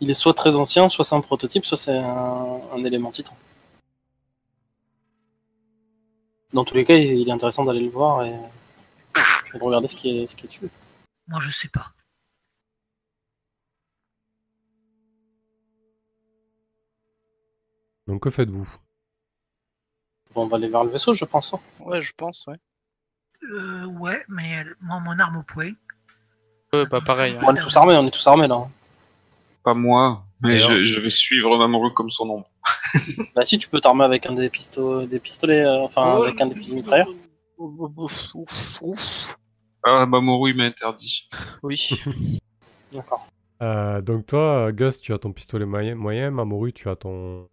il est soit très ancien, soit c'est un prototype, soit c'est un, un élément titan. Dans tous les cas, il est intéressant d'aller le voir et, et de regarder ce qui est, ce qui est tué. Moi, je sais pas. Donc que faites-vous? Bon, on va aller vers le vaisseau, je pense. hein. Ouais, je pense. Ouais. Euh, ouais, mais euh, moi, mon arme au poing. Ouais, bah pareil. Bon, on est tous armés, on est tous armés là. Pas moi, mais je, je vais suivre Mamoru comme son nom. Bah, si tu peux t'armer avec un des, pisto- des pistolets, euh, enfin Ouais. avec un des fusils mitrailleurs. Ouf, ouf, ouf. Ah, Mamoru il m'a interdit. Oui. D'accord. Euh, Donc toi, Gus, tu as ton pistolet moyen, moyen Mamoru, tu as ton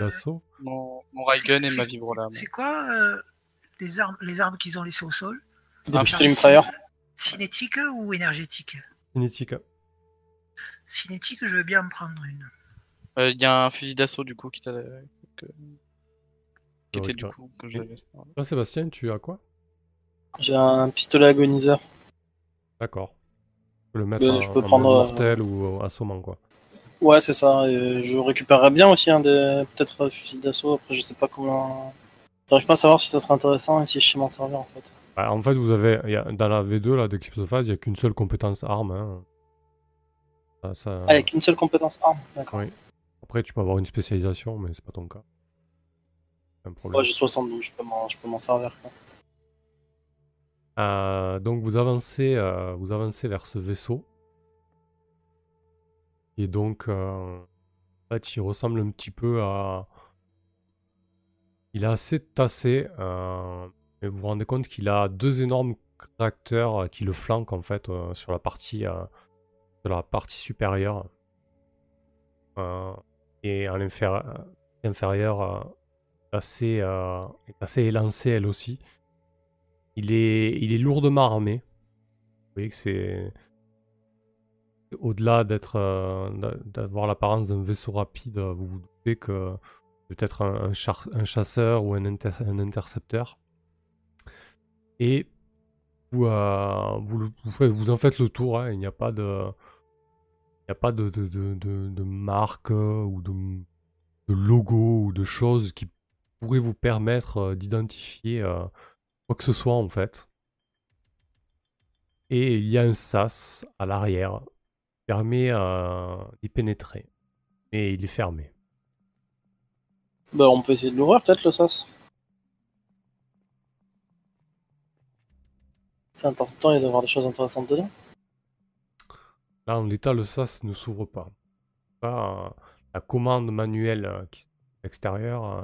d'assaut. Mon, mon et ma vibrolame. C'est quoi euh, les armes, les armes qu'ils ont laissées au sol? Des Ah, pistolets mitrailleurs. Cinétiques ou énergétiques Cinétique. Cinétique, je veux bien en prendre une. Euh, Il y a un fusil d'assaut du coup qui, t'a- que- qui était du coup que je. Toi, Sébastien, tu as quoi? J'ai un pistolet agoniseur. D'accord. Le mettre Euh, en, je peux en prendre, euh, mortel ou assommant, quoi. Ouais, c'est ça. et je récupérerais bien aussi un des peut-être un fusil d'assaut. Après, je sais pas comment. J'arrive pas à savoir si ça serait intéressant et si je sais m'en servir en fait. Bah, en fait, vous avez, y dans la V2 là, d'Eclipse of Phase, il n'y a qu'une seule compétence arme. hein. Ça- Ah, avec une seule compétence arme. D'accord. Oui. Après, tu peux avoir une spécialisation, mais c'est pas ton cas. Un problème. Ouais, j'ai 60 donc je peux m'en, je peux m'en servir. Quoi. Euh, donc vous avancez, euh, vous avancez vers ce vaisseau. Et donc, euh, en fait, il ressemble un petit peu à... Il est assez tassé. et vous vous rendez compte qu'il a deux énormes tracteurs euh, qui le flanquent en fait sur la partie, euh, sur la partie supérieure. Euh, et en inférie- inférieure, euh, assez, euh, assez élancée elle aussi. Il est, il est lourdement armé. Vous voyez que c'est au-delà d'être, euh, d'a- d'avoir l'apparence d'un vaisseau rapide, euh, vous vous doutez que peut-être un, un chasseur ou un, inter- un intercepteur. Et vous, euh, vous, vous, vous en faites le tour. hein, il n'y a pas de, n'y a pas de, marque euh, ou de, logo ou de choses qui pourraient vous permettre euh, d'identifier euh, quoi que ce soit en fait. Et il y a un sas à l'arrière qui permet d'y pénétrer. Et il est fermé. Bah, on peut essayer de l'ouvrir peut-être le sas. C'est important, il doit y avoir des choses intéressantes dedans. Là, en l'état, le sas ne s'ouvre pas. Pas, euh, la commande manuelle euh, qui est à l'extérieur euh,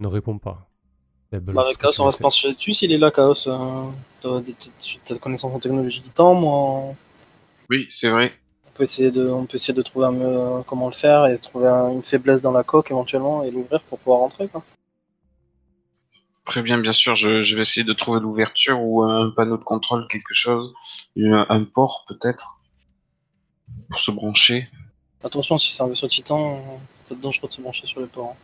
ne répond pas. Bah, Chaos, on va se pencher dessus s'il est là, Chaos. T'as connaissances en technologie du temps, moi. Oui, c'est vrai. On peut essayer de, on peut essayer de trouver un, comment le faire et trouver un- une faiblesse dans la coque éventuellement et l'ouvrir pour pouvoir rentrer. Quoi. Très bien, bien sûr, je, je vais essayer de trouver l'ouverture ou un panneau de contrôle, quelque chose. Un, un port, peut-être. Pour se brancher. Attention, si c'est un vaisseau titan, c'est peut-être dangereux de se brancher sur les ports. hein.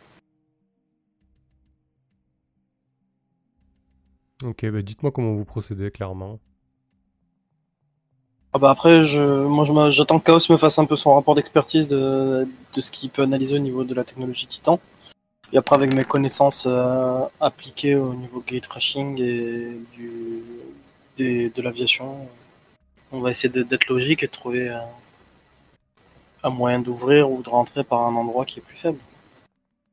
Ok, bah dites-moi comment vous procédez clairement. Ah bah après, je, moi j'attends que Chaos me fasse un peu son rapport d'expertise de, de ce qu'il peut analyser au niveau de la technologie Titan. Et après, avec mes connaissances euh, appliquées au niveau gate crashing et du, des- de l'aviation, on va essayer de- d'être logique et de trouver euh, un moyen d'ouvrir ou de rentrer par un endroit qui est plus faible.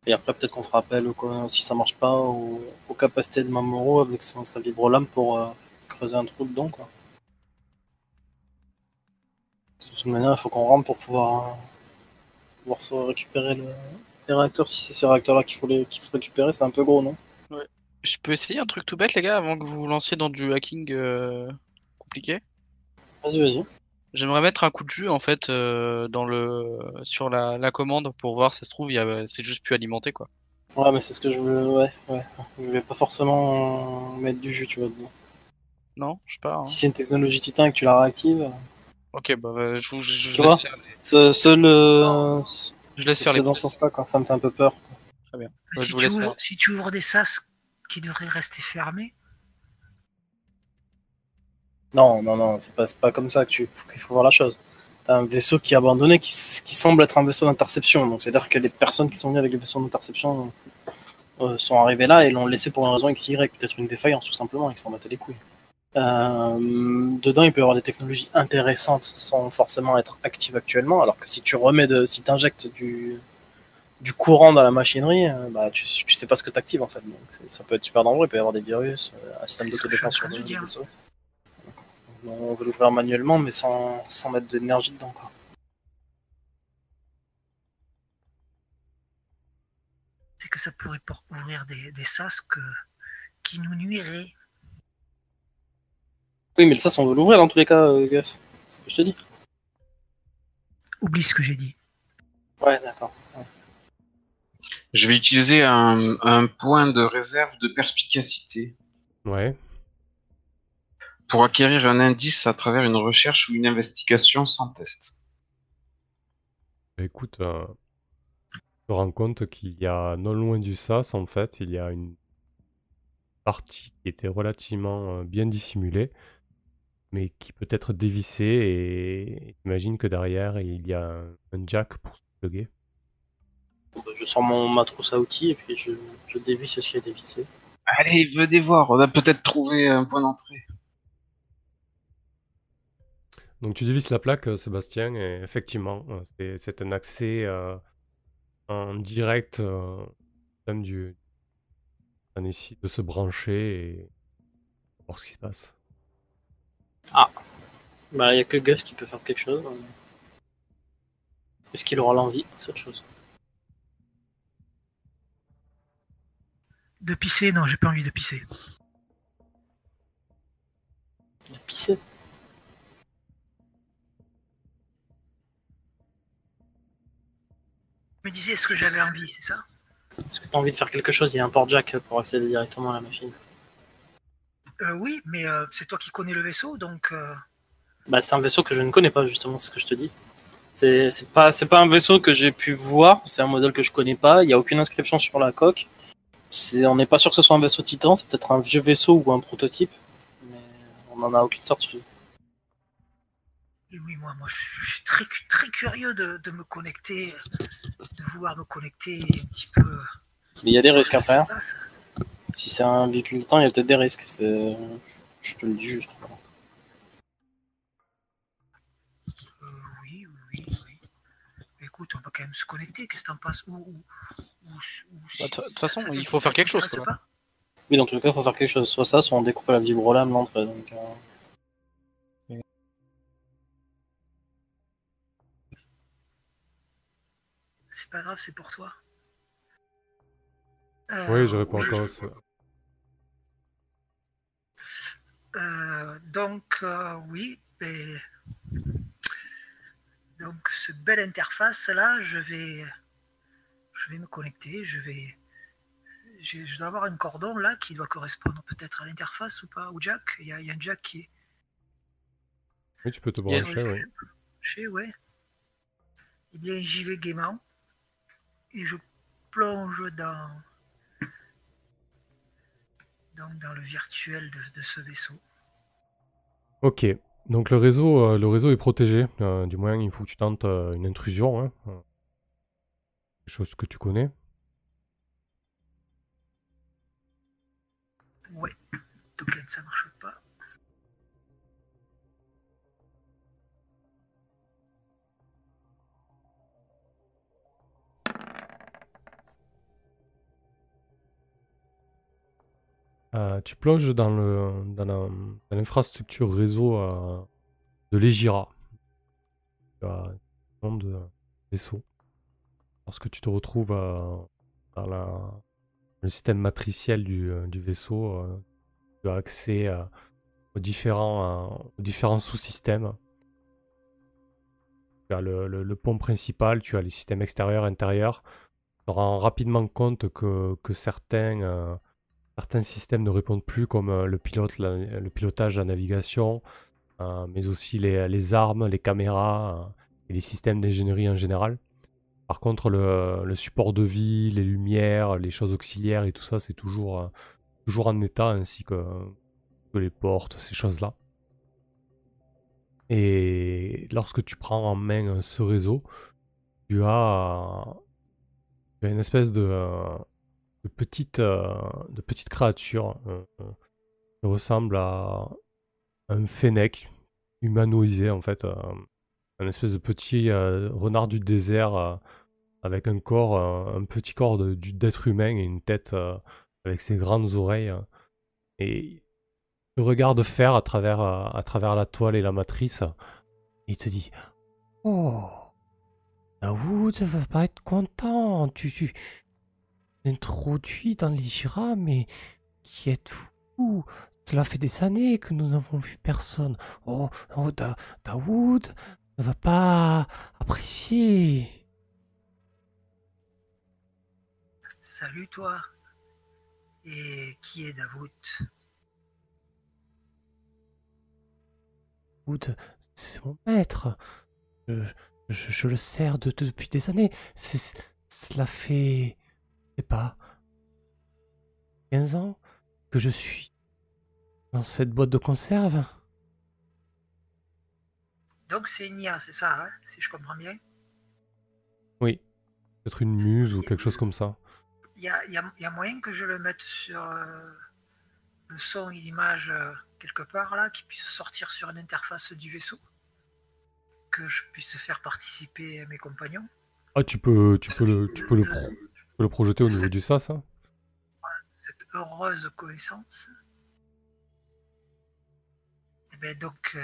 Et après, peut-être qu'on fera appel, au, co- si ça marche pas, au- aux capacités de Mamoru avec son, sa vibrolame pour euh, creuser un trou dedans. Quoi. De toute manière, il faut qu'on rentre pour pouvoir, euh, pouvoir se récupérer le- les réacteurs. Si c'est ces réacteurs-là qu'il faut, les- qu'il faut récupérer, c'est un peu gros, non? Je peux essayer un truc tout bête, les gars, avant que vous vous lanciez dans du hacking euh, compliqué? Vas-y, vas-y. J'aimerais mettre un coup de jus en fait euh, dans le sur la, la commande pour voir si ça se trouve il y a c'est juste plus alimenté quoi. Ouais, mais c'est ce que je veux. Ouais, ouais. Je vais pas forcément mettre du jus, tu vois. dedans. Non, je sais pas. hein. Si c'est une technologie titan et que tu la réactives, Ok, bah euh, je, vous- je, je Tu laisse vois faire, les- seul. euh, je laisse faire les dans ce process. sens-là, quoi. Ça me fait un peu peur. Ouais, si, je vous tu laisse ouvres, faire. si tu ouvres des sas qui devraient rester fermés, Non, non, non, c'est pas, pas comme ça que tu- qu'il faut voir la chose. T'as un vaisseau qui est abandonné qui, semble être un vaisseau d'interception. Donc c'est-à-dire que les personnes qui sont venues avec le vaisseau d'interception euh, sont arrivées là et l'ont laissé pour une raison XY, peut-être une défaillance tout simplement, et qui s'en battaient les couilles. Euh, dedans, il peut y avoir des technologies intéressantes sans forcément être actives actuellement, alors que si tu remets de, si t'injectes du, du courant dans la machinerie, euh, bah, tu, tu sais pas ce que t'actives en fait. Donc ça peut être super dangereux, il peut y avoir des virus, un système d'autodéfense sur le vaisseau. On veut l'ouvrir manuellement, mais sans, sans mettre d'énergie dedans. Quoi. c'est que ça pourrait ouvrir des, des sas que, qui nous nuiraient. Oui, mais ça, on veut l'ouvrir dans tous les cas, euh, Gus. C'est ce que je te dis. Oublie ce que j'ai dit. Ouais, d'accord. Je vais utiliser un, un point de réserve de perspicacité Ouais. Pour acquérir un indice à travers une recherche ou une investigation sans test. Bah, écoute, euh, je me rends compte qu'il y a non loin du SAS, en fait, il y a une partie qui était relativement euh, bien dissimulée, mais qui peut être dévissée et imagine que derrière il y a un, un jack pour se plugger. Bah, Je sors mon, ma trousse à outils et puis je, je dévisse ce qui est dévissé. Allez, venez voir, on a peut-être trouvé un point d'entrée. Donc tu dévisses la plaque, euh, Sébastien, et effectivement, euh, c'est- un accès euh, en direct euh, du. Ça nécessite de se brancher et voir ce qui se passe. Bah, il y a que Gus qui peut faire quelque chose. Est-ce qu'il aura l'envie C'est autre chose? De pisser, non, j'ai pas envie de pisser. Il a me disais, est-ce que j'avais envie, c'est ça? Est-ce que tu as envie de faire quelque chose Il y a un port jack pour accéder directement à la machine? Euh, Oui, mais euh, c'est toi qui connais le vaisseau, donc euh, Bah, c'est un vaisseau que je ne connais pas, justement, c'est ce que je te dis. C'est c'est pas, c'est pas un vaisseau que j'ai pu voir, c'est un modèle que je connais pas, il n'y a aucune inscription sur la coque. On n'est pas sûr que ce soit un vaisseau Titan, c'est peut-être un vieux vaisseau ou un prototype, mais on n'en a aucune certitude. Et oui, moi, moi, je suis très, très curieux de, de me connecter, de vouloir me connecter un petit peu. Mais il y a des risques hein. passe. Si c'est un véhicule Titan, il y a peut-être des risques. C'est... Je te le dis juste. Euh, oui, oui, oui. Écoute, on va quand même se connecter, qu'est-ce que t'en penses? Ou, Bah, de toute façon, ça il faut faire quelque chose, quoi. pas? Oui, dans tous les cas, il faut faire quelque chose. Soit ça, soit on découpe la vibrolame l'entrée. Donc, euh, C'est pas grave, c'est pour toi. Oui, Euh, je réponds oui, encore. je- Euh, donc, euh, oui, et donc, ce belle interface là, je vais, je vais me connecter, je vais, je dois avoir un cordon là qui doit correspondre peut-être à l'interface ou pas, au jack. Il y a, il y a un jack qui est Oui, tu peux te brancher, oui. chez, ouais. Eh bien, j'y vais gaiement et je plonge dans, donc dans le virtuel de, de ce vaisseau. Ok. Donc le réseau, euh, le réseau est protégé. euh, du moins, il faut que tu tentes euh, une intrusion. Hein. Quelque chose que tu connais. Ouais, token ça marche pas. Euh, tu plonges dans le dans l'infrastructure réseau euh, de l'Egira. Tu as un nom de vaisseau. Lorsque tu te retrouves euh, dans le système matriciel du, du vaisseau, tu as accès aux différents, différents sous-systèmes. Tu as le, le- pont principal, tu as les systèmes extérieurs, intérieurs. te rends rapidement compte que, que certains, certains systèmes ne répondent plus, comme euh, le, pilote, la- le pilotage, la navigation, euh, mais aussi les, armes, les caméras euh, et les systèmes d'ingénierie en général. Par contre, le, support de vie, les lumières, les choses auxiliaires et tout ça, c'est toujours, euh, toujours en état, ainsi que, les portes, ces choses-là. Et lorsque tu prends en main euh, ce réseau, tu as, une espèce de, euh, de petite, euh, de petite créature euh, euh, qui ressemble à un fennec humanoïsé en fait, euh, un espèce de petit euh, renard du désert euh, avec un corps, euh, un petit corps d'être humain et une tête euh, avec ses grandes oreilles. euh, et te regarde faire à travers, euh, travers la toile et la matrice. Et il te dit Oh, Daoud va pas être content. Tu, tu introduit dans l'Ijra, mais qui êtes-vous? Cela fait des années que nous n'avons vu personne. Oh, oh Da- Daoud ne va pas apprécier. Salut toi. Et qui est Davout Daoud, c'est mon maître. Je, je- je le sers de- de- depuis des années. Cela fait, sais pas, 15 ans que je suis dans cette boîte de conserve. Donc c'est Nia, c'est ça, hein, si je comprends bien? Oui, peut-être une muse ou quelque chose comme ça. Il y a, il y a- il y a moyen que je le mette sur euh, le son et l'image euh, quelque part là, qui puisse sortir sur une interface du vaisseau, que je puisse faire participer mes compagnons? Ah, tu peux, tu peux le, tu peux le, peux le projeter au niveau du SAS, hein cette heureuse connaissance. Et ben donc, euh,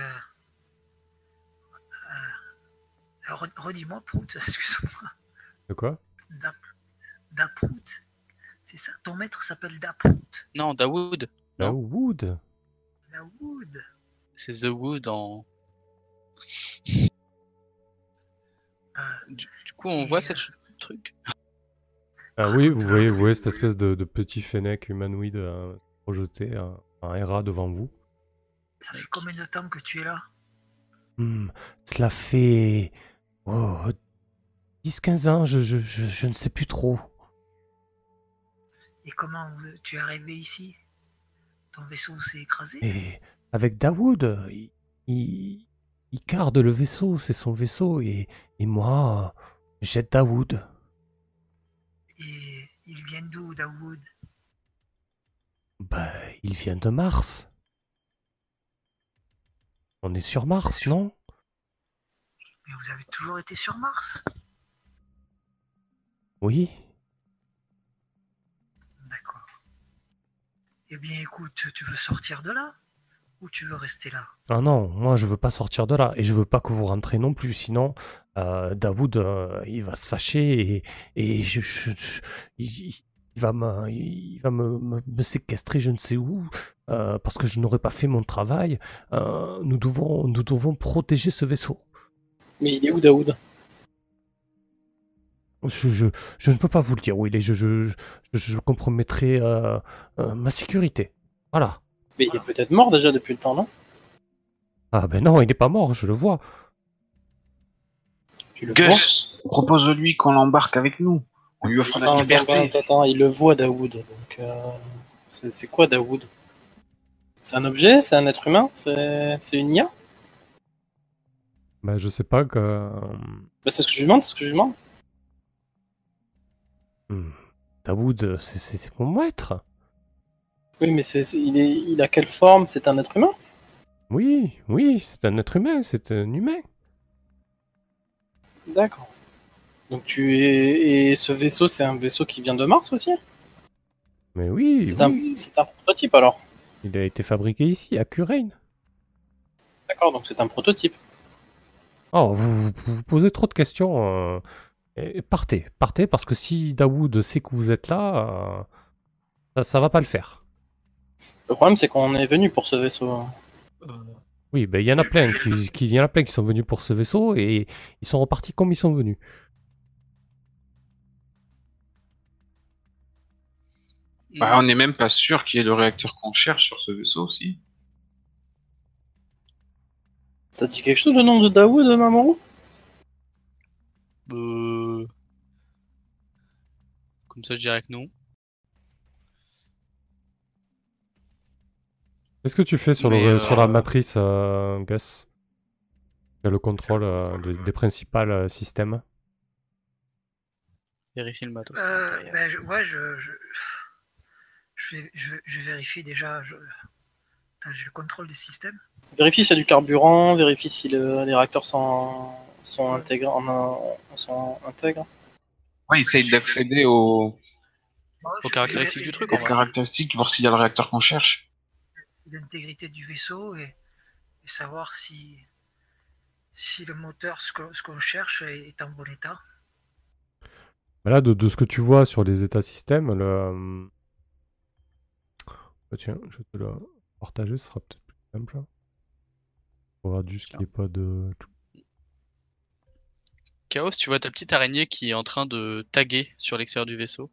euh, re- redis-moi Prout, excuse-moi. De quoi? Dap- Daprout. C'est ça, ton maître s'appelle Daprout. Non, Dawood. Non. Ah, Wood. Dawood. C'est The Wood en. Euh, Du, du coup, on voit cette ch- truc? Ah oui, vous voyez, vous voyez cette espèce de, de petit fennec humanoïde euh, projeté euh, en RA devant vous. ça fait combien de temps que tu es là Hmm, cela fait oh, 10-15 ans, je, je, je, je ne sais plus trop. Et comment tu es arrivé ici? Ton vaisseau s'est écrasé? Et avec Dawood, il, il, il garde le vaisseau, c'est son vaisseau, et, et moi, j'aide Dawood. Et il vient d'où, Dawood Bah, il vient de Mars. On est sur Mars, non? Mais vous avez toujours été sur Mars? Oui. D'accord. Eh bien, écoute, tu veux sortir de là? Ou tu veux rester là? Ah non, moi je veux pas sortir de là et je veux pas que vous rentrez non plus, sinon euh, Daoud euh, il va se fâcher et, et je, je- je- il, il va, me, il va me, me- me séquestrer je ne sais où euh, parce que je n'aurais pas fait mon travail. Euh, nous, devons, nous devons protéger ce vaisseau. Mais il est où Daoud? Je, je, je ne peux pas vous le dire où il est, je, je, je, je compromettrai euh, euh, ma sécurité. Voilà. Mais il est peut-être mort déjà depuis le temps, non? Ah ben non, il n'est pas mort, je le vois. Tu le vois? Gus, propose-lui qu'on l'embarque avec nous. On lui offre la liberté. attends, attends, attends, il le voit Daoud. Donc, euh, c'est quoi Daoud? C'est un objet C'est un être humain C'est c'est une IA? Ben je sais pas que... bah, C'est ce que je lui demande, c'est ce que je lui demande. Hmm. Daoud, c'est mon maître. Oui, mais c'est il, est, il a quelle forme? C'est un être humain? Oui, oui, c'est un être humain, c'est un humain. D'accord. Donc tu es... Et ce vaisseau, c'est un vaisseau qui vient de Mars aussi? Mais oui, C'est oui, un, prototype alors il a été fabriqué ici, à Curaine. D'accord, donc c'est un prototype. Oh, vous, vous- posez trop de questions. euh, et partez, partez, parce que si Daoud sait que vous êtes là, euh, ça, ça va pas le faire. Le problème, c'est qu'on est venu pour ce vaisseau. Oui, ben il y en a plein qui, qui- il y en a plein qui sont venus pour ce vaisseau et ils sont repartis comme ils sont venus. Bah, on n'est même pas sûr qu'il y ait le réacteur qu'on cherche sur ce vaisseau aussi. Ça dit quelque chose le nom de Daoud, Mamoru? Euh, Comme ça, je dirais que non. Qu'est-ce que tu fais sur, le, euh, sur la matrice, euh, Gus? Tu as le contrôle euh, de- des principaux euh, systèmes? Vérifie le matos. Euh, ben, je, ouais, je, je, je, vais- je, je vérifie déjà. Je, j'ai le contrôle des systèmes. Vérifie s'il y a du carburant, vérifie si le- les réacteurs sont, sont intégrés. En, en- sont intègres. Ouais, essaye d'accéder aux, Aux caractéristiques du truc, aux caractéristiques, voir s'il y a le réacteur qu'on cherche. L'intégrité du vaisseau et, et savoir si, si le moteur, ce que- ce qu'on cherche, est, est en bon état. Là, de, de ce que tu vois sur les états systèmes, le. euh, bah, tiens, je vais te le partager, ce sera peut-être plus simple. On va voir juste qu'il n'y ait pas de. Chaos, tu vois ta petite araignée qui est en train de taguer sur l'extérieur du vaisseau.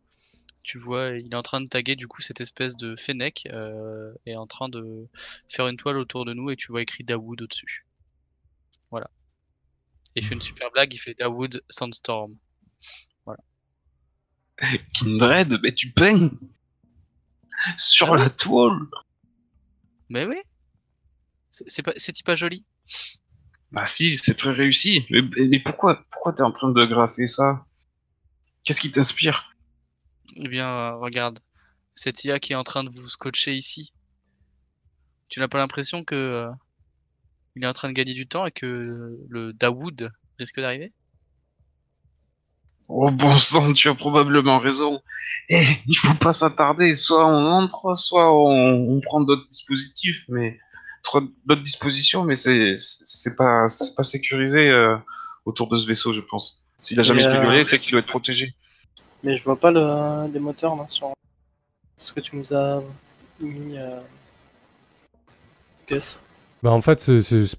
Tu vois, il est en train de taguer du coup cette espèce de fennec euh, est en train de faire une toile autour de nous et tu vois écrit Dawood au-dessus. Voilà. Et il fait une super blague, il fait Dawood Sandstorm. Kindred, mais tu peignes sur la toile. Mais oui. C'est pas, pas joli. Bah si, c'est très réussi. Mais, mais pourquoi, pourquoi t'es en train de graffer ça? Qu'est-ce qui t'inspire? Eh bien, regarde, cette IA qui est en train de vous scotcher ici. Tu n'as pas l'impression que euh, il est en train de gagner du temps et que le Dawood risque d'arriver? Oh bon sang, tu as probablement raison. Eh, il faut pas s'attarder. Soit on entre, soit on, on prend d'autres dispositifs, mais trop- d'autres dispositions, mais c'est c'est pas c'est pas sécurisé euh, autour de ce vaisseau, je pense. S'il a jamais Et, été euh, c'est qu'il doit être protégé. Mais je vois pas le, les moteurs là sur ce que tu nous as mis. Euh... Bah, en fait, c'est-.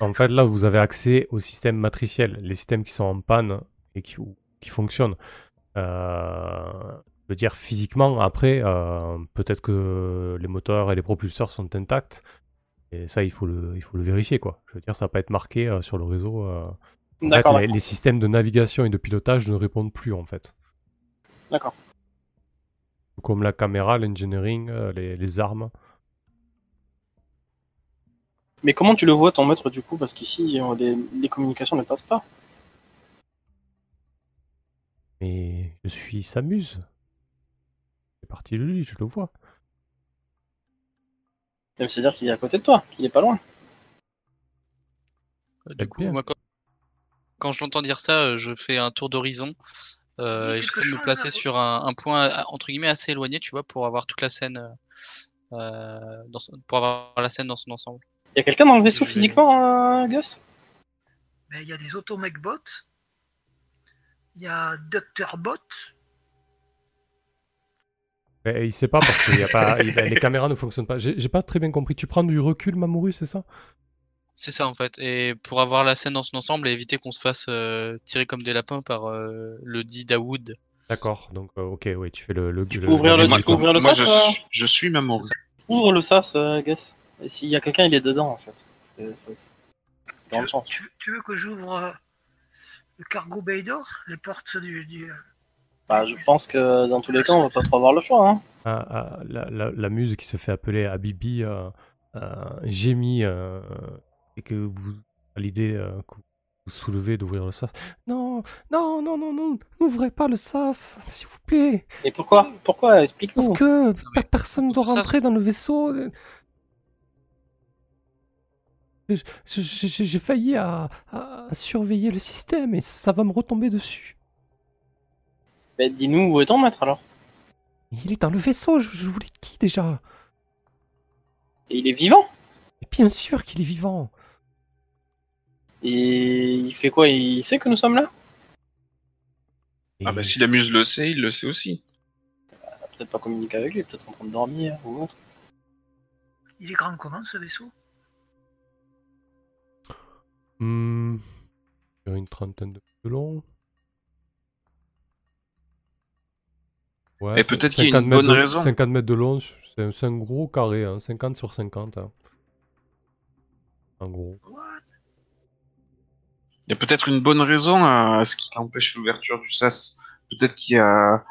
En fait, là, vous avez accès au système matriciel, les systèmes qui sont en panne et qui, qui fonctionnent. Euh, je veux dire, physiquement, après, euh, peut-être que les moteurs et les propulseurs sont intacts. Et ça, il faut le, il faut le vérifier, quoi. Je veux dire, ça va pas être marqué euh, sur le réseau. En fait, D'accord, les, systèmes de navigation et de pilotage ne répondent plus, en fait. D'accord. Comme la caméra, l'engineering, euh, les, les armes. Mais comment tu le vois ton maître du coup? Parce qu'ici les, les communications ne passent pas. Mais je suis s'amuse. C'est parti de lui, je le vois. Ça veut dire qu'il est à côté de toi, qu'il est pas loin. Euh, Du coup, moi, quand, quand je l'entends dire ça, euh, je fais un tour d'horizon. Euh, j'essaie de me placer là, sur un, un point euh, entre guillemets assez éloigné, tu vois, pour avoir toute la scène, euh, dans son- pour avoir la scène dans son ensemble. Il y a quelqu'un dans le vaisseau physiquement, euh, Gus? Mais il y a des automechbots. Il y a Dr. Bot. Mais il sait pas parce que y a pas, les caméras ne fonctionnent pas. J'ai j'ai pas très bien compris. Tu prends du recul, Mamoru, c'est ça? C'est ça en fait. Et pour avoir la scène dans son ensemble et éviter qu'on se fasse euh, tirer comme des lapins par euh, le dit Dawood. D'accord. Donc, euh, ok, oui, tu fais le. le Tu le- peux ouvrir le- ouvrir le Moi, sas, je, suis- je suis Mamoru. C'est ça. Ouvre le sas, euh, Gus. Et s'il y a quelqu'un, il est dedans en fait. Tu, veux que j'ouvre euh, le cargo bay d'or Les portes du. du- Bah, je pense que dans tous les cas, on va pas trop avoir le choix. Hein. Ah, ah, la, la, la muse qui se fait appeler Habibi euh, euh, gémit euh, et que vous, à l'idée euh, que vous soulevez d'ouvrir le sas. Non, non, non, non, non, n'ouvrez pas le sas, s'il vous plaît. Et pourquoi? Pourquoi? Parce Explique-nous. que mais personne ne doit rentrer dans le vaisseau. J'ai failli à, à surveiller le système et ça va me retomber dessus. Bah, Dis-nous où est ton maître alors. Il est dans le vaisseau, je, je vous l'ai dit déjà. Et il est vivant? Et bien sûr qu'il est vivant. Et il fait quoi? Il sait que nous sommes là? Ah bah si la muse le sait, il le sait aussi. Peut-être pas communiquer avec lui, peut-être en train de dormir ou autre. Il est grand comment ce vaisseau? Hmm, il y a une trentaine de mètres de long. Ouais, Et c'est peut-être qu'il y a 50 une mètres bonne de- raison. 50 mètres de long, c'est un, c'est un gros carré, hein, 50 sur 50. hein. En gros. What? Il y a peut-être une bonne raison à ce qui empêche l'ouverture du sas. Peut-être qu'il y a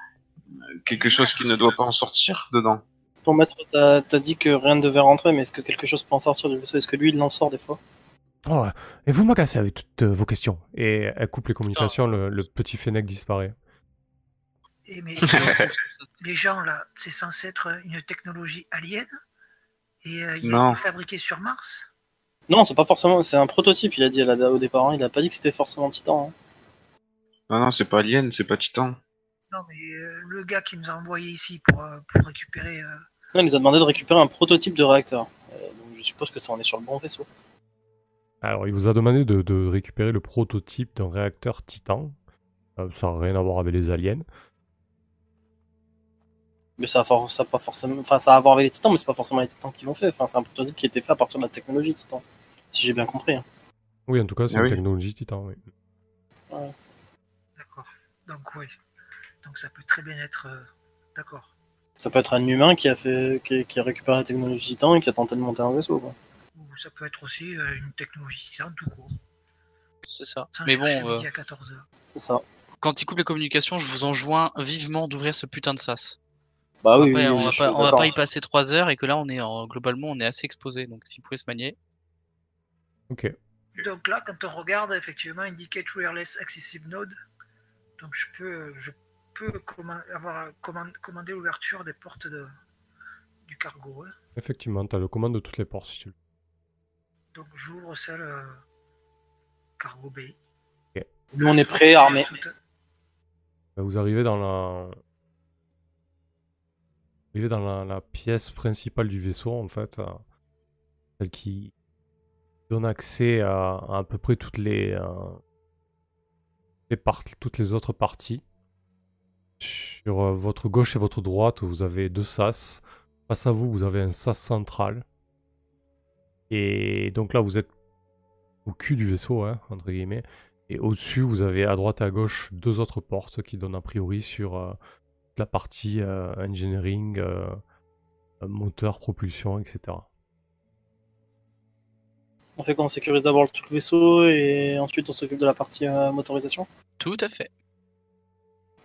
quelque chose qui ne doit pas en sortir dedans. Ton maître t'a t'a dit que rien ne devait rentrer, mais est-ce que quelque chose peut en sortir du vaisseau? Est-ce que lui, il en sort des fois? Oh, et vous m'agacez avec toutes euh, vos questions. Et elle coupe les communications, le, le petit Fennec disparaît. Eh, mais les gens là, c'est censé être une technologie alien et euh, il Non. été fabriqué sur Mars. Non, c'est pas forcément. C'est un prototype, il a dit au départ. hein. Il a pas dit que c'était forcément Titan. hein. Non, non, c'est pas Alien, c'est pas Titan. Non, mais euh, le gars qui nous a envoyé ici pour, euh, pour récupérer. euh, Non, il nous a demandé de récupérer un prototype de réacteur. Euh, donc je suppose que ça, on est sur le bon vaisseau. Alors, il vous a demandé de, de récupérer le prototype d'un réacteur Titan. Euh, ça n'a rien à voir avec les aliens. Mais ça a, for- ça a pas forcément. Enfin, ça a à voir avec les Titans, mais c'est pas forcément les Titans qui l'ont fait. Enfin, c'est un prototype qui a été fait à partir de la technologie Titan. Si j'ai bien compris. hein. Oui, en tout cas, c'est Ah une oui. technologie Titan. oui. D'accord. Donc, oui. Donc, ça peut très bien être. euh, D'accord. Ça peut être un humain qui a fait, qui, qui a récupéré la technologie Titan et qui a tenté de monter un vaisseau. Quoi. Ou ça peut être aussi euh, une technologie titan tout court. C'est ça. Sans Mais bon, euh, midi à 14h. C'est ça. quand il coupe les communications, je vous enjoins vivement d'ouvrir ce putain de sas. Bah oui, Après, oui, on va pas, suis on va d'accord. pas y passer 3 heures et que là, on est en, globalement, on est assez exposé. Donc, s'il pouvait se manier. Ok. Donc là, quand on regarde, effectivement, Indicate Wireless Accessible Node, donc je peux, je peux avoir command- commandé l'ouverture des portes de, du cargo. hein. Effectivement, tu as le commande de toutes les portes si tu veux. Donc j'ouvre celle euh, cargo bay. Nous, on est prêts, armés. Bah, Vous arrivez dans la... Vous arrivez dans la, pièce principale du vaisseau, en fait. euh, celle qui donne accès à à, peu près toutes les, euh, les toutes les autres parties. Sur euh, votre gauche et votre droite, vous avez deux sas. Face à vous, vous avez un sas central. Et donc là, vous êtes au cul du vaisseau, hein, entre guillemets. Et au-dessus, vous avez à droite et à gauche deux autres portes qui donnent a priori sur la partie euh, engineering, euh, euh, moteur, propulsion, etc. On fait qu'on sécurise d'abord tout le vaisseau et ensuite on s'occupe de la partie euh, motorisation? Tout à fait.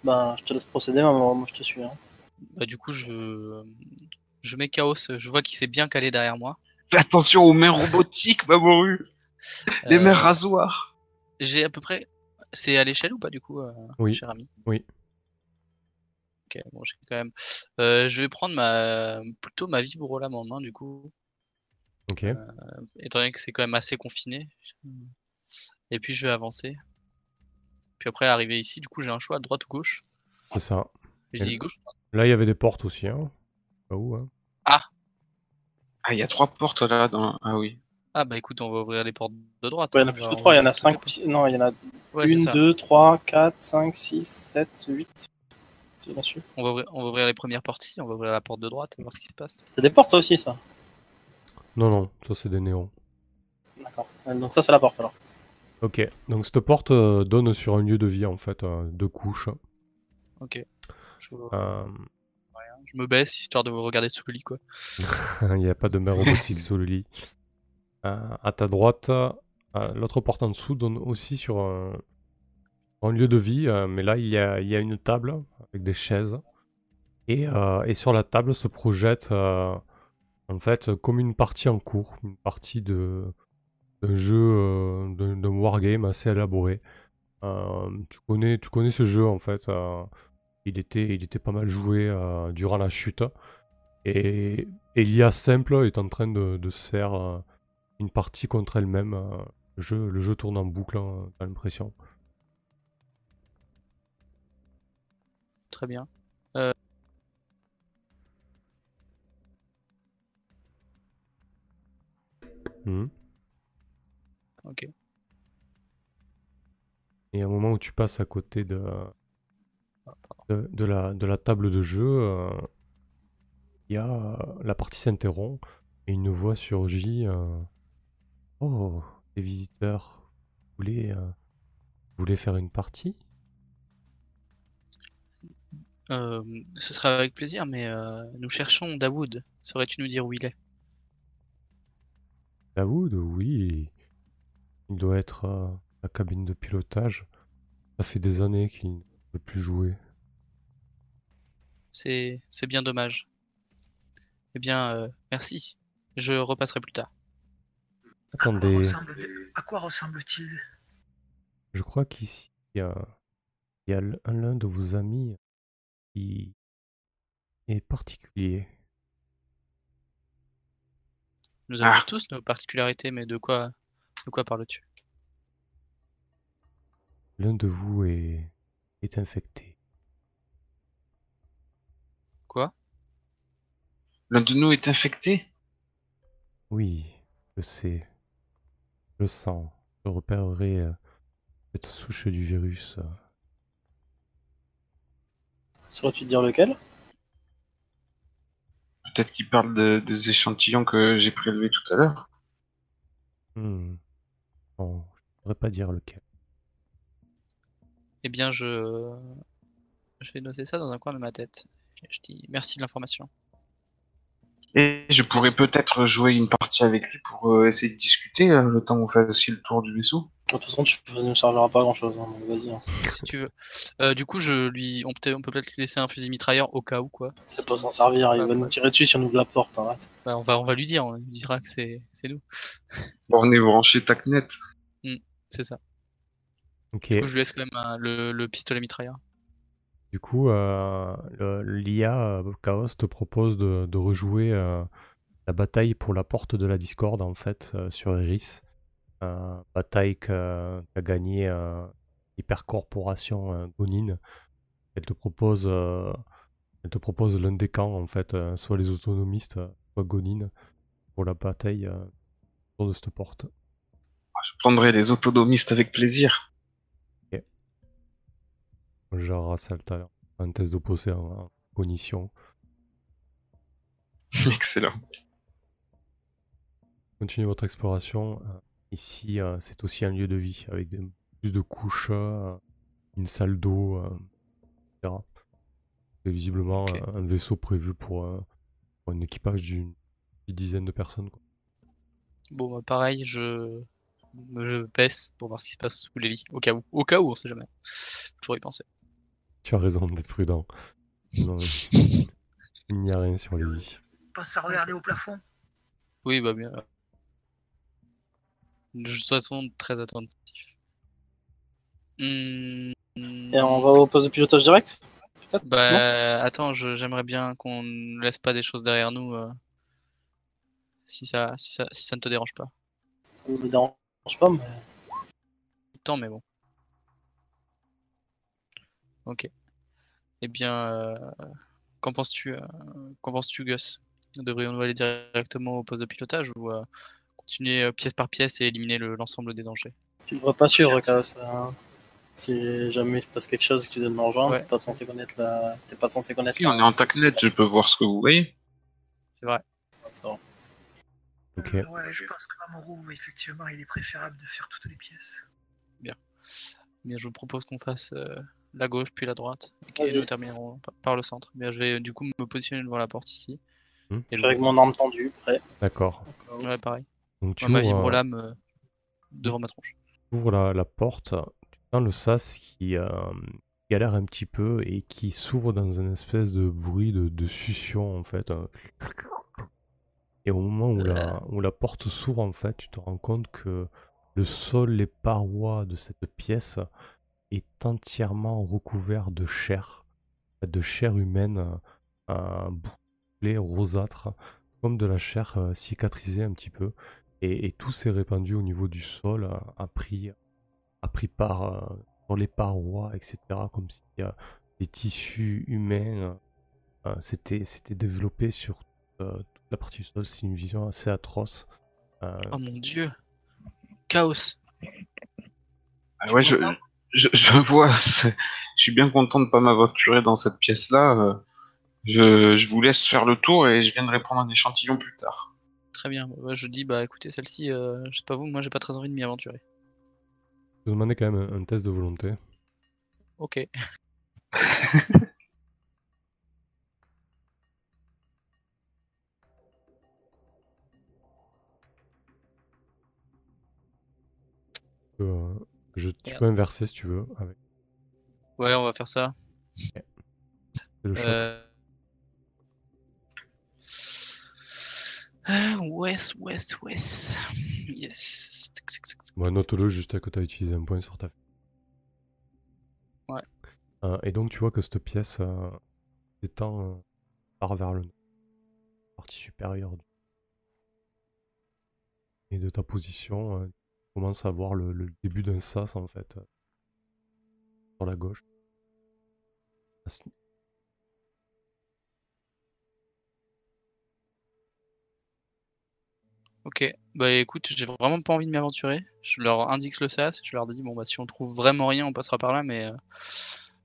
Bah, je te laisse procéder, maman, moi je te suis. hein. Bah, du coup, je, je mets Chaos. Je vois qu'il s'est bien calé derrière moi. Fais attention aux mains robotiques, Mamoru Les Euh, mains rasoirs J'ai à peu près. C'est à l'échelle ou pas du coup, euh, Oui. cher ami? Oui. Ok, bon, j'ai quand même. Euh, je vais prendre ma plutôt ma vibrolame en main du coup, Ok. étant donné que c'est quand même assez confiné. Et puis je vais avancer. Puis après arriver ici, du coup j'ai un choix droite ou gauche. C'est ça. Je dis gauche. Là, il y avait des portes aussi. Hein. Pas où, hein. Ah, il y a trois portes là. Dans... Ah oui. Ah bah écoute, on va ouvrir les portes de droite. Ouais, il y en a hein, plus que 3, il y en a toutes 5 les ou 6. Non, il y en a. Ouais, c'est 1, ça. 2, 3, 4, 5, 6, 7, 8. C'est bien sûr. On va ouvrir, on va ouvrir les premières portes ici, on va ouvrir la porte de droite et voir ce qui se passe. C'est des portes ça aussi, ça. Non, non, ça c'est des néons. D'accord. Euh, Donc ça, c'est la porte alors. Ok. Donc cette porte euh, donne sur un lieu de vie en fait, euh, deux couches. Ok. Je, Euh, je me baisse histoire de vous regarder sous le lit quoi. Il n'y a pas de main robotique sous le lit. Euh, à ta droite, euh, l'autre porte en dessous donne aussi sur un, un lieu de vie, euh, mais là il y, a, il une table avec des chaises. Et, euh, et sur la table se projette euh, en fait comme une partie en cours, une partie de d'un jeu, d'un wargame assez élaboré. Tu, connais, tu connais ce jeu en fait. il, était, il était pas mal joué durant la chute. Et, et l'IA simple est en train de, se faire une partie contre elle-même. le, jeu, le jeu tourne en boucle, hein, t'as l'impression. Très bien. Mhm. Ok. Et au moment où tu passes à côté de, de, de la, de la table de jeu, euh, il y a euh, la partie s'interrompt et une voix surgit. euh, oh, les visiteurs, vous voulez, euh, vous voulez faire une partie? Euh, ce sera avec plaisir, mais euh, nous cherchons Dawood. Saurais-tu nous dire où il est? Daoud, oui. Il doit être à la cabine de pilotage. Ça fait des années qu'il ne peut plus jouer. C'est c'est bien dommage. Eh bien, euh, merci. Je repasserai plus tard. À quoi Attendez, à quoi ressemble-t-il? Je crois qu'ici, il y a, il y a l'un de vos amis qui est particulier. Nous avons Ah. tous nos particularités, mais de quoi de quoi parles-tu? L'un de vous est, est infecté. Quoi? L'un de nous est infecté? Oui, je sais. Je le sens. Je repérerai euh, cette souche du virus. euh. Saurais-tu dire lequel? Peut-être qu'il parle de- des échantillons que j'ai prélevés tout à l'heure. Hmm. Bon, je ne pourrais pas dire lequel. Eh bien, je je vais noter ça dans un coin de ma tête. Et je dis merci de l'information. Et je pourrais peut-être jouer une partie avec lui pour euh, essayer de discuter euh, le temps où vous fassiez le tour du vaisseau. De toute façon, tu ne serviras pas à grand chose, donc vas-y. hein. si tu veux. Euh, du coup, je lui, on peut, on peut peut-être lui laisser un fusil mitrailleur au cas où quoi. C'est pas s'en servir, il va nous tirer dessus si on ouvre la porte, arrête. Bah, on va, on va lui dire, on lui dira que c'est, c'est nous. Borné branché TACnet. C'est ça. Ok. Du coup, je lui laisse quand même un- le, le pistolet mitrailleur. Du coup, euh, l'IA euh, Chaos te propose de, rejouer euh, la bataille pour la porte de la Discord en fait sur. Euh, bataille que- qu'a gagné euh, Hypercorporation euh, Gonin. Elle te propose, elle te propose l'un des camps en fait, soit les autonomistes, soit Gonin pour la bataille autour de cette porte. Je prendrai les autonomistes avec plaisir. Genre l'heure. Un test d'opposé en, en cognition. Excellent. Continuez votre exploration. Euh, Ici, euh, c'est aussi un lieu de vie avec des- plus de couches, euh, une salle d'eau, etc. C'est visiblement un vaisseau prévu pour, pour un équipage d'une dizaine de personnes. quoi. Bon, bah, pareil, je, je baisse pour voir ce qui se passe sous les lits. Au cas où. Au cas où, on sait jamais. Toujours y penser. Tu as raison d'être prudent. Non, il n'y a rien sur lits. Pense à regarder au plafond. Oui, bah bien. De toute façon, très attentif. Hmm, Et on va au poste de pilotage direct Bah, attends, je- j'aimerais bien qu'on ne laisse pas des choses derrière nous. euh, si ça, si ça, si ça ne te dérange pas. Ça ne me dérange pas, mais Tout le temps, mais bon. Ok. Eh bien, euh, qu'en penses-tu, euh, qu'en penses-tu, Gus? Devrions-nous aller directement au poste de pilotage ou euh, continuer euh, pièce par pièce et éliminer le- l'ensemble des dangers? tu devrais pas suivre, Chaos. hein. Si jamais il se passe quelque chose et que tu donnes de rejoindre, Ouais. t'es pas censé connaître la... T'es pas censé connaître Si on est en TACnet, je peux voir ce que vous voyez. C'est vrai. Ça. Ok. Euh, ouais, je pense que Mamoru, effectivement, il est préférable de faire toutes les pièces. Bien, je vous propose qu'on fasse euh, la gauche puis la droite et nous terminerons par- le centre. Bien, je vais euh, du coup me positionner devant la porte ici. Hmm. Et avec mon arme tendue, prêt. D'accord. Ouais, pareil. Donc tu Moi, ma ouvres, euh, vibrolame euh, devant ma tronche. tu ouvres la, la porte, tu sens le sas qui, euh, l'air un petit peu et qui s'ouvre dans une espèce de bruit de, de succion en fait. un- Et au moment où la, où la porte s'ouvre en fait, tu te rends compte que le sol, les parois de cette pièce est entièrement recouvert de chair, de chair humaine, euh, bouclée, rosâtre, comme de la chair euh, cicatrisée un petit peu. Et, et tout s'est répandu au niveau du sol, euh, a pris, a pris part euh, sur les parois, etc. Comme si euh, les tissus humains euh, euh, s'étaient développés sur euh, toute la partie du sol. C'est une vision assez atroce. Euh, Oh mon dieu! Chaos! Ah ouais, je, je, vois, je suis bien content de ne pas m'aventurer dans cette pièce-là. Euh, je, vous laisse faire le tour et je viendrai prendre un échantillon plus tard. Très bien. Bah, je dis, bah écoutez, celle-ci, euh, je sais pas vous, moi j'ai pas très envie de m'y aventurer. Je vous demandez quand même un, test de volonté. Ok. Euh, je, tu Merde. peux inverser si tu veux. Avec Ouais, on va faire ça. le choc. Euh... Ah, West, West, West. Yes. Bah, Note-le juste tu as utilisé un point sur ta. Ouais. Euh, et donc tu vois que cette pièce euh, s'étend euh, part vers le nord, partie supérieure du... Et de ta position, tu commences à voir le, début d'un sas en fait. euh, sur la gauche. Ce- Ok, bah écoute, j'ai vraiment pas envie de m'aventurer. Je leur indique le sas, je leur dis bon bah si on trouve vraiment rien, on passera par là, mais euh,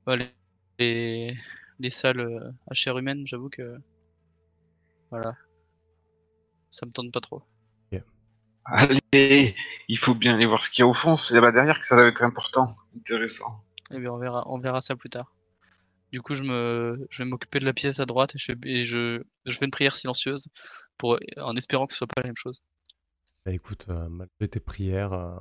bah, les, les, les salles euh, à chair humaine, j'avoue que voilà, ça me tente pas trop. Allez, il faut bien aller voir ce qu'il y a au fond. C'est là-bas derrière que ça va être important, intéressant. Et bien on verra, on verra ça plus tard. Du coup, je me, je vais m'occuper de la pièce à droite et je, et je, je fais une prière silencieuse pour, en espérant que ce soit pas la même chose. Bah, écoute, euh, malgré tes prières, euh,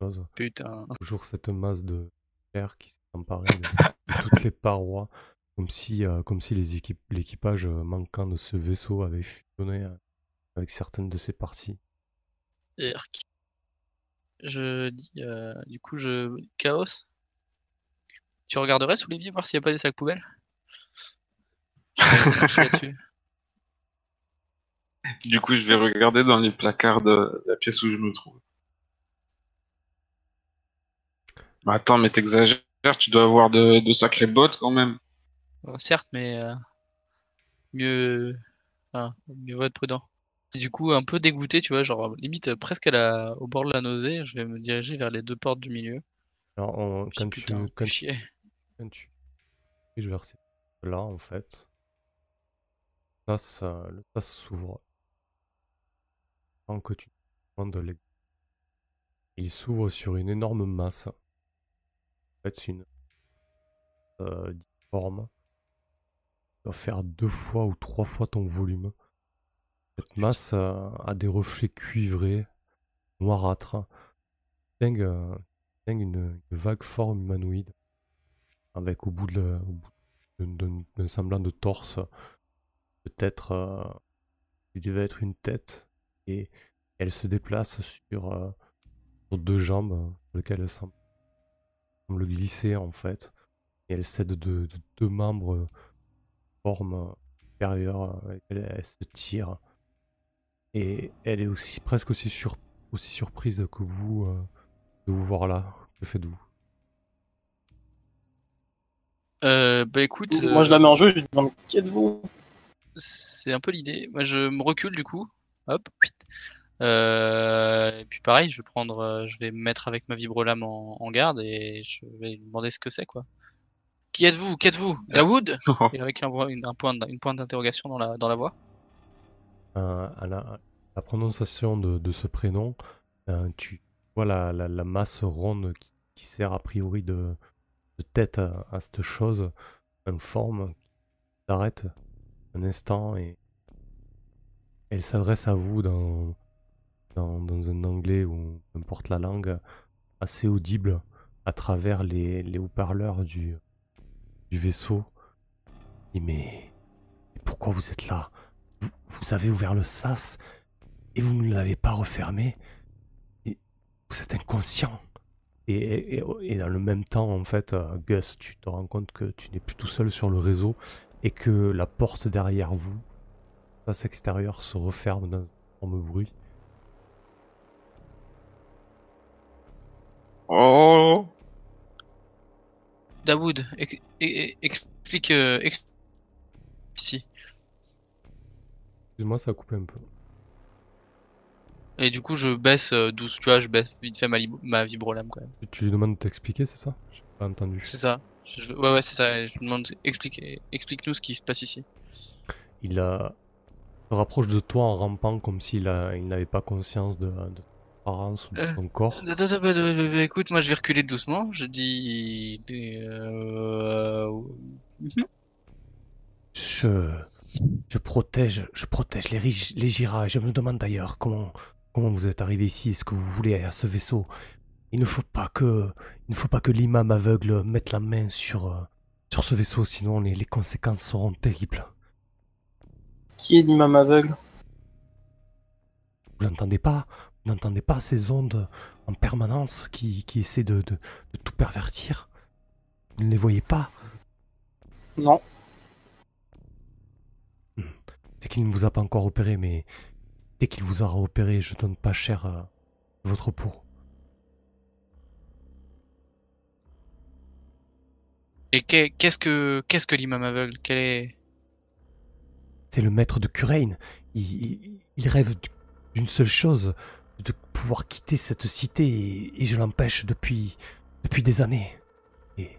chose, Putain. toujours cette masse de fer qui s'est emparée de, de toutes les parois, comme si, euh, comme si les équipes, l'équipage manquant de ce vaisseau avait fusionné avec certaines de ses parties. Je dis, euh, du coup, je. Chaos Tu regarderais sous l'évier voir s'il n'y a pas des sacs poubelles? Je. Du coup, je vais regarder dans les placards de la pièce où je me trouve. Mais attends, mais t'exagères, tu dois avoir de, de sacrées bottes quand même. Bon, certes, mais euh, mieux, enfin, mieux vaut être prudent. Et du coup, un peu dégoûté, tu vois, genre limite euh, presque à la... au bord de la nausée, je vais me diriger vers les deux portes du milieu. Alors, on- quand, tu, putain, quand, tu, quand tu diriges vers ces là en fait, ça, ça- le sas s'ouvre. Tant que tu demandes Il s'ouvre sur une énorme masse. En fait, c'est une euh, difforme. Ça doit faire deux fois ou trois fois ton volume. Cette masse euh, a des reflets cuivrés, noirâtres. Distingue, euh, distingue une, vague forme humanoïde, avec au bout de d'un- semblant de torse, peut-être euh, il devait être une tête, et elle se déplace sur, euh, deux jambes, euh, sur lesquelles elle semble, semble glisser en fait, et elle cède de, de deux membres euh, forme euh, supérieure, euh, elle, elle se tire, et elle est aussi presque aussi, sur, aussi surprise que vous euh, de vous voir là. Que faites-vous? Euh, bah écoute, Moi, je la euh, mets en jeu, je lui demande qui êtes-vous? C'est un peu l'idée. Moi, je me recule du coup. Hop. Euh, et puis pareil, je vais prendre, je vais me mettre avec ma vibrolame en, en garde et je vais lui demander ce que c'est quoi. Qui êtes-vous? Qu'êtes-vous Dawood? Et avec un, une, un point, d- une point d'interrogation dans la, dans la voix. Euh, la, la prononciation de, ce prénom, euh, tu vois la, masse ronde qui, sert a priori de, tête à, cette chose, une forme qui s'arrête un instant et elle s'adresse à vous dans, un anglais ou peu importe la langue, assez audible à travers les, haut-parleurs du, vaisseau. Mais, mais pourquoi vous êtes là? Vous avez ouvert le sas? Et vous ne l'avez pas refermé. Et vous êtes inconscient. Et, et- et dans le même temps, en fait, euh, Gus, tu te rends compte que tu n'es plus tout seul sur le réseau et que la porte derrière vous, le sas extérieur, se referme dans un énorme bruit. Oh Dawood, ex- e- e- explique, euh, ex- ici. Excuse-moi, ça a coupé un peu. Et du coup, je baisse euh, douce, tu vois, je baisse vite fait ma, ma vibrolame quand même. Tu, lui demandes de t'expliquer, c'est ça? J'ai pas entendu. C'est ça. Je- ouais, ouais, c'est ça. Je lui demande, explique, explique-nous ce qui se passe ici. Il a- se rapproche de toi en rampant comme s'il a- il n'avait pas conscience de, de ton apparence ou de Euh, ton corps. Écoute, moi je vais reculer doucement. Je dis. Euh... mhm. Je, je protège, je protège les, les Jira et je me demande d'ailleurs comment, comment vous êtes arrivé ici. Est-ce que vous voulez à ce vaisseau? Il ne faut pas que, il ne faut pas que l'imam aveugle mette la main sur, euh, sur ce vaisseau, sinon les, les conséquences seront terribles. Qui est l'imam aveugle? Vous n'entendez pas Vous n'entendez pas ces ondes en permanence qui, qui essaient de, de, de tout pervertir? Vous ne les voyez pas? Non. C'est qu'il ne vous a pas encore opéré, mais dès qu'il vous aura opéré, je donne pas cher euh, votre peau. Et qu'est- qu'est-ce que qu'est-ce que l'imam aveugle? Quel est? C'est le maître de Curaine. Il, il- il rêve d'une seule chose, de pouvoir quitter cette cité, et, et je l'empêche depuis, depuis des années. Et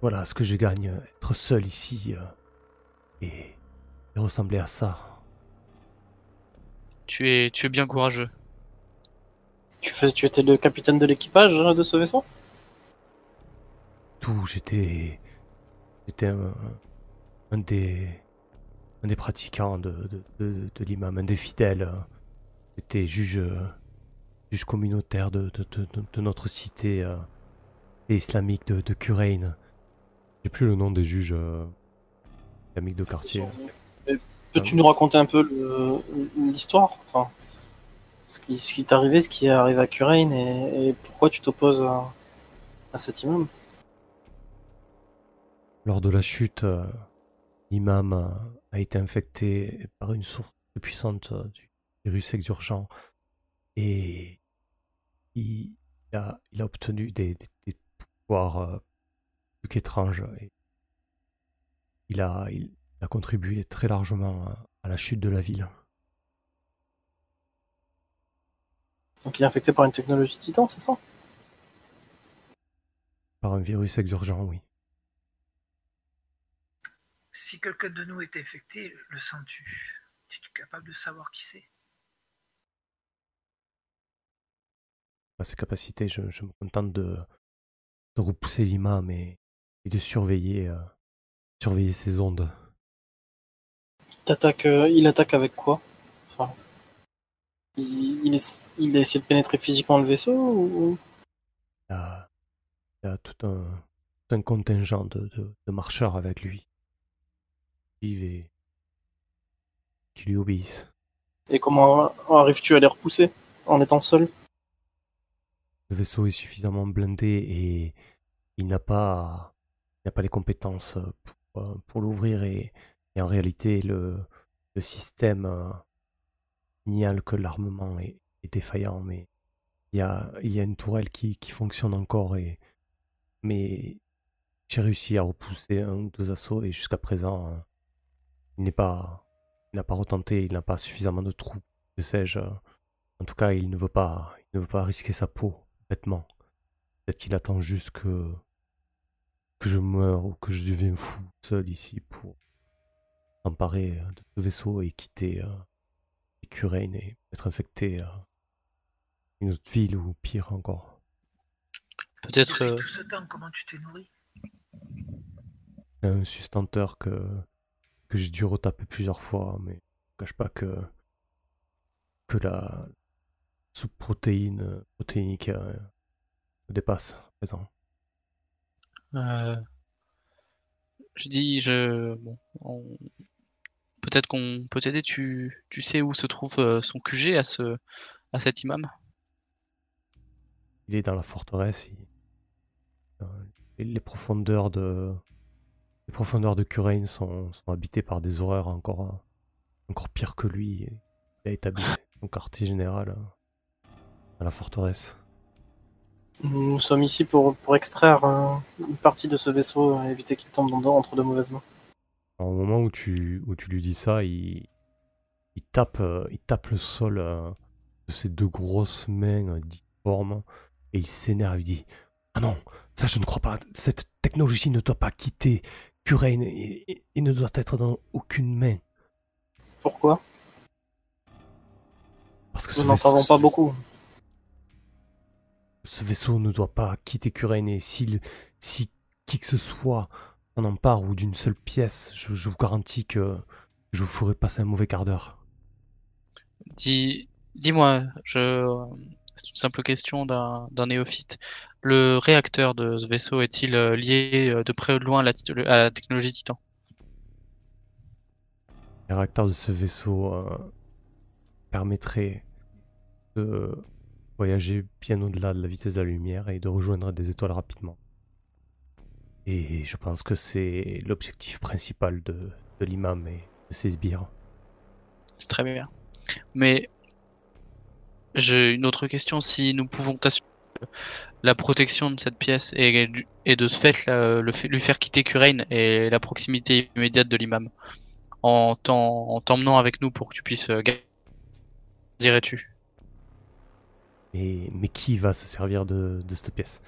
voilà ce que je gagne, être seul ici euh, et, et ressembler à ça. Tu es tu es bien courageux. Tu, fais, tu étais le capitaine de l'équipage euh, de ce vaisseau? Tout, j'étais, j'étais un, un des, un des pratiquants de, de, de, de l'imam, un des fidèles. J'étais juge, juge communautaire de, de, de, de- de notre cité euh, islamique de, de. J'ai plus le nom des juges euh, islamiques de quartier. Peux-tu nous raconter un peu l'histoire enfin, Ce qui, ce qui t'est arrivé, ce qui est arrivé à Curaine et, et pourquoi tu t'opposes à, à cet imam? Lors de la chute, euh, l'imam euh, a été infecté par une source puissante euh, du virus exurgent et il a, il a obtenu des, des- des pouvoirs plus qu'étranges. Il, a, il a contribué très largement à- à la chute de la ville. Donc il est infecté par une technologie titan, c'est ça? Par un virus exurgent, oui. Si quelqu'un de nous était infecté, le sens-tu? Es-tu capable de savoir qui c'est? À ses capacités, je, je me contente de, de repousser l'imam et, et de surveiller, euh, surveiller ses ondes. Euh, il attaque avec quoi? Enfin, il, il, a essayé de pénétrer physiquement le vaisseau ou... Il a, il a tout, un, tout un contingent de, de- de marcheurs avec lui. Et qui lui obéissent. Et comment arrives-tu à les repousser en étant seul? Le vaisseau est suffisamment blindé et il n'a pas, il n'a pas les compétences pour, euh, pour l'ouvrir et, et en réalité le, le système euh, signale que l'armement est, défaillant mais il y a, y a une tourelle qui, qui fonctionne encore et mais j'ai réussi à repousser un ou deux assauts et jusqu'à présent euh, il n'est pas il n'a pas retenté, il n'a pas suffisamment de troupes, que sais-je. En tout cas, il ne veut pas il ne veut pas risquer sa peau bêtement. Peut-être qu'il attend juste que que je meure ou que je devienne fou seul ici pour s'emparer de ce vaisseau et quitter euh, Curaine et être infecté à une autre ville ou pire encore. Peut-être euh, tout ce temps, comment tu t'es nourri? Un sustenteur que, que j'ai dû retaper plusieurs fois, mais je ne cache pas que, que la soupe protéine, protéinique euh, me dépasse à présent. euh, je dis je bon on- peut-être qu'on peut t'aider. Tu tu sais où se trouve euh, son QG à ce à cet imam? Il est dans la forteresse. il- euh, les, profondeurs de les profondeurs de Curaine sont, sont habitées par des horreurs encore euh, encore pires que lui. Il a établi son quartier général à la forteresse. Nous sommes ici pour, pour extraire euh, une partie de ce vaisseau et éviter qu'il tombe dans, entre de mauvaises mains. Alors, au moment où tu, où tu lui dis ça, il, il, tape, euh, il tape le sol euh, de ses deux grosses mains euh, difformes et il s'énerve. Il dit Ah non, ça je ne crois pas. Cette technologie ne doit pas quitter Curaine et, et- et ne doit être dans aucune main. Pourquoi? Parce que Nous n'en savons pas beaucoup. Ce vaisseau ne doit pas quitter Curaine et s'il- si qui que ce soit en empare ou d'une seule pièce, je, je vous garantis que je vous ferai passer un mauvais quart d'heure. Dis dis-moi je C'est une simple question d'un d'un néophyte. Le réacteur de ce vaisseau est-il euh, lié euh, de près ou de loin à la, tit- à la technologie Titan? Les réacteurs de ce vaisseau euh, permettraient de voyager bien au-delà de la vitesse de la lumière et de rejoindre des étoiles rapidement. Et je pense que c'est l'objectif principal de, de l'imam et de ses sbires. C'est très bien. Mais j'ai une autre question. Si nous pouvons assurer la protection de cette pièce et, de ce fait, la- le fait- lui faire quitter Kurain et la proximité immédiate de l'imam, en t'emmenant avec nous pour que tu puisses euh, ga- dirais-tu? Mais, mais qui va se servir de, de cette pièce?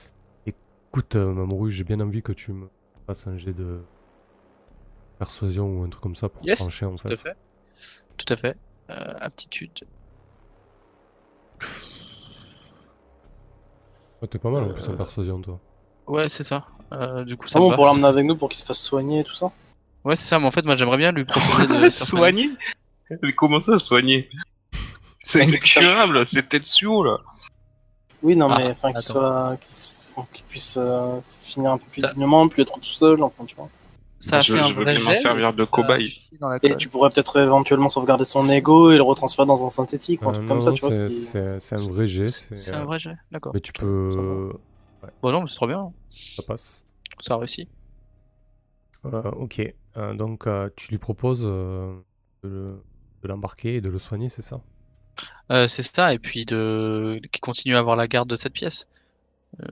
Écoute, euh, Mamoru, j'ai bien envie que tu me fasses un jet de persuasion ou un truc comme ça pour Yes, trancher en Tout fait. à fait. Tout à fait. Euh, aptitude. Ouais, T'es pas mal en plus en Euh, persuasion, toi. Ouais, c'est ça. Euh, du coup, ça C'est me bon va. pour l'emmener avec nous pour qu'il se fasse soigner et tout ça? Ouais, c'est ça. Mais en fait, moi, j'aimerais bien lui proposer de soigner? Mais comment ça, soigner? C'est incurable, c'est Tetsuo, là. Oui, non, Ah, mais enfin qu'il soit, s- enfin, qu'il puisse euh, finir un peu plus Ça- dignement, plus être tout seul, enfin tu vois. Ça a je, fait un je veux vrai bien m'en jet, servir de cobaye. Et tu pourrais peut-être éventuellement sauvegarder son ego et le retransférer dans un synthétique ou un Euh, truc non, comme ça, tu vois. c'est- qui- un vrai jet. C'est un euh, vrai jet, d'accord. Mais tu Ça peux. Bon, non, mais c'est trop bien. Ça passe. Ça a réussi. Euh, ok, Euh, donc euh, tu lui proposes euh, de le- de l'embarquer et de le soigner, c'est ça? Euh, c'est ça, et puis de qui continue à avoir la garde de cette pièce. Euh,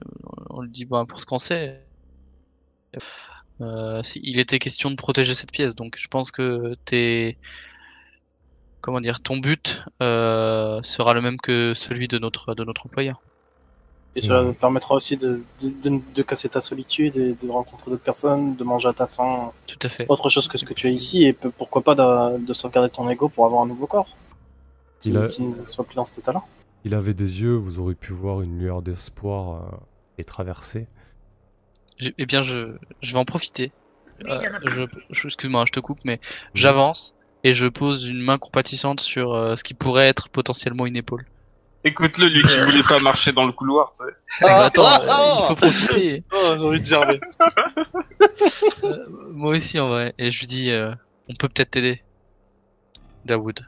on lui dit bon pour ce qu'on sait. Euh, il était question de protéger cette pièce, donc je pense que t'es comment dire, ton but euh, sera le même que celui de notre de notre employeur. Et cela te permettra aussi de, de, de- de casser ta solitude et de rencontrer d'autres personnes, de manger à ta faim, Tout à fait. autre chose que ce que tu as ici, et pourquoi pas de, de sauvegarder ton ego pour avoir un nouveau corps Il a- ne soit plus dans cet état-là. Il avait des yeux, vous aurez pu voir une lueur d'espoir euh, et traverser. J'ai- Eh bien, je je vais en profiter. Euh, je, je- excuse-moi, je te coupe, mais j'avance et je pose une main compatissante sur euh, ce qui pourrait être potentiellement une épaule. Écoute-le, lui qui voulait pas marcher dans le couloir, tu sais. Bah, attends, euh, il faut profiter. Oh, j'ai envie de gerber. Euh, moi aussi en vrai. Et je lui dis, euh, on peut peut-être t'aider, Dawood.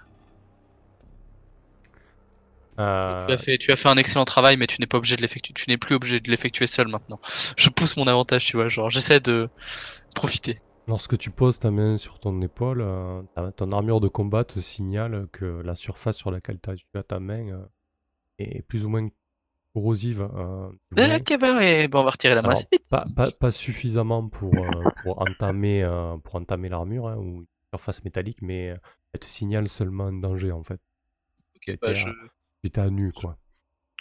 Euh, Tu as fait, tu as fait un excellent travail, mais tu n'es pas obligé de l'effectuer. Tu n'es plus obligé de l'effectuer seul maintenant. Je pousse mon avantage, tu vois, genre j'essaie de profiter. Lorsque tu poses ta main sur ton épaule, euh, ton armure de combat te signale que la surface sur laquelle t'as- tu as ta main euh, est plus ou moins corrosive. euh, bah ouais, bon, on va retirer la main. Alors, c'est vite. pas, pas, pas suffisamment pour, euh, pour entamer, euh, pour entamer l'armure hein, ou une surface métallique, mais elle te signale seulement un danger en fait. Ok, t'es bah, je, Tu étais à nu quoi.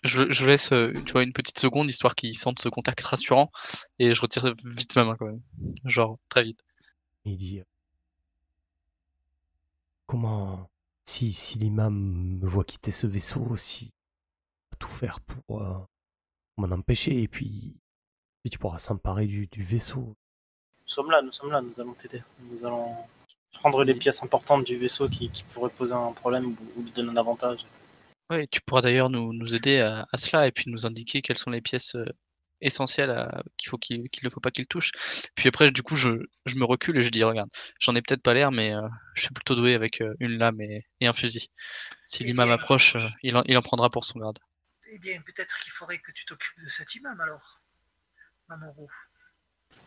je, je laisse, euh, tu vois, une petite seconde histoire qu'il sente ce contact rassurant et je retire vite ma main quand même. Genre très vite. Il dit Comment si, si l'imam me voit quitter ce vaisseau, si va tout faire pour euh, m'en empêcher, et puis, puis tu pourras s'emparer du, du vaisseau. Nous sommes là, nous sommes là, nous allons t'aider. Nous allons prendre les pièces importantes du vaisseau qui, qui pourraient poser un problème ou, ou lui donner un avantage. Ouais, tu pourras d'ailleurs nous, nous aider à, à cela et puis nous indiquer quelles sont les pièces euh, essentielles à- qu'il faut qu'il qu'il ne faut pas qu'il touche. Puis après, du coup, je, je me recule et je dis, regarde, j'en ai peut-être pas l'air, mais euh, je suis plutôt doué avec euh, une lame et, et un fusil. Si Eh l'imam bien, approche, euh, il, en, il en prendra pour son garde. Eh bien, peut-être qu'il faudrait que tu t'occupes de cet imam alors, Mamoru.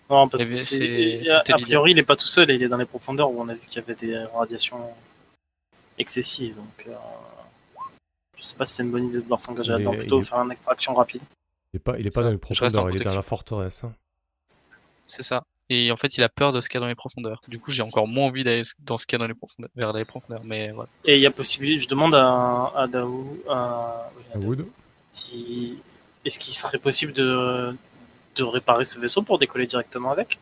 Non, parce Eh que bien, c'est- c'est- a, c'était a l'idée. priori, il est pas tout seul, il est dans les profondeurs où on a vu qu'il y avait des radiations excessives. Donc, euh, je sais pas si c'est une bonne idée de vouloir s'engager Il là-dedans, est- plutôt il est- faire une extraction rapide. Il est pas, il est Ça, pas dans les profondeurs, il est dans la forteresse. hein. C'est ça. Et en fait, il a peur de ce qu'il y a dans les profondeurs. Du coup, j'ai encore moins envie d'aller dans ce qu'il y a dans les profondeurs, vers les profondeurs. Mais voilà. Et il y a possibilité, je demande à, à Daou, à- oui, à À Daou, Wood si- est-ce qu'il serait possible de, de réparer ce vaisseau pour décoller directement avec?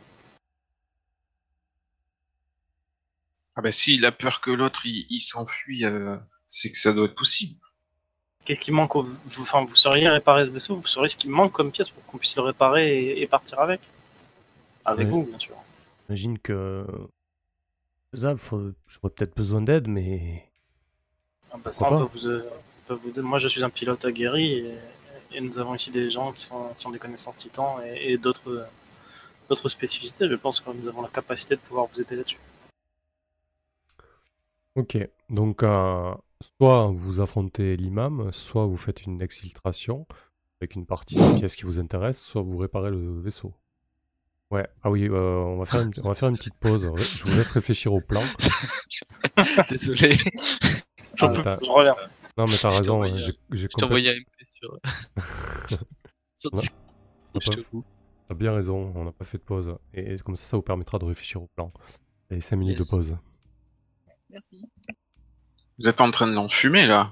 Ah bah s'il a peur que l'autre il, il s'enfuit, euh, c'est que ça doit être possible. Qu'est-ce qui manque au- vous, enfin, vous sauriez réparer ce vaisseau Vous sauriez ce qui manque comme pièce pour qu'on puisse le réparer et, et partir avec? Avec Ouais. vous, bien sûr. J'imagine que. Ça, faut- j'aurais peut-être besoin d'aide, mais. Ah bah, ça, on peut vous, euh. Moi, je suis un pilote aguerri et, et nous avons ici des gens qui, sont, qui ont des connaissances titan et, et d'autres d'autres spécificités. Je pense que nous avons la capacité de pouvoir vous aider là-dessus. Ok, donc euh, soit vous affrontez l'imam, soit vous faites une exfiltration avec une partie des pièces qui vous intéresse, soit vous réparez le vaisseau. Ouais, ah oui, euh, on, va faire une, on va faire une petite pause. Je vous laisse réfléchir au plan. Désolé. Ah, t'as- Je reviens. non, mais t'as raison, j'ai j'ai Je t'ai envoyé complètement- un MP sur. sur te coupe. T'as bien raison, on n'a pas fait de pause. Et, et comme ça, ça vous permettra de réfléchir au plan. Et 5 minutes Yes. de pause. Merci. Vous êtes en train de l'enfumer là